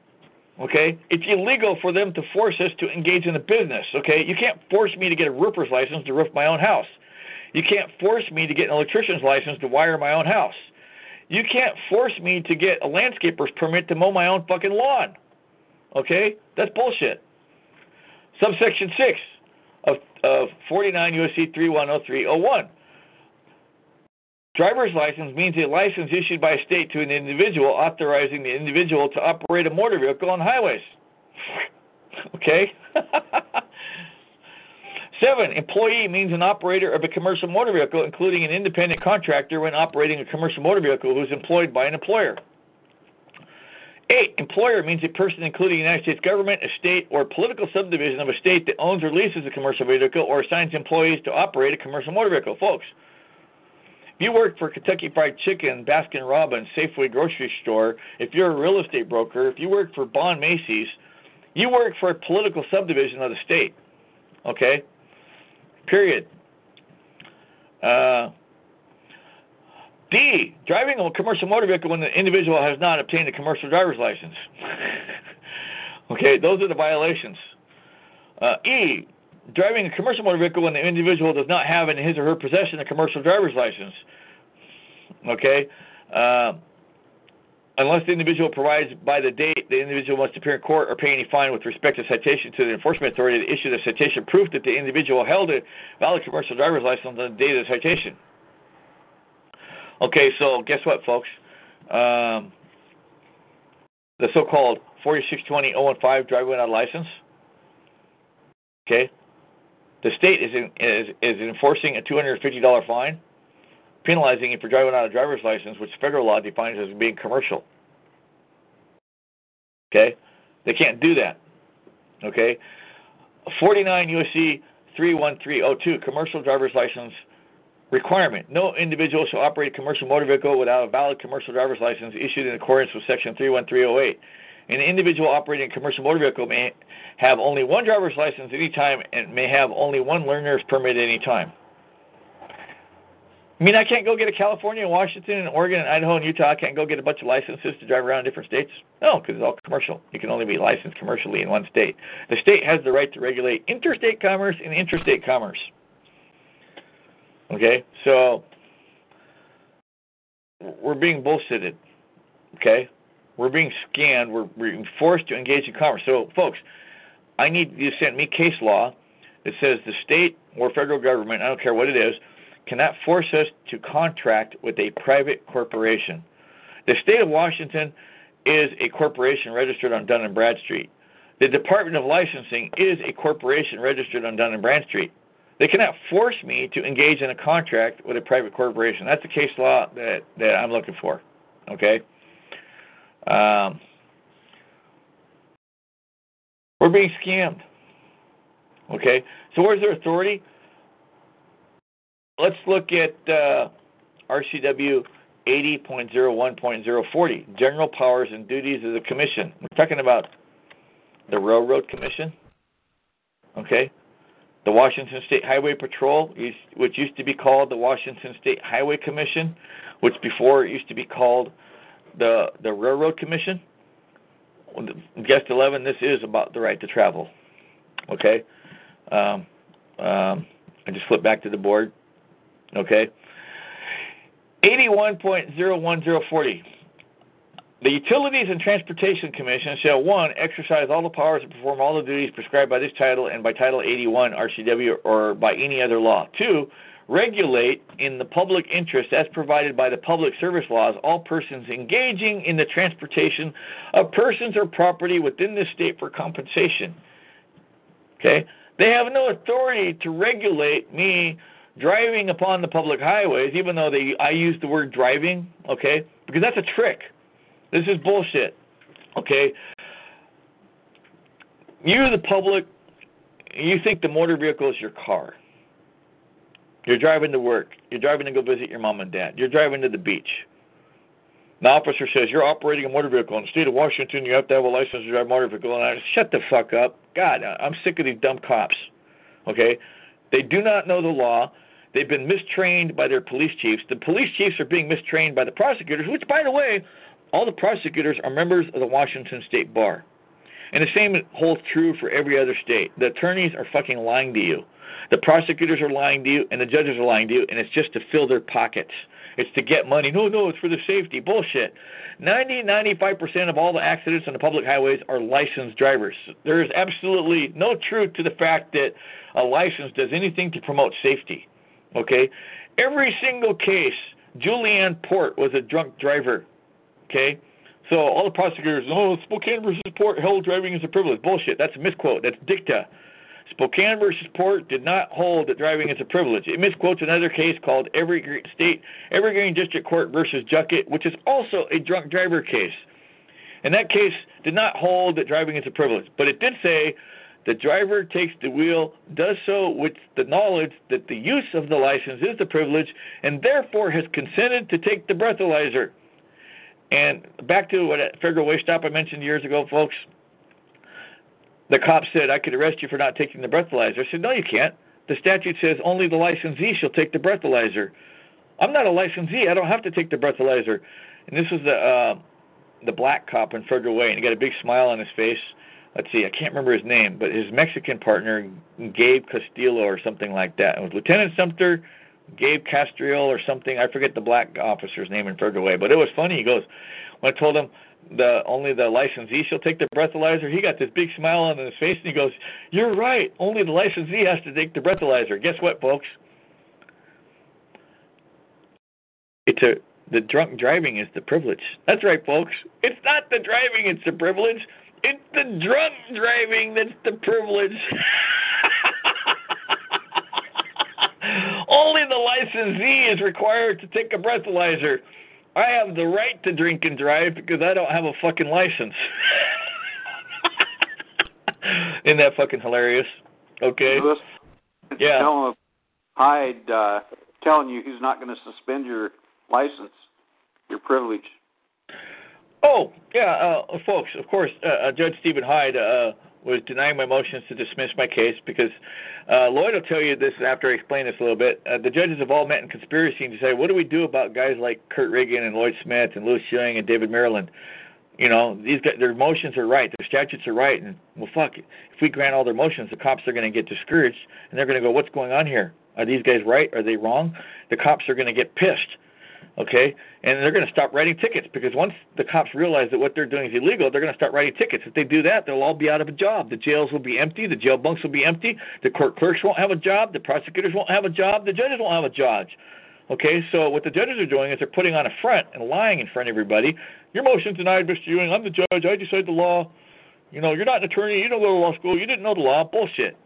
Okay? It's illegal for them to force us to engage in a business. Okay? You can't force me to get a roofer's license to roof my own house. You can't force me to get an electrician's license to wire my own house. You can't force me to get a landscaper's permit to mow my own fucking lawn. Okay? That's bullshit. Subsection 6 of, of 49 USC 310301 Driver's license means a license issued by a state to an individual authorizing the individual to operate a motor vehicle on highways. okay? Seven, employee means an operator of a commercial motor vehicle, including an independent contractor when operating a commercial motor vehicle who is employed by an employer. Eight, employer means a person including the United States government, a state, or political subdivision of a state that owns or leases a commercial vehicle or assigns employees to operate a commercial motor vehicle. Folks, if you work for Kentucky Fried Chicken, Baskin Robbins, Safeway grocery store, if you're a real estate broker, if you work for Bon Macy's, you work for a political subdivision of the state. Okay? Period. Uh, D. Driving a commercial motor vehicle when the individual has not obtained a commercial driver's license. okay, those are the violations. Uh, e driving a commercial motor vehicle when the individual does not have in his or her possession a commercial driver's license. Okay? Uh, unless the individual provides by the date the individual must appear in court or pay any fine with respect to citation to the enforcement authority that issued the citation proof that the individual held a valid commercial driver's license on the date of the citation. Okay, so guess what, folks? Um, the so-called 4620015 driver without license. Okay, the state is, in, is, is enforcing a $250 fine, penalizing you for driving without a driver's license, which federal law defines as being commercial. Okay? They can't do that. Okay? 49 USC 31302, commercial driver's license requirement. No individual shall operate a commercial motor vehicle without a valid commercial driver's license issued in accordance with Section 31308. An individual operating a commercial motor vehicle may have only one driver's license at any time and may have only one learner's permit at any time. I mean, I can't go get a California, Washington, and Oregon, and Idaho, and Utah. I can't go get a bunch of licenses to drive around different states. No, because it's all commercial. You can only be licensed commercially in one state. The state has the right to regulate interstate commerce and interstate commerce. Okay, so we're being bullshitted. Okay, we're being scanned. We're being forced to engage in commerce. So, folks, I need you to send me case law that says the state or federal government, I don't care what it is, cannot force us to contract with a private corporation. The state of Washington is a corporation registered on Dun and Bradstreet. The Department of Licensing is a corporation registered on Dun and Bradstreet. They cannot force me to engage in a contract with a private corporation. That's the case law that, that I'm looking for. Okay? Um, we're being scammed. Okay? So where's their authority? Let's look at uh, RCW 80.01.040, General Powers and Duties of the Commission. We're talking about the Railroad Commission. Okay? The Washington State Highway Patrol, which used to be called the Washington State Highway Commission, which before used to be called the the Railroad Commission. Guest 11, this is about the right to travel. Okay? Um, um, I just flip back to the board. Okay? 81.01040. The Utilities and Transportation Commission shall one exercise all the powers and perform all the duties prescribed by this title and by Title 81 RCW or by any other law. Two, regulate in the public interest as provided by the public service laws all persons engaging in the transportation of persons or property within the state for compensation. Okay? They have no authority to regulate me driving upon the public highways, even though they I use the word driving, okay? Because that's a trick. This is bullshit. Okay? You the public you think the motor vehicle is your car. You're driving to work. You're driving to go visit your mom and dad. You're driving to the beach. The officer says you're operating a motor vehicle in the state of Washington. You have to have a license to drive a motor vehicle. And I shut the fuck up. God, I'm sick of these dumb cops. Okay, they do not know the law. They've been mistrained by their police chiefs. The police chiefs are being mistrained by the prosecutors, which, by the way, all the prosecutors are members of the Washington State Bar. And the same holds true for every other state. The attorneys are fucking lying to you. The prosecutors are lying to you, and the judges are lying to you, and it's just to fill their pockets. It's to get money. No, no, it's for the safety. Bullshit. 90, 95% of all the accidents on the public highways are licensed drivers. There is absolutely no truth to the fact that a license does anything to promote safety. Okay? Every single case, Julianne Port was a drunk driver. Okay? So all the prosecutors, oh, Spokane versus Port held driving is a privilege. Bullshit. That's a misquote. That's dicta. Spokane versus Port did not hold that driving is a privilege. It misquotes another case called Evergreen State Evergreen District Court versus Juckett, which is also a drunk driver case. And that case did not hold that driving is a privilege, but it did say the driver takes the wheel, does so with the knowledge that the use of the license is the privilege, and therefore has consented to take the breathalyzer. And back to what federal way stop I mentioned years ago, folks. The cop said I could arrest you for not taking the breathalyzer. I said, No, you can't. The statute says only the licensee shall take the breathalyzer. I'm not a licensee. I don't have to take the breathalyzer. And this was the uh, the black cop in Federal Way, and he got a big smile on his face let's see, I can't remember his name, but his Mexican partner, Gabe Castillo or something like that. It was Lieutenant Sumter, Gabe Castriel or something. I forget the black officer's name in Federal Way, but it was funny. He goes, when I told him the only the licensee shall take the breathalyzer, he got this big smile on his face and he goes, "You're right. Only the licensee has to take the breathalyzer." Guess what, folks? It's a the drunk driving is the privilege. That's right, folks. It's not the driving; it's the privilege. It's the drunk driving that's the privilege. Only the licensee is required to take a breathalyzer. I have the right to drink and drive because I don't have a fucking license. Isn't that fucking hilarious? Okay. Luis, Yeah. Tell him Hyde uh, telling you he's not going to suspend your license, your privilege. Oh, yeah, uh, folks, of course, uh, uh, Judge Stephen Hyde uh, was denying my motions to dismiss my case because uh, Lloyd will tell you this after I explain this a little bit. Uh, the judges have all met in conspiracy to say, what do we do about guys like Kurt Reagan and Lloyd Smith and Luis Ewing and David Maryland? You know, these guys, their motions are right, their statutes are right, and well, fuck, it. if we grant all their motions, the cops are going to get discouraged and they're going to go, what's going on here? Are these guys right? Are they wrong? The cops are going to get pissed okay? And they're going to stop writing tickets because once the cops realize that what they're doing is illegal, they're going to start writing tickets. If they do that, they'll all be out of a job. The jails will be empty, the jail bunks will be empty, the court clerks won't have a job, the prosecutors won't have a job, the judges won't have a job. Okay, so what the judges are doing is they're putting on a front and lying in front of everybody. Your motion's denied, Mr. Ewing. I'm the judge. I decide the law. You know, you're not an attorney. You don't go to law school. You didn't know the law. Bullshit.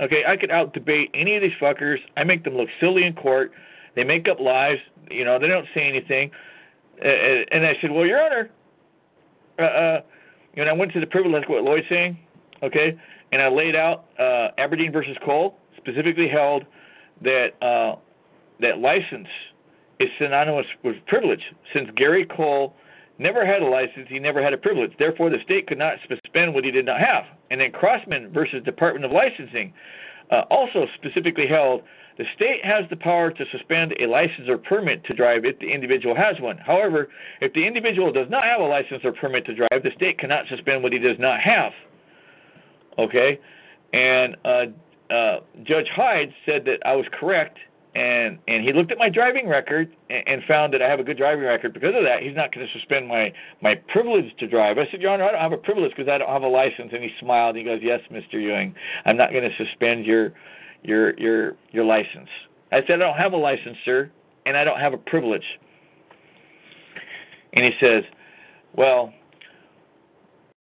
Okay, I could out debate any of these fuckers. I make them look silly in court. They make up lies. You know, they don't say anything. And I said, well, Your Honor, uh, uh, know, I went to the privilege, what Lloyd's saying, okay, and I laid out uh, Aberdeen versus Cole, specifically held that uh, that license is synonymous with privilege. Since Gary Cole never had a license, he never had a privilege. Therefore, the state could not suspend what he did not have. And then Crossman versus Department of Licensing uh, also specifically held the state has the power to suspend a license or permit to drive if the individual has one. However, if the individual does not have a license or permit to drive, the state cannot suspend what he does not have. Okay? And uh, uh, Judge Hyde said that I was correct, and, and he looked at my driving record and, and found that I have a good driving record. Because of that, he's not going to suspend my, my privilege to drive. I said, Your Honor, I don't have a privilege because I don't have a license. And he smiled. And he goes, Yes, Mr. Ewing, I'm not going to suspend your your your your license. I said I don't have a license, sir, and I don't have a privilege. And he says, "Well,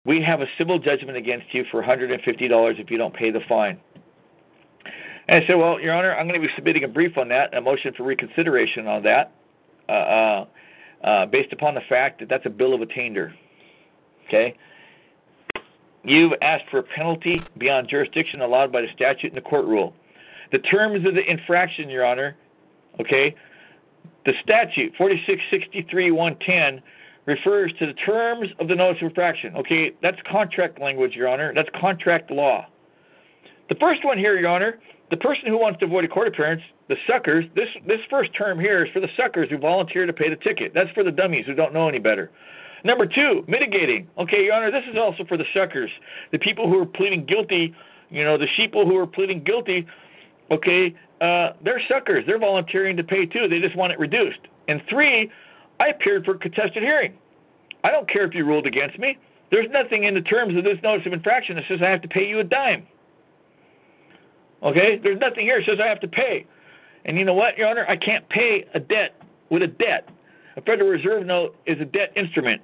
we have a civil judgment against you for $150 if you don't pay the fine." And I said, "Well, Your Honor, I'm going to be submitting a brief on that, a motion for reconsideration on that, uh, uh, uh, based upon the fact that that's a bill of attainder." Okay. You've asked for a penalty beyond jurisdiction allowed by the statute and the court rule. The terms of the infraction, Your Honor, okay, the statute 4663-110 refers to the terms of the notice of infraction. Okay, that's contract language, Your Honor. That's contract law. The first one here, Your Honor, the person who wants to avoid a court appearance, the suckers, this this first term here is for the suckers who volunteer to pay the ticket. That's for the dummies who don't know any better. Number two, mitigating. Okay, Your Honor, this is also for the suckers, the people who are pleading guilty. You know, the sheeple who are pleading guilty. Okay, uh, they're suckers. They're volunteering to pay too. They just want it reduced. And three, I appeared for a contested hearing. I don't care if you ruled against me. There's nothing in the terms of this notice of infraction that says I have to pay you a dime. Okay, there's nothing here that says I have to pay. And you know what, Your Honor, I can't pay a debt with a debt. A Federal Reserve note is a debt instrument.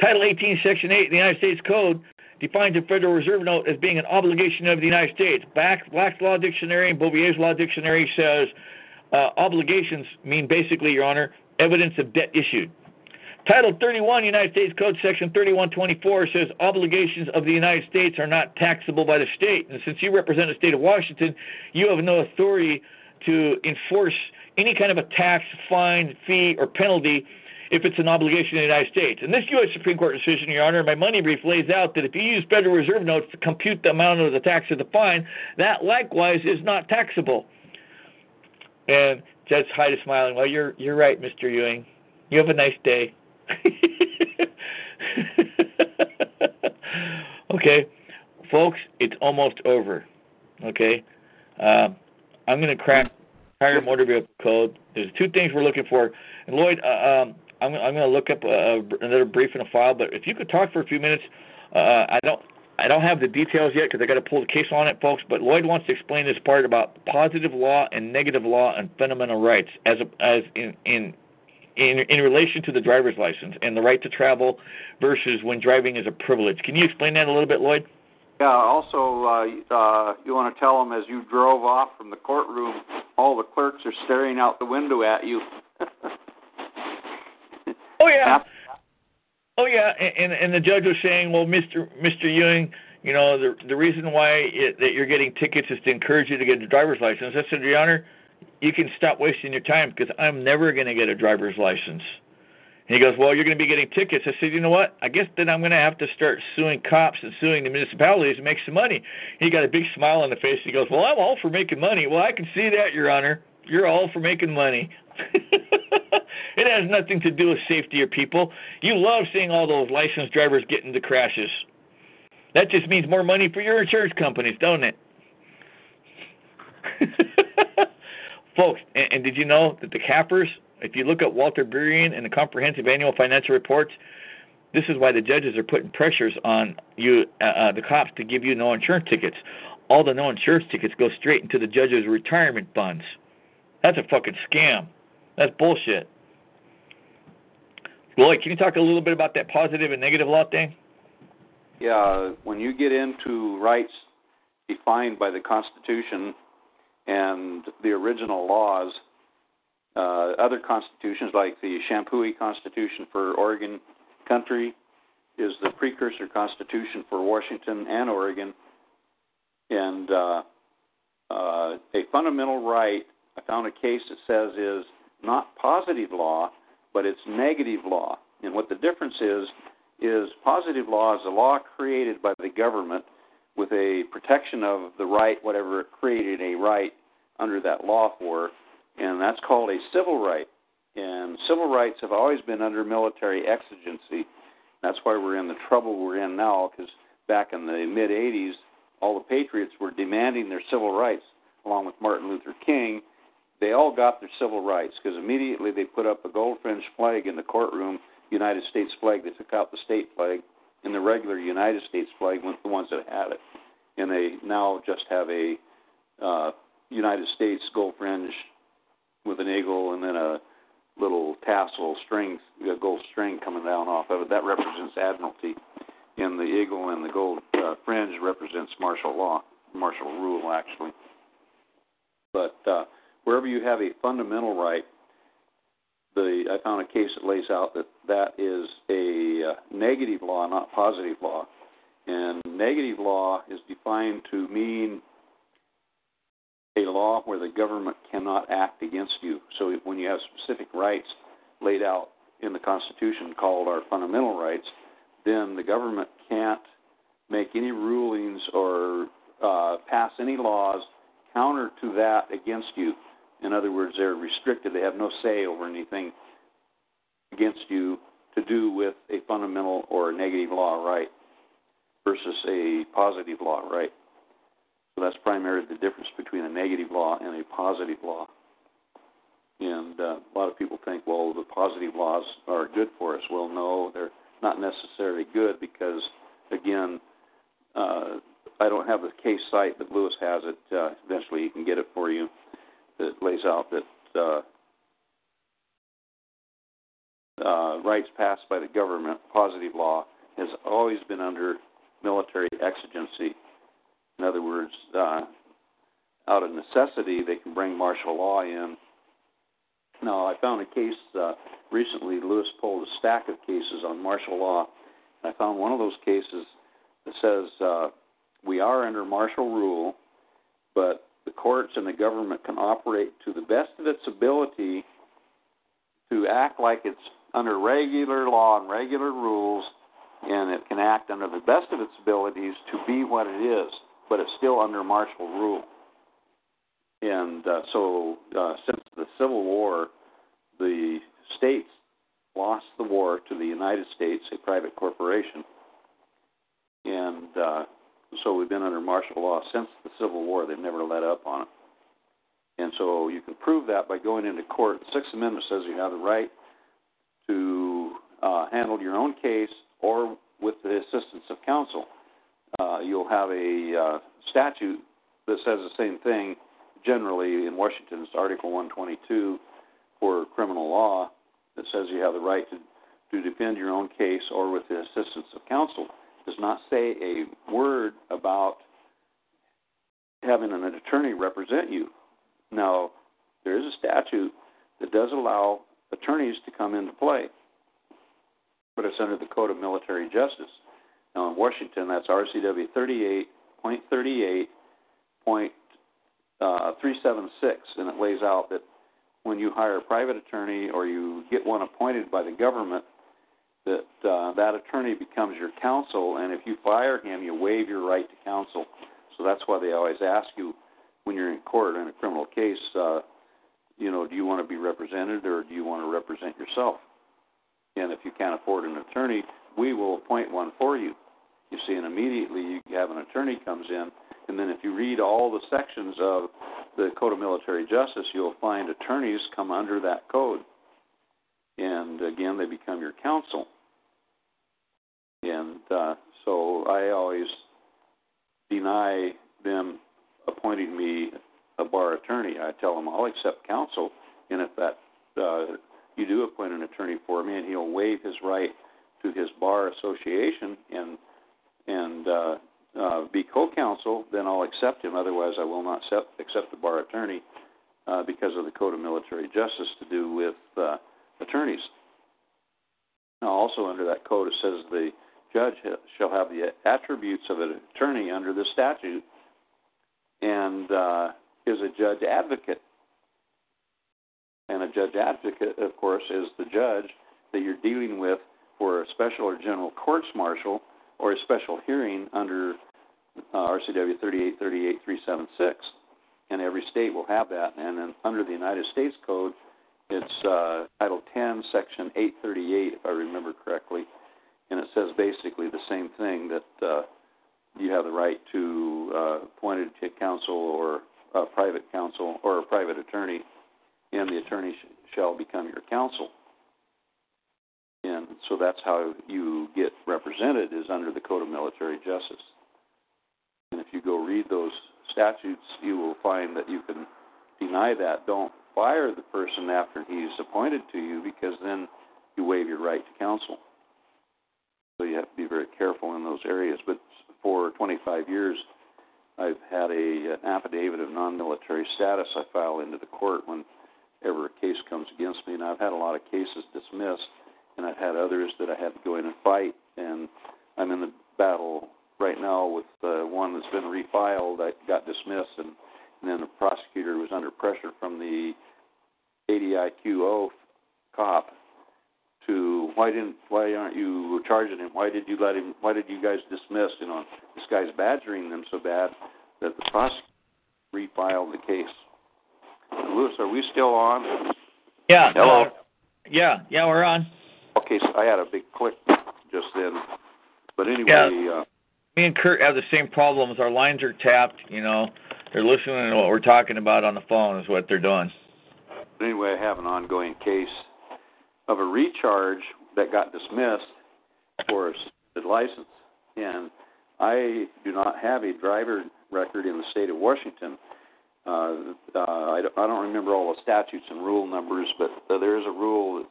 Title 18, Section 8 of the United States Code defines a Federal Reserve note as being an obligation of the United States. Black's Law Dictionary and Bouvier's Law Dictionary says uh, obligations mean basically, Your Honor, evidence of debt issued. Title 31, United States Code, Section 3124 says obligations of the United States are not taxable by the state. And since you represent the state of Washington, you have no authority to enforce any kind of a tax, fine, fee, or penalty if it's an obligation of the United States. And this U.S. Supreme Court decision, Your Honor, my money brief lays out that if you use Federal Reserve notes to compute the amount of the tax or the fine, that likewise is not taxable. And Judge Hyde is smiling. Well, you're you're right, Mr. Ewing. You have a nice day. okay, folks, it's almost over. Okay, uh, I'm going to crack higher Motor Vehicle Code. There's two things we're looking for. And Lloyd, uh, um, I'm, I'm going to look up uh, another brief in a file. But if you could talk for a few minutes, uh, I don't. I don't have the details yet because I got to pull the case on it, folks. But Lloyd wants to explain this part about positive law and negative law and fundamental rights as a, as in in in in relation to the driver's license and the right to travel versus when driving is a privilege. Can you explain that a little bit, Lloyd? Yeah. Also, uh, uh, you want to tell them as you drove off from the courtroom, all the clerks are staring out the window at you. oh yeah. Oh yeah, and and the judge was saying, well, Mister Mister Ewing, you know, the the reason why it, that you're getting tickets is to encourage you to get a driver's license. I said, Your Honor, you can stop wasting your time because I'm never going to get a driver's license. And he goes, Well, you're going to be getting tickets. I said, You know what? I guess then I'm going to have to start suing cops and suing the municipalities to make some money. He got a big smile on the face. He goes, Well, I'm all for making money. Well, I can see that, Your Honor. You're all for making money. it has nothing to do with safety or people. You love seeing all those licensed drivers get into crashes. That just means more money for your insurance companies, don't it? Folks, and, and, did you know that the CAFRs, if you look at Walter Burien and the comprehensive annual financial reports, this is why the judges are putting pressures on you, uh, uh, the cops, to give you no insurance tickets. All the no insurance tickets go straight into the judges' retirement funds. That's a fucking scam. That's bullshit. Lloyd, can you talk a little bit about that positive and negative law thing? Yeah, when you get into rights defined by the Constitution and the original laws, uh, other constitutions like the Champoeg Constitution for Oregon country is the precursor constitution for Washington and Oregon, and uh, uh, a fundamental right. I found a case that says is not positive law, but it's negative law. And what the difference is is positive law is a law created by the government with a protection of the right, whatever it created a right under that law for, and that's called a civil right. And civil rights have always been under military exigency. That's why we're in the trouble we're in now, because back in the mid 80s, all the patriots were demanding their civil rights, along with Martin Luther King. They all got their civil rights because immediately they put up a gold fringe flag in the courtroom United States flag. They took out the state flag, and the regular United States flag went the ones that had it. And they now just have a uh, United States gold fringe with an eagle and then a little tassel string, a gold string coming down off of it. That represents admiralty. And the eagle and the gold uh, fringe represents martial law, martial rule, actually. But uh, wherever you have a fundamental right, the I found a case that lays out that that is a uh, negative law, not positive law. And negative law is defined to mean a law where the government cannot act against you. So when you have specific rights laid out in the Constitution called our fundamental rights, then the government can't make any rulings or uh, pass any laws counter to that against you. In other words, they're restricted. They have no say over anything against you to do with a fundamental or a negative law right versus a positive law right. So that's primarily the difference between a negative law and a positive law. And uh, a lot of people think, well, the positive laws are good for us. Well, no, they're not necessarily good because, again, uh, I don't have the case cite, but Luis has it. Uh, eventually, he can get it for you that lays out that uh, uh, rights passed by the government, positive law, has always been under military exigency. In other words, uh, out of necessity, they can bring martial law in. Now, I found a case uh, recently. Luis pulled a stack of cases on martial law. and I found one of those cases that says uh, we are under martial rule, but the courts and the government can operate to the best of its ability to act like it's under regular law and regular rules, and it can act under the best of its abilities to be what it is, but it's still under martial rule. And uh, so, uh, since the Civil War, the states lost the war to the United States, a private corporation. And uh, so we've been under martial law since the Civil War. They've never let up on it. And so you can prove that by going into court. The Sixth Amendment says you have the right to uh, handle your own case or with the assistance of counsel. Uh, you'll have a uh, statute that says the same thing. Generally, in Washington, it's Article 122 for criminal law that says you have the right to, to defend your own case or with the assistance of counsel. Does not say a word about having an attorney represent you. Now, there is a statute that does allow attorneys to come into play, but it's under the Code of Military Justice. Now in Washington, that's RCW 38.38.376, uh, and it lays out that when you hire a private attorney or you get one appointed by the government, that uh, that attorney becomes your counsel, and if you fire him, you waive your right to counsel. So that's why they always ask you when you're in court in a criminal case, uh, you know, do you want to be represented or do you want to represent yourself? And if you can't afford an attorney, we will appoint one for you. You see, and immediately you have an attorney comes in, and then if you read all the sections of the Code of Military Justice, you'll find attorneys come under that code. And again, they become your counsel. And uh, so I always deny them appointing me a bar attorney. I tell them I'll accept counsel, and if that uh, you do appoint an attorney for me, and he'll waive his right to his bar association and and uh, uh, be co-counsel, then I'll accept him. Otherwise, I will not accept, accept the bar attorney uh, because of the Code of Military Justice to do with uh, attorneys. Now, also under that code, it says the judge shall have the attributes of an attorney under the statute and uh, is a judge advocate. And a judge advocate, of course, is the judge that you're dealing with for a special or general courts martial or a special hearing under uh, RCW 3838376. And every state will have that. And then under the United States Code, it's uh, Title 10, Section 838, if I remember correctly. And it says basically the same thing that uh, you have the right to uh, appointed counsel or a private counsel or a private attorney, and the attorney sh- shall become your counsel. And so that's how you get represented is under the Code of Military Justice. And if you go read those statutes, you will find that you can deny that. Don't fire the person after he's appointed to you because then you waive your right to counsel. So you have to be very careful in those areas. But for 25 years, I've had a, an affidavit of non-military status I file into the court whenever a case comes against me, and I've had a lot of cases dismissed, and I've had others that I had to go in and fight, and I'm in the battle right now with uh, one that's been refiled that got dismissed, and, and then the prosecutor was under pressure from the ADIQO cop to why didn't why aren't you charging him? Why did you let him? Why did you guys dismiss? You know, this guy's badgering them so bad that the prosecutor refiled the case. Luis, are we still on? Yeah. Hello. Uh, yeah. Yeah, we're on. Okay, so I had a big click just then, but anyway. Yeah. Uh, Me and Kurt have the same problems. Our lines are tapped. You know, they're listening to what we're talking about on the phone. Is what they're doing. But anyway, I have an ongoing case of a recharge that got dismissed for a suspended license. And I do not have a driver record in the state of Washington. Uh, uh, I, don't, I don't remember all the statutes and rule numbers, but uh, there is a rule that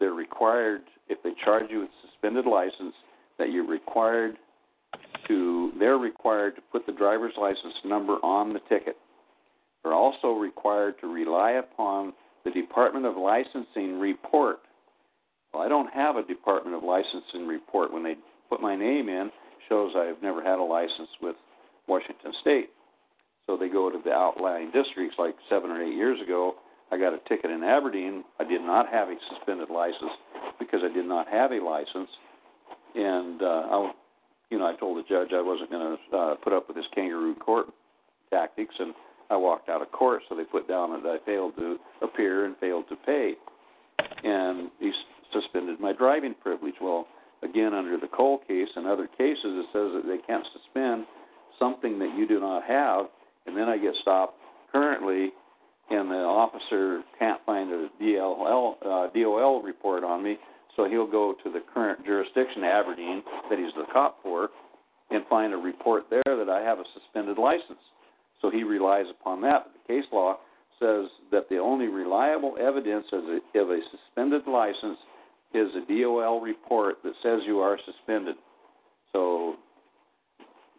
they're required, if they charge you with suspended license, that you're required to, they're required to put the driver's license number on the ticket. They're also required to rely upon the Department of Licensing report. Well, I don't have a Department of Licensing report. When they put my name in, shows I've never had a license with Washington State. So they go to the outlying districts. Like seven or eight years ago, I got a ticket in Aberdeen. I did not have a suspended license because I did not have a license, and uh, I, you know, I told the judge I wasn't going to uh, put up with this kangaroo court tactics, and I walked out of court. So they put down that I failed to appear and failed to pay, and he suspended my driving privilege. Well, again, under the Cole case and other cases, it says that they can't suspend something that you do not have, and then I get stopped currently, and the officer can't find a DLL, uh, DOL report on me, so he'll go to the current jurisdiction, Aberdeen, that he's the cop for, and find a report there that I have a suspended license. So he relies upon that. But The case law says that the only reliable evidence of a, of a suspended license is a DOL report that says you are suspended. So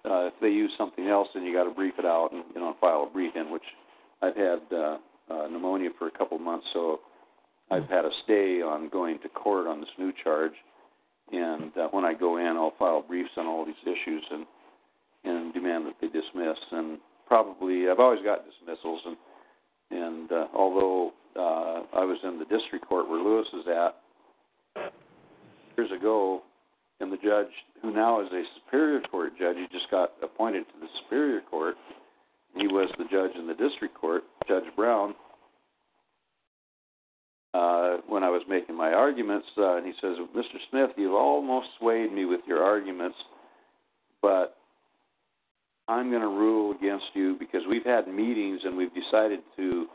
uh, if they use something else, then you got to brief it out and you know file a brief in. Which I've had uh, uh, pneumonia for a couple of months, so I've had a stay on going to court on this new charge, and uh, when I go in, I'll file briefs on all these issues and and demand that they dismiss. And probably I've always got dismissals, and and uh, although uh, I was in the district court where Luis is at years ago, and the judge who now is a superior court judge, he just got appointed to the superior court. He was the judge in the district court, Judge Brown. Uh, when I was making my arguments, uh, and he says, "Mr. Smith, you've almost swayed me with your arguments, but I'm going to rule against you because we've had meetings and we've decided to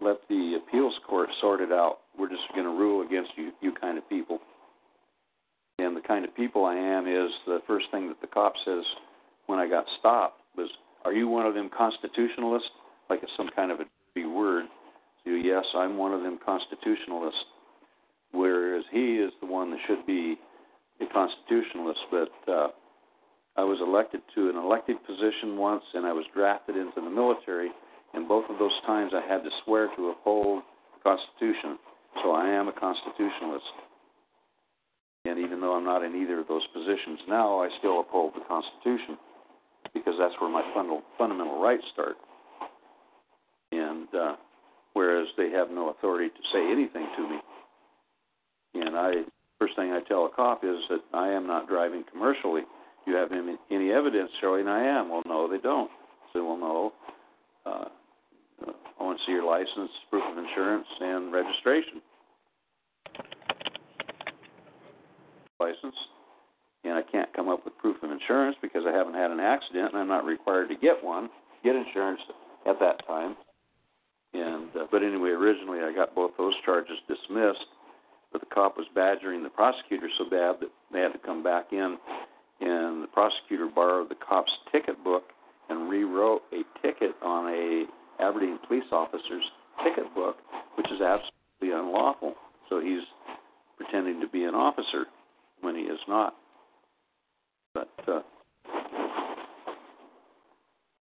let the appeals court sort it out. We're just going to rule against you, you kind of people." And the kind of people I am is the first thing that the cop says when I got stopped was, "Are you one of them constitutionalists?" Like it's some kind of a dirty word. So yes, I'm one of them constitutionalists. Whereas he is the one that should be a constitutionalist. But uh, I was elected to an elected position once, and I was drafted into the military. And both of those times, I had to swear to uphold the Constitution. So I am a constitutionalist. And even though I'm not in either of those positions now, I still uphold the Constitution because that's where my fundamental fundamental rights start. And uh, whereas they have no authority to say anything to me, and I first thing I tell a cop is that I am not driving commercially. You have any, any evidence showing I am? Well, no, they don't. So, well, no. Uh, I want to see your license, proof of insurance, and registration. license, and I can't come up with proof of insurance because I haven't had an accident, and I'm not required to get one, get insurance at that time. And uh, but anyway, originally I got both those charges dismissed, but the cop was badgering the prosecutor so bad that they had to come back in, and the prosecutor borrowed the cop's ticket book and rewrote a ticket on a Aberdeen police officer's ticket book, which is absolutely unlawful. So he's pretending to be an officer when he is not. But uh,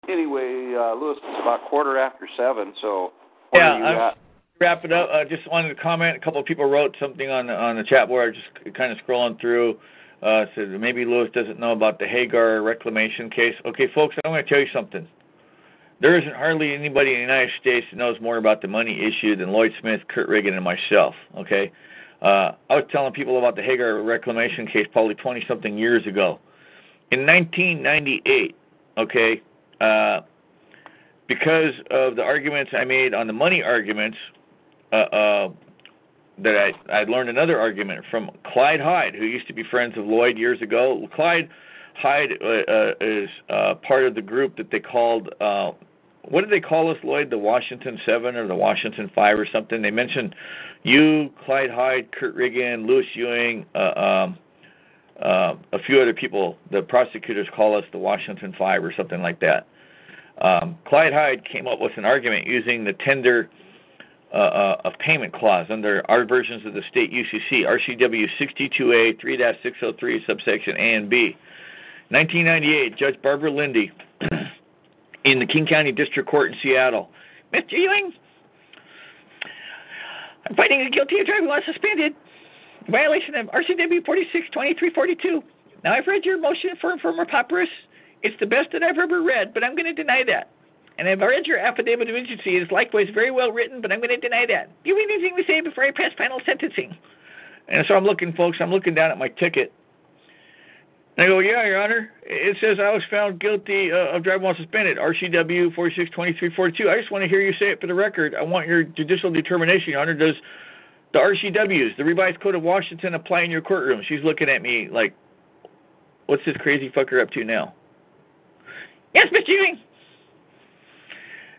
anyway, uh, Luis, it's about quarter after seven. So yeah, I'm, wrap it up. I uh, just wanted to comment. A couple of people wrote something on the, on the chat board. Just kind of scrolling through. Uh, said maybe Luis doesn't know about the Hagar reclamation case. Okay, folks, I'm going to tell you something. There isn't hardly anybody in the United States that knows more about the money issue than Lloyd Smith, Kurt Riggin, and myself. Okay, uh, I was telling people about the Hagar reclamation case probably 20 something years ago. In 1998, okay, uh, because of the arguments I made on the money arguments, uh, uh, that I I learned another argument from Clyde Hyde, who used to be friends of Lloyd years ago. Clyde Hyde uh, uh, is uh, part of the group that they called. Uh, what did they call us, Lloyd? The Washington Seven or the Washington Five or something? They mentioned you, Clyde Hyde, Kurt Riggin, Luis Ewing, uh, um, uh, a few other people. The prosecutors call us the Washington Five or something like that. Um, Clyde Hyde came up with an argument using the tender uh, of payment clause under our versions of the state UCC, RCW 62A 3-603, subsection A and B. 1998, Judge Barbara Lindy in the King County District Court in Seattle. Mr. Ewing, I'm finding you guilty of driving while suspended, violation of RCW 462342. Now, I've read your motion for in forma pauperis. It's the best that I've ever read, but I'm going to deny that. And read your affidavit of agency. Is likewise very well written, but I'm going to deny that. Do you have anything to say before I pass final sentencing? And so I'm looking, folks, I'm looking down at my ticket. And I go, yeah, Your Honor. It says I was found guilty uh, of driving while suspended, RCW 462342. I just want to hear you say it for the record. I want your judicial determination, Your Honor. Does the RCWs, the Revised Code of Washington, apply in your courtroom? She's looking at me like, what's this crazy fucker up to now? Yes, Mr. Ewing.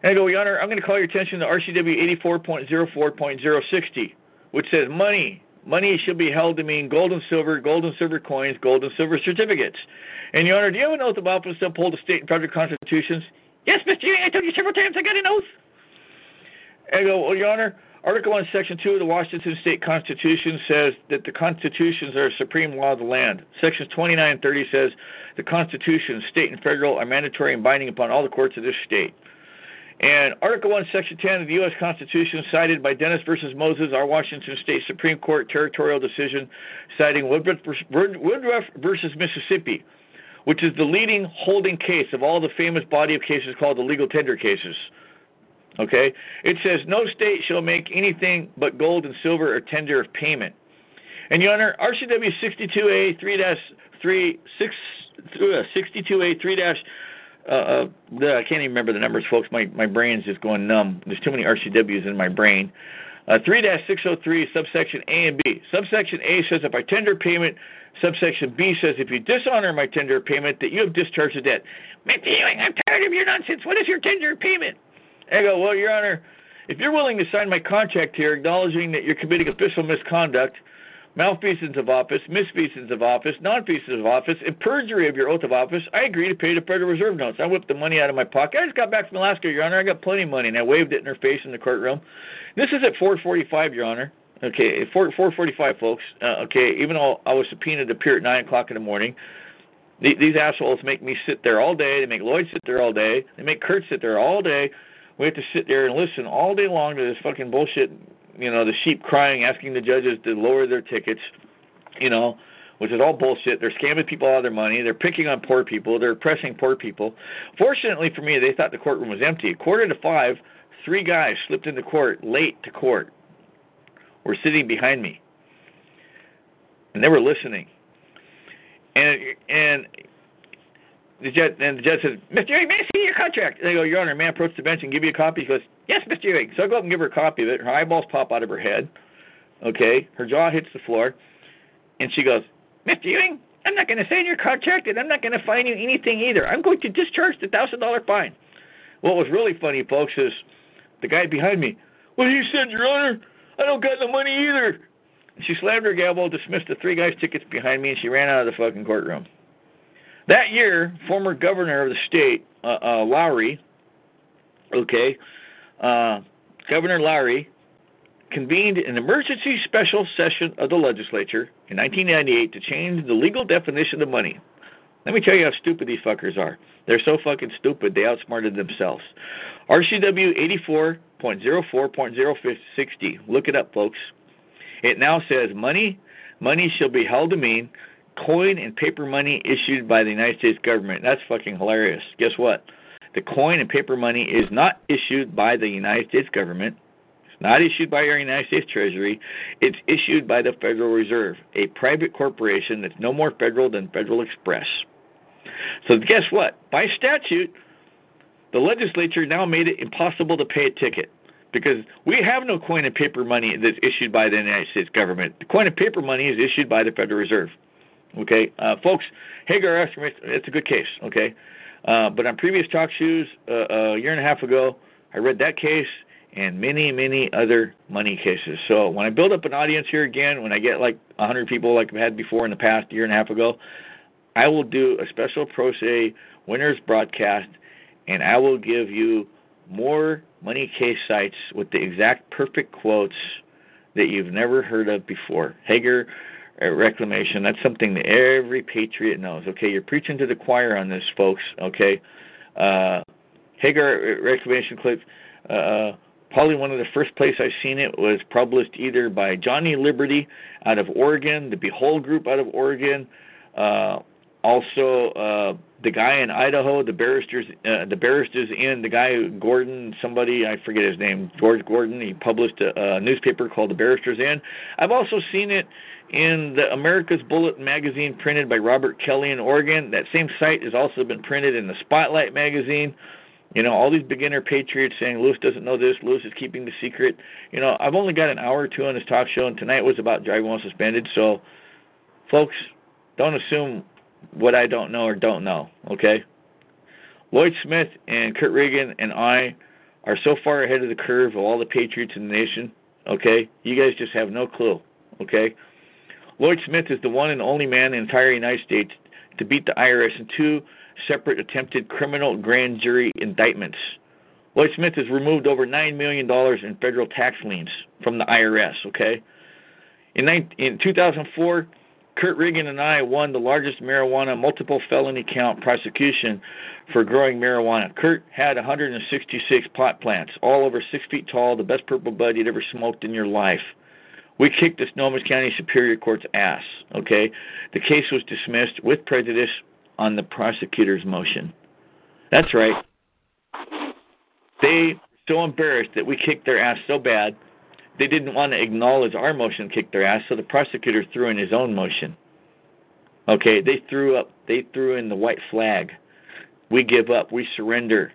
Go, Your Honor, I'm going to call your attention to RCW 84.04.060, which says money. Money shall be held to mean gold and silver, gold and silver coins, gold and silver certificates. And, Your Honor, do you have an oath of office to uphold the state and federal constitutions? Yes, Mr. Ewing, I told you several times I got an oath. And I go, Well, Your Honor, Article 1, Section 2 of the Washington State Constitution says that the constitutions are supreme law of the land. Sections 29 and 30 says the constitutions, state and federal, are mandatory and binding upon all the courts of this state. And Article 1, Section 10 of the U.S. Constitution, cited by Dennis versus Moses, our Washington State Supreme Court territorial decision, citing Woodruff versus Mississippi, which is the leading holding case of all the famous body of cases called the legal tender cases. Okay? It says, No state shall make anything but gold and silver or tender of payment. And, Your Honor, RCW 62A 3 3 62A uh, 3 uh, uh, the, I can't even remember the numbers, folks. My my brain's just going numb. There's too many RCWs in my brain. Uh, 3-603, subsection A and B. Subsection A says if I tender payment. Subsection B says if you dishonor my tender payment, that you have discharged the debt. Mr. Ewing, I'm tired of your nonsense. What is your tender payment? I go, well, Your Honor, if you're willing to sign my contract here acknowledging that you're committing official misconduct – malfeasance of office, misfeasance of office, nonfeasance of office, and perjury of your oath of office, I agree to pay the Federal Reserve notes. I whipped the money out of my pocket. I just got back from Alaska, Your Honor. I got plenty of money, and I waved it in her face in the courtroom. This is at 4:45, Your Honor. Okay, 4 4:45, folks. Uh, okay, even though I was subpoenaed to appear at 9 o'clock in the morning, the, these assholes make me sit there all day. They make Lloyd sit there all day. They make Kurt sit there all day. We have to sit there and listen all day long to this fucking bullshit you know, the sheep crying, asking the judges to lower their tickets, you know, which is all bullshit. They're scamming people out of their money. They're picking on poor people. They're oppressing poor people. Fortunately for me, they thought the courtroom was empty. Quarter to five, three guys slipped into court late to court. Were sitting behind me, and they were listening. And and the judge and the judge says, Mr. May I see your contract? And they go, Your Honor, may I approach the bench and give you a copy? He goes, Yes, Mr. Ewing. So I go up and give her a copy of it. Her eyeballs pop out of her head. Okay, her jaw hits the floor, and she goes, Mr. Ewing, I'm not going to sign your contract, and I'm not going to fine you anything either. I'm going to discharge the thousand dollar fine. What was really funny, folks, is the guy behind me. Well, he said, Your Honor, I don't got the money either. She slammed her gavel, dismissed the three guys' tickets behind me, and she ran out of the fucking courtroom. That year, former governor of the state, uh, uh, Lowry, okay, uh, Governor Lowry convened an emergency special session of the legislature in 1998 to change the legal definition of money. Let me tell you how stupid these fuckers are. They're so fucking stupid, they outsmarted themselves. RCW 84.04.060. Look it up, folks. It now says money money shall be held to mean coin and paper money issued by the United States government. That's fucking hilarious. Guess what? The coin and paper money is not issued by the United States government. It's not issued by our United States Treasury. It's issued by the Federal Reserve, a private corporation that's no more federal than Federal Express. So guess what? By statute, the legislature now made it impossible to pay a ticket because we have no coin and paper money that's issued by the United States government. The coin and paper money is issued by the Federal Reserve. Okay, uh, folks, Hagar estimate it's a good case. Okay, uh, but on previous talk shoes uh, a year and a half ago, I read that case and many, many other money cases. So when I build up an audience here again, when I get like 100 people like I've had before in the past year and a half ago, I will do a special Pro Se winners broadcast, and I will give you more money case cites with the exact perfect quotes that you've never heard of before. Hagar reclamation. That's something that every patriot knows. Okay, you're preaching to the choir on this, folks. Okay, uh, Hagar reclamation clip. Uh, probably one of the first place I've seen it was published either by Johnny Liberty out of Oregon, the Behold Group out of Oregon, uh, also uh, the guy in Idaho, the barristers, uh, the barristers in the guy Gordon, somebody I forget his name, George Gordon. He published a, a newspaper called the Barristers Inn. I've also seen it in the America's Bullet magazine printed by Robert Kelly in Oregon. That same site has also been printed in the Spotlight magazine. You know, all these beginner patriots saying Luis doesn't know this, Luis is keeping the secret. You know, I've only got an hour or two on this talk show, and tonight was about driving while suspended. So, folks, don't assume what I don't know or don't know, okay? Lloyd Smith and Kurt Reagan and I are so far ahead of the curve of all the patriots in the nation, okay? You guys just have no clue, okay? Lloyd Smith is the one and only man in the entire United States to beat the IRS in two separate attempted criminal grand jury indictments. Lloyd Smith has removed over $9 million in federal tax liens from the IRS, okay? In, in 2004, Kurt Regan and I won the largest marijuana multiple felony count prosecution for growing marijuana. Kurt had 166 pot plants, all over six feet tall, the best purple bud you'd ever smoked in your life. We kicked the Snohomish County Superior Court's ass. Okay, the case was dismissed with prejudice on the prosecutor's motion. That's right. They were so embarrassed that we kicked their ass so bad they didn't want to acknowledge our motion kicked their ass, so the prosecutor threw in his own motion. Okay, they threw up they threw in the white flag. We give up, we surrender.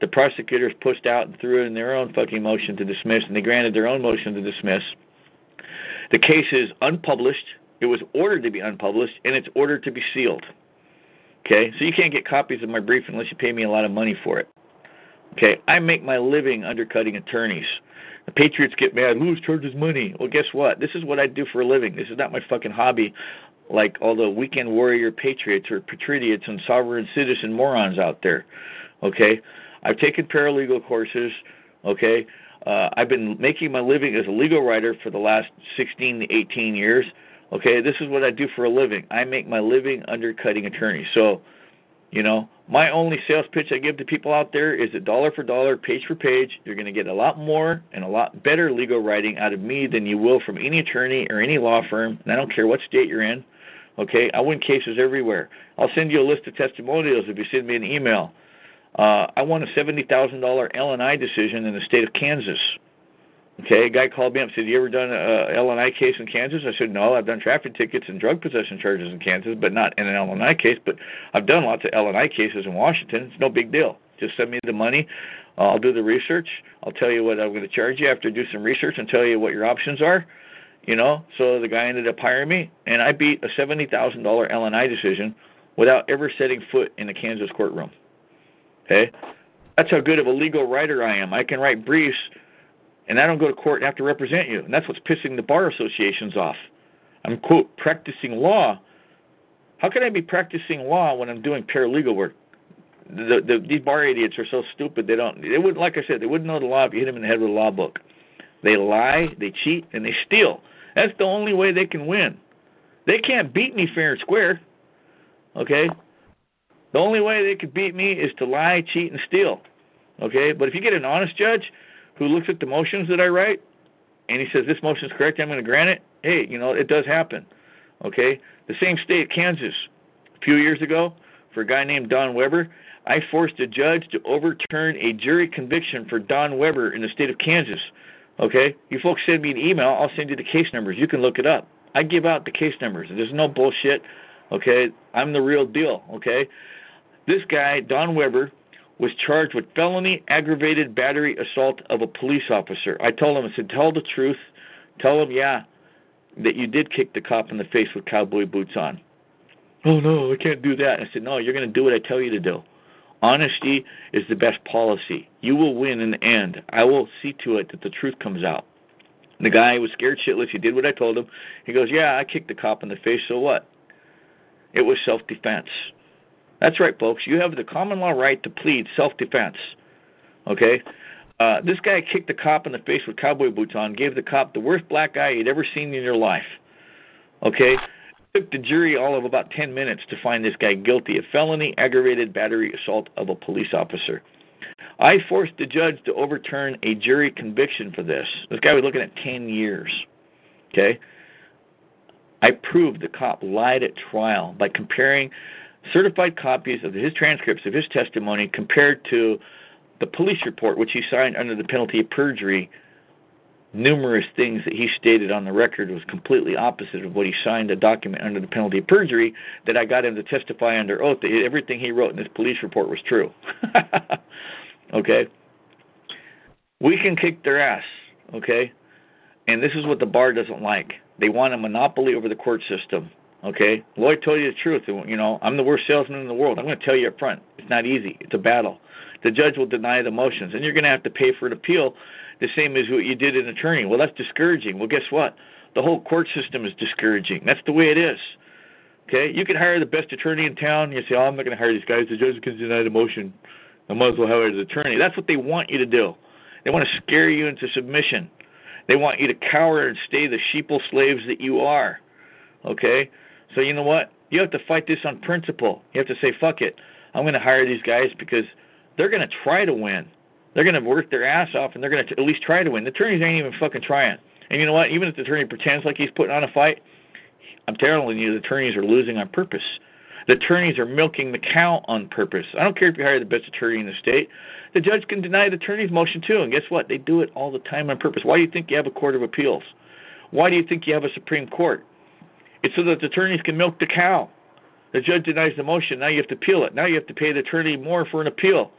The prosecutors pushed out and threw in their own fucking motion to dismiss, and they granted their own motion to dismiss. The case is unpublished. It was ordered to be unpublished, and it's ordered to be sealed. Okay, so you can't get copies of my brief unless you pay me a lot of money for it. Okay, I make my living undercutting attorneys. The Patriots get mad. Luis charges money. Well, guess what? This is what I do for a living. This is not my fucking hobby, like all the weekend warrior patriots or patriots and sovereign citizen morons out there. Okay, I've taken paralegal courses. Okay, uh, I've been making my living as a legal writer for the last 16 to 18 years. Okay, this is what I do for a living. I make my living undercutting attorneys. So you know, my only sales pitch I give to people out there is that dollar for dollar, page for page, you're going to get a lot more and a lot better legal writing out of me than you will from any attorney or any law firm. And I don't care what state you're in. Okay, I win cases everywhere. I'll send you a list of testimonials if you send me an email. Uh, I won a seventy thousand dollar L&I decision in the state of Kansas. Okay, a guy called me up and said, "You ever done a L&I case in Kansas?" I said, "No, I've done traffic tickets and drug possession charges in Kansas, but not in an L&I case. But I've done lots of L&I cases in Washington. It's no big deal. Just send me the money. Uh, I'll do the research. I'll tell you what I'm going to charge you after I do some research and tell you what your options are." You know, so the guy ended up hiring me, and I beat a seventy thousand dollar L&I decision without ever setting foot in a Kansas courtroom. Okay, that's how good of a legal writer I am. I can write briefs and I don't go to court and have to represent you. And that's what's pissing the bar associations off. I'm quote practicing law. How can I be practicing law when I'm doing paralegal work? The, the, these bar idiots are so stupid they don't. They would, like I said, they wouldn't know the law if you hit them in the head with a law book. They lie, they cheat, and they steal. That's the only way they can win. They can't beat me fair and square. Okay. The only way they could beat me is to lie, cheat, and steal. Okay. But if you get an honest judge, who looks at the motions that I write and he says this motion is correct, I'm going to grant it. Hey, you know it does happen. Okay, the same state, Kansas, a few years ago, for a guy named Don Weber, I forced a judge to overturn a jury conviction for Don Weber in the state of Kansas. Okay, you folks send me an email, I'll send you the case numbers. You can look it up. I give out the case numbers. There's no bullshit. Okay, I'm the real deal. Okay, this guy Don Weber was charged with felony aggravated battery assault of a police officer. I told him, I said, tell the truth. Tell him, yeah, that you did kick the cop in the face with cowboy boots on. Oh, no, I can't do that. I said, no, you're going to do what I tell you to do. Honesty is the best policy. You will win in the end. I will see to it that the truth comes out. The guy was scared shitless. He did what I told him. He goes, yeah, I kicked the cop in the face, so what? It was self defense. That's right, folks. You have the common law right to plead self defense. Okay? Uh, this guy kicked the cop in the face with cowboy boots on, gave the cop the worst black eye you'd ever seen in your life. Okay? Took the jury all of about 10 minutes to find this guy guilty of felony aggravated battery assault of a police officer. I forced the judge to overturn a jury conviction for this. This guy was looking at 10 years. Okay? I proved the cop lied at trial by comparing certified copies of his transcripts of his testimony compared to the police report, which he signed under the penalty of perjury. Numerous things that he stated on the record was completely opposite of what he signed a document under the penalty of perjury that I got him to testify under oath that everything he wrote in his police report was true. okay? We can kick their ass, okay? And this is what the bar doesn't like. They want a monopoly over the court system. Okay, Lloyd told you the truth. You know, I'm the worst salesman in the world. I'm going to tell you up front. It's not easy. It's a battle. The judge will deny the motions, and you're going to have to pay for an appeal, the same as what you did in attorney. Well, that's discouraging. Well, guess what? The whole court system is discouraging. That's the way it is. Okay, you can hire the best attorney in town. You say, "Oh, I'm not going to hire these guys. The judge can deny the motion. I might as well hire the attorney." That's what they want you to do. They want to scare you into submission. They want you to cower and stay the sheeple slaves that you are. Okay, So you know what? You have to fight this on principle. You have to say, fuck it. I'm going to hire these guys because they're going to try to win. They're going to work their ass off and they're going to at least try to win. The attorneys ain't even fucking trying. And you know what? Even if the attorney pretends like he's putting on a fight, I'm telling you, the attorneys are losing on purpose. The attorneys are milking the cow on purpose. I don't care if you hire the best attorney in the state. The judge can deny the attorney's motion too. And guess what? They do it all the time on purpose. Why do you think you have a court of appeals? Why do you think you have a Supreme Court? It's so that the attorneys can milk the cow. The judge denies the motion. Now you have to appeal it. Now you have to pay the attorney more for an appeal.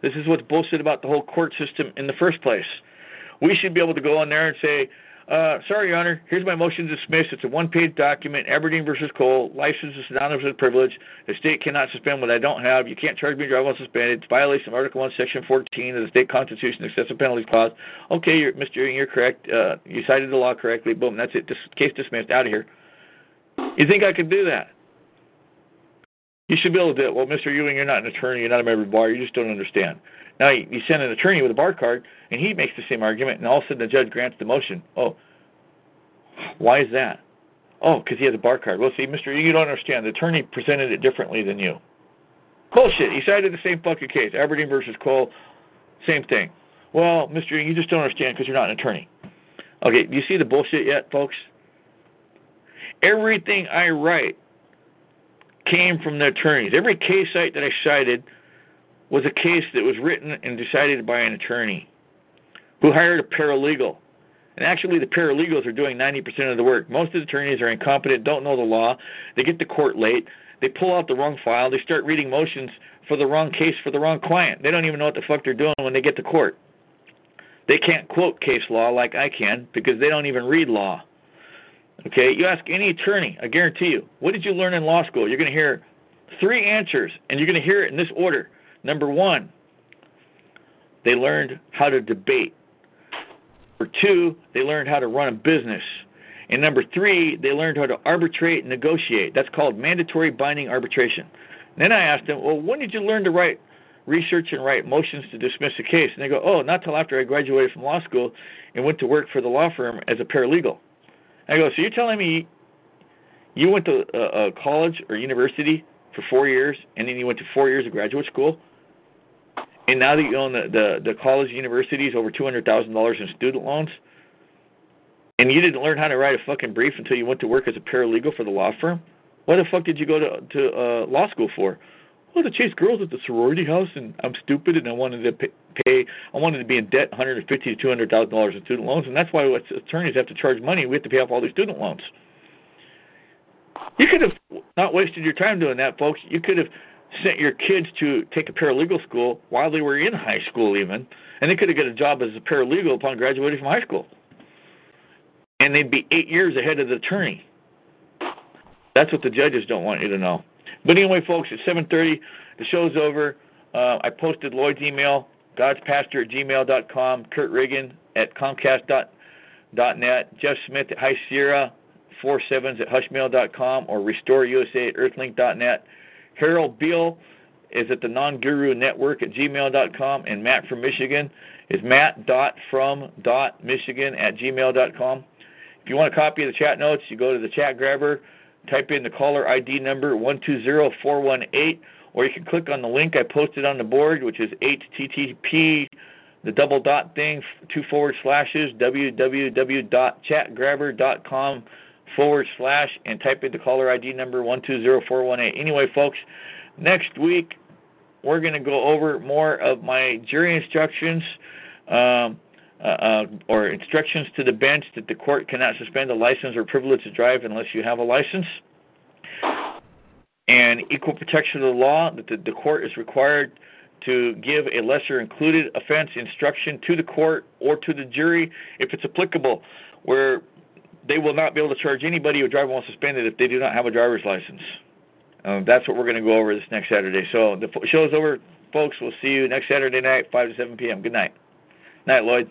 This is what's bullshit about the whole court system in the first place. We should be able to go in there and say, uh, sorry, Your Honor, here's my motion to dismiss. It's a one page document, Aberdeen versus Cole. License is with privilege. The state cannot suspend what I don't have. You can't charge me drive while suspended. It's violation of Article 1, Section 14 of the state constitution, excessive penalties clause. Okay, you're, Mr. Ewing, you're correct. Uh, you cited the law correctly. Boom, that's it. Dis- case dismissed. Out of here. You think I could do that? You should be able to do it. Well, Mr. Ewing, you're not an attorney. You're not a member of the bar. You just don't understand. Now, you, send an attorney with a bar card, and he makes the same argument, and all of a sudden the judge grants the motion. Oh, why is that? Oh, because he has a bar card. Well, see, Mr. Ewing, you don't understand. The attorney presented it differently than you. Bullshit. He cited the same fucking case, Aberdeen versus Cole, same thing. Well, Mr. Ewing, you just don't understand because you're not an attorney. Okay, do you see the bullshit yet, folks? Everything I write came from the attorneys. Every case cite that I cited was a case that was written and decided by an attorney who hired a paralegal. And actually, the paralegals are doing 90% of the work. Most of the attorneys are incompetent, don't know the law. They get to court late. They pull out the wrong file. They start reading motions for the wrong case for the wrong client. They don't even know what the fuck they're doing when they get to court. They can't quote case law like I can because they don't even read law. Okay, you ask any attorney, I guarantee you, what did you learn in law school? You're going to hear three answers, and you're going to hear it in this order. Number one, they learned how to debate. Number two, they learned how to run a business. And number three, they learned how to arbitrate and negotiate. That's called mandatory binding arbitration. And then I asked them, well, when did you learn to write research and write motions to dismiss a case? And they go, oh, not till after I graduated from law school and went to work for the law firm as a paralegal. I go, so you're telling me you went to a, a college or university for four years, and then you went to four years of graduate school, and now that you own the the, the college universities over two hundred thousand dollars in student loans, and you didn't learn how to write a fucking brief until you went to work as a paralegal for the law firm. What the fuck did you go to to uh, law school for? Oh, well, to chase girls at the sorority house, and I'm stupid, and I wanted to pay. pay I wanted to be in debt, 150 to 200 thousand dollars in student loans, and that's why attorneys have to charge money. We have to pay off all these student loans. You could have not wasted your time doing that, folks. You could have sent your kids to take a paralegal school while they were in high school, even, and they could have got a job as a paralegal upon graduating from high school, and they'd be eight years ahead of the attorney. That's what the judges don't want you to know. But anyway, folks, it's 7:30. The show's over. Uh, I posted Lloyd's email, godspastor at gmail.com, Kurt Riggin at comcast.net, Jeff Smith at High Sierra, four sevens at hushmail.com, or restoreusa at earthlink.net. Harold Beal is at the Non-Guru Network at gmail.com, and Matt from Michigan is matt.from.michigan at gmail.com. If you want a copy of the chat notes, you go to the chat grabber, type in the caller ID number 120418, or you can click on the link I posted on the board, which is http the double dot thing, two forward slashes, www.chatgrabber.com forward slash, and type in the caller ID number 120418. Anyway, folks, next week we're going to go over more of my jury instructions. Um, uh, uh, or instructions to the bench that the court cannot suspend a license or privilege to drive unless you have a license. And equal protection of the law, that the, the court is required to give a lesser included offense instruction to the court or to the jury if it's applicable, where they will not be able to charge anybody who drives while suspended if they do not have a driver's license. Um, that's what we're going to go over this next Saturday. So the show's over, folks. We'll see you next Saturday night, 5 to 7 p.m. Good night. Night, Lloyd.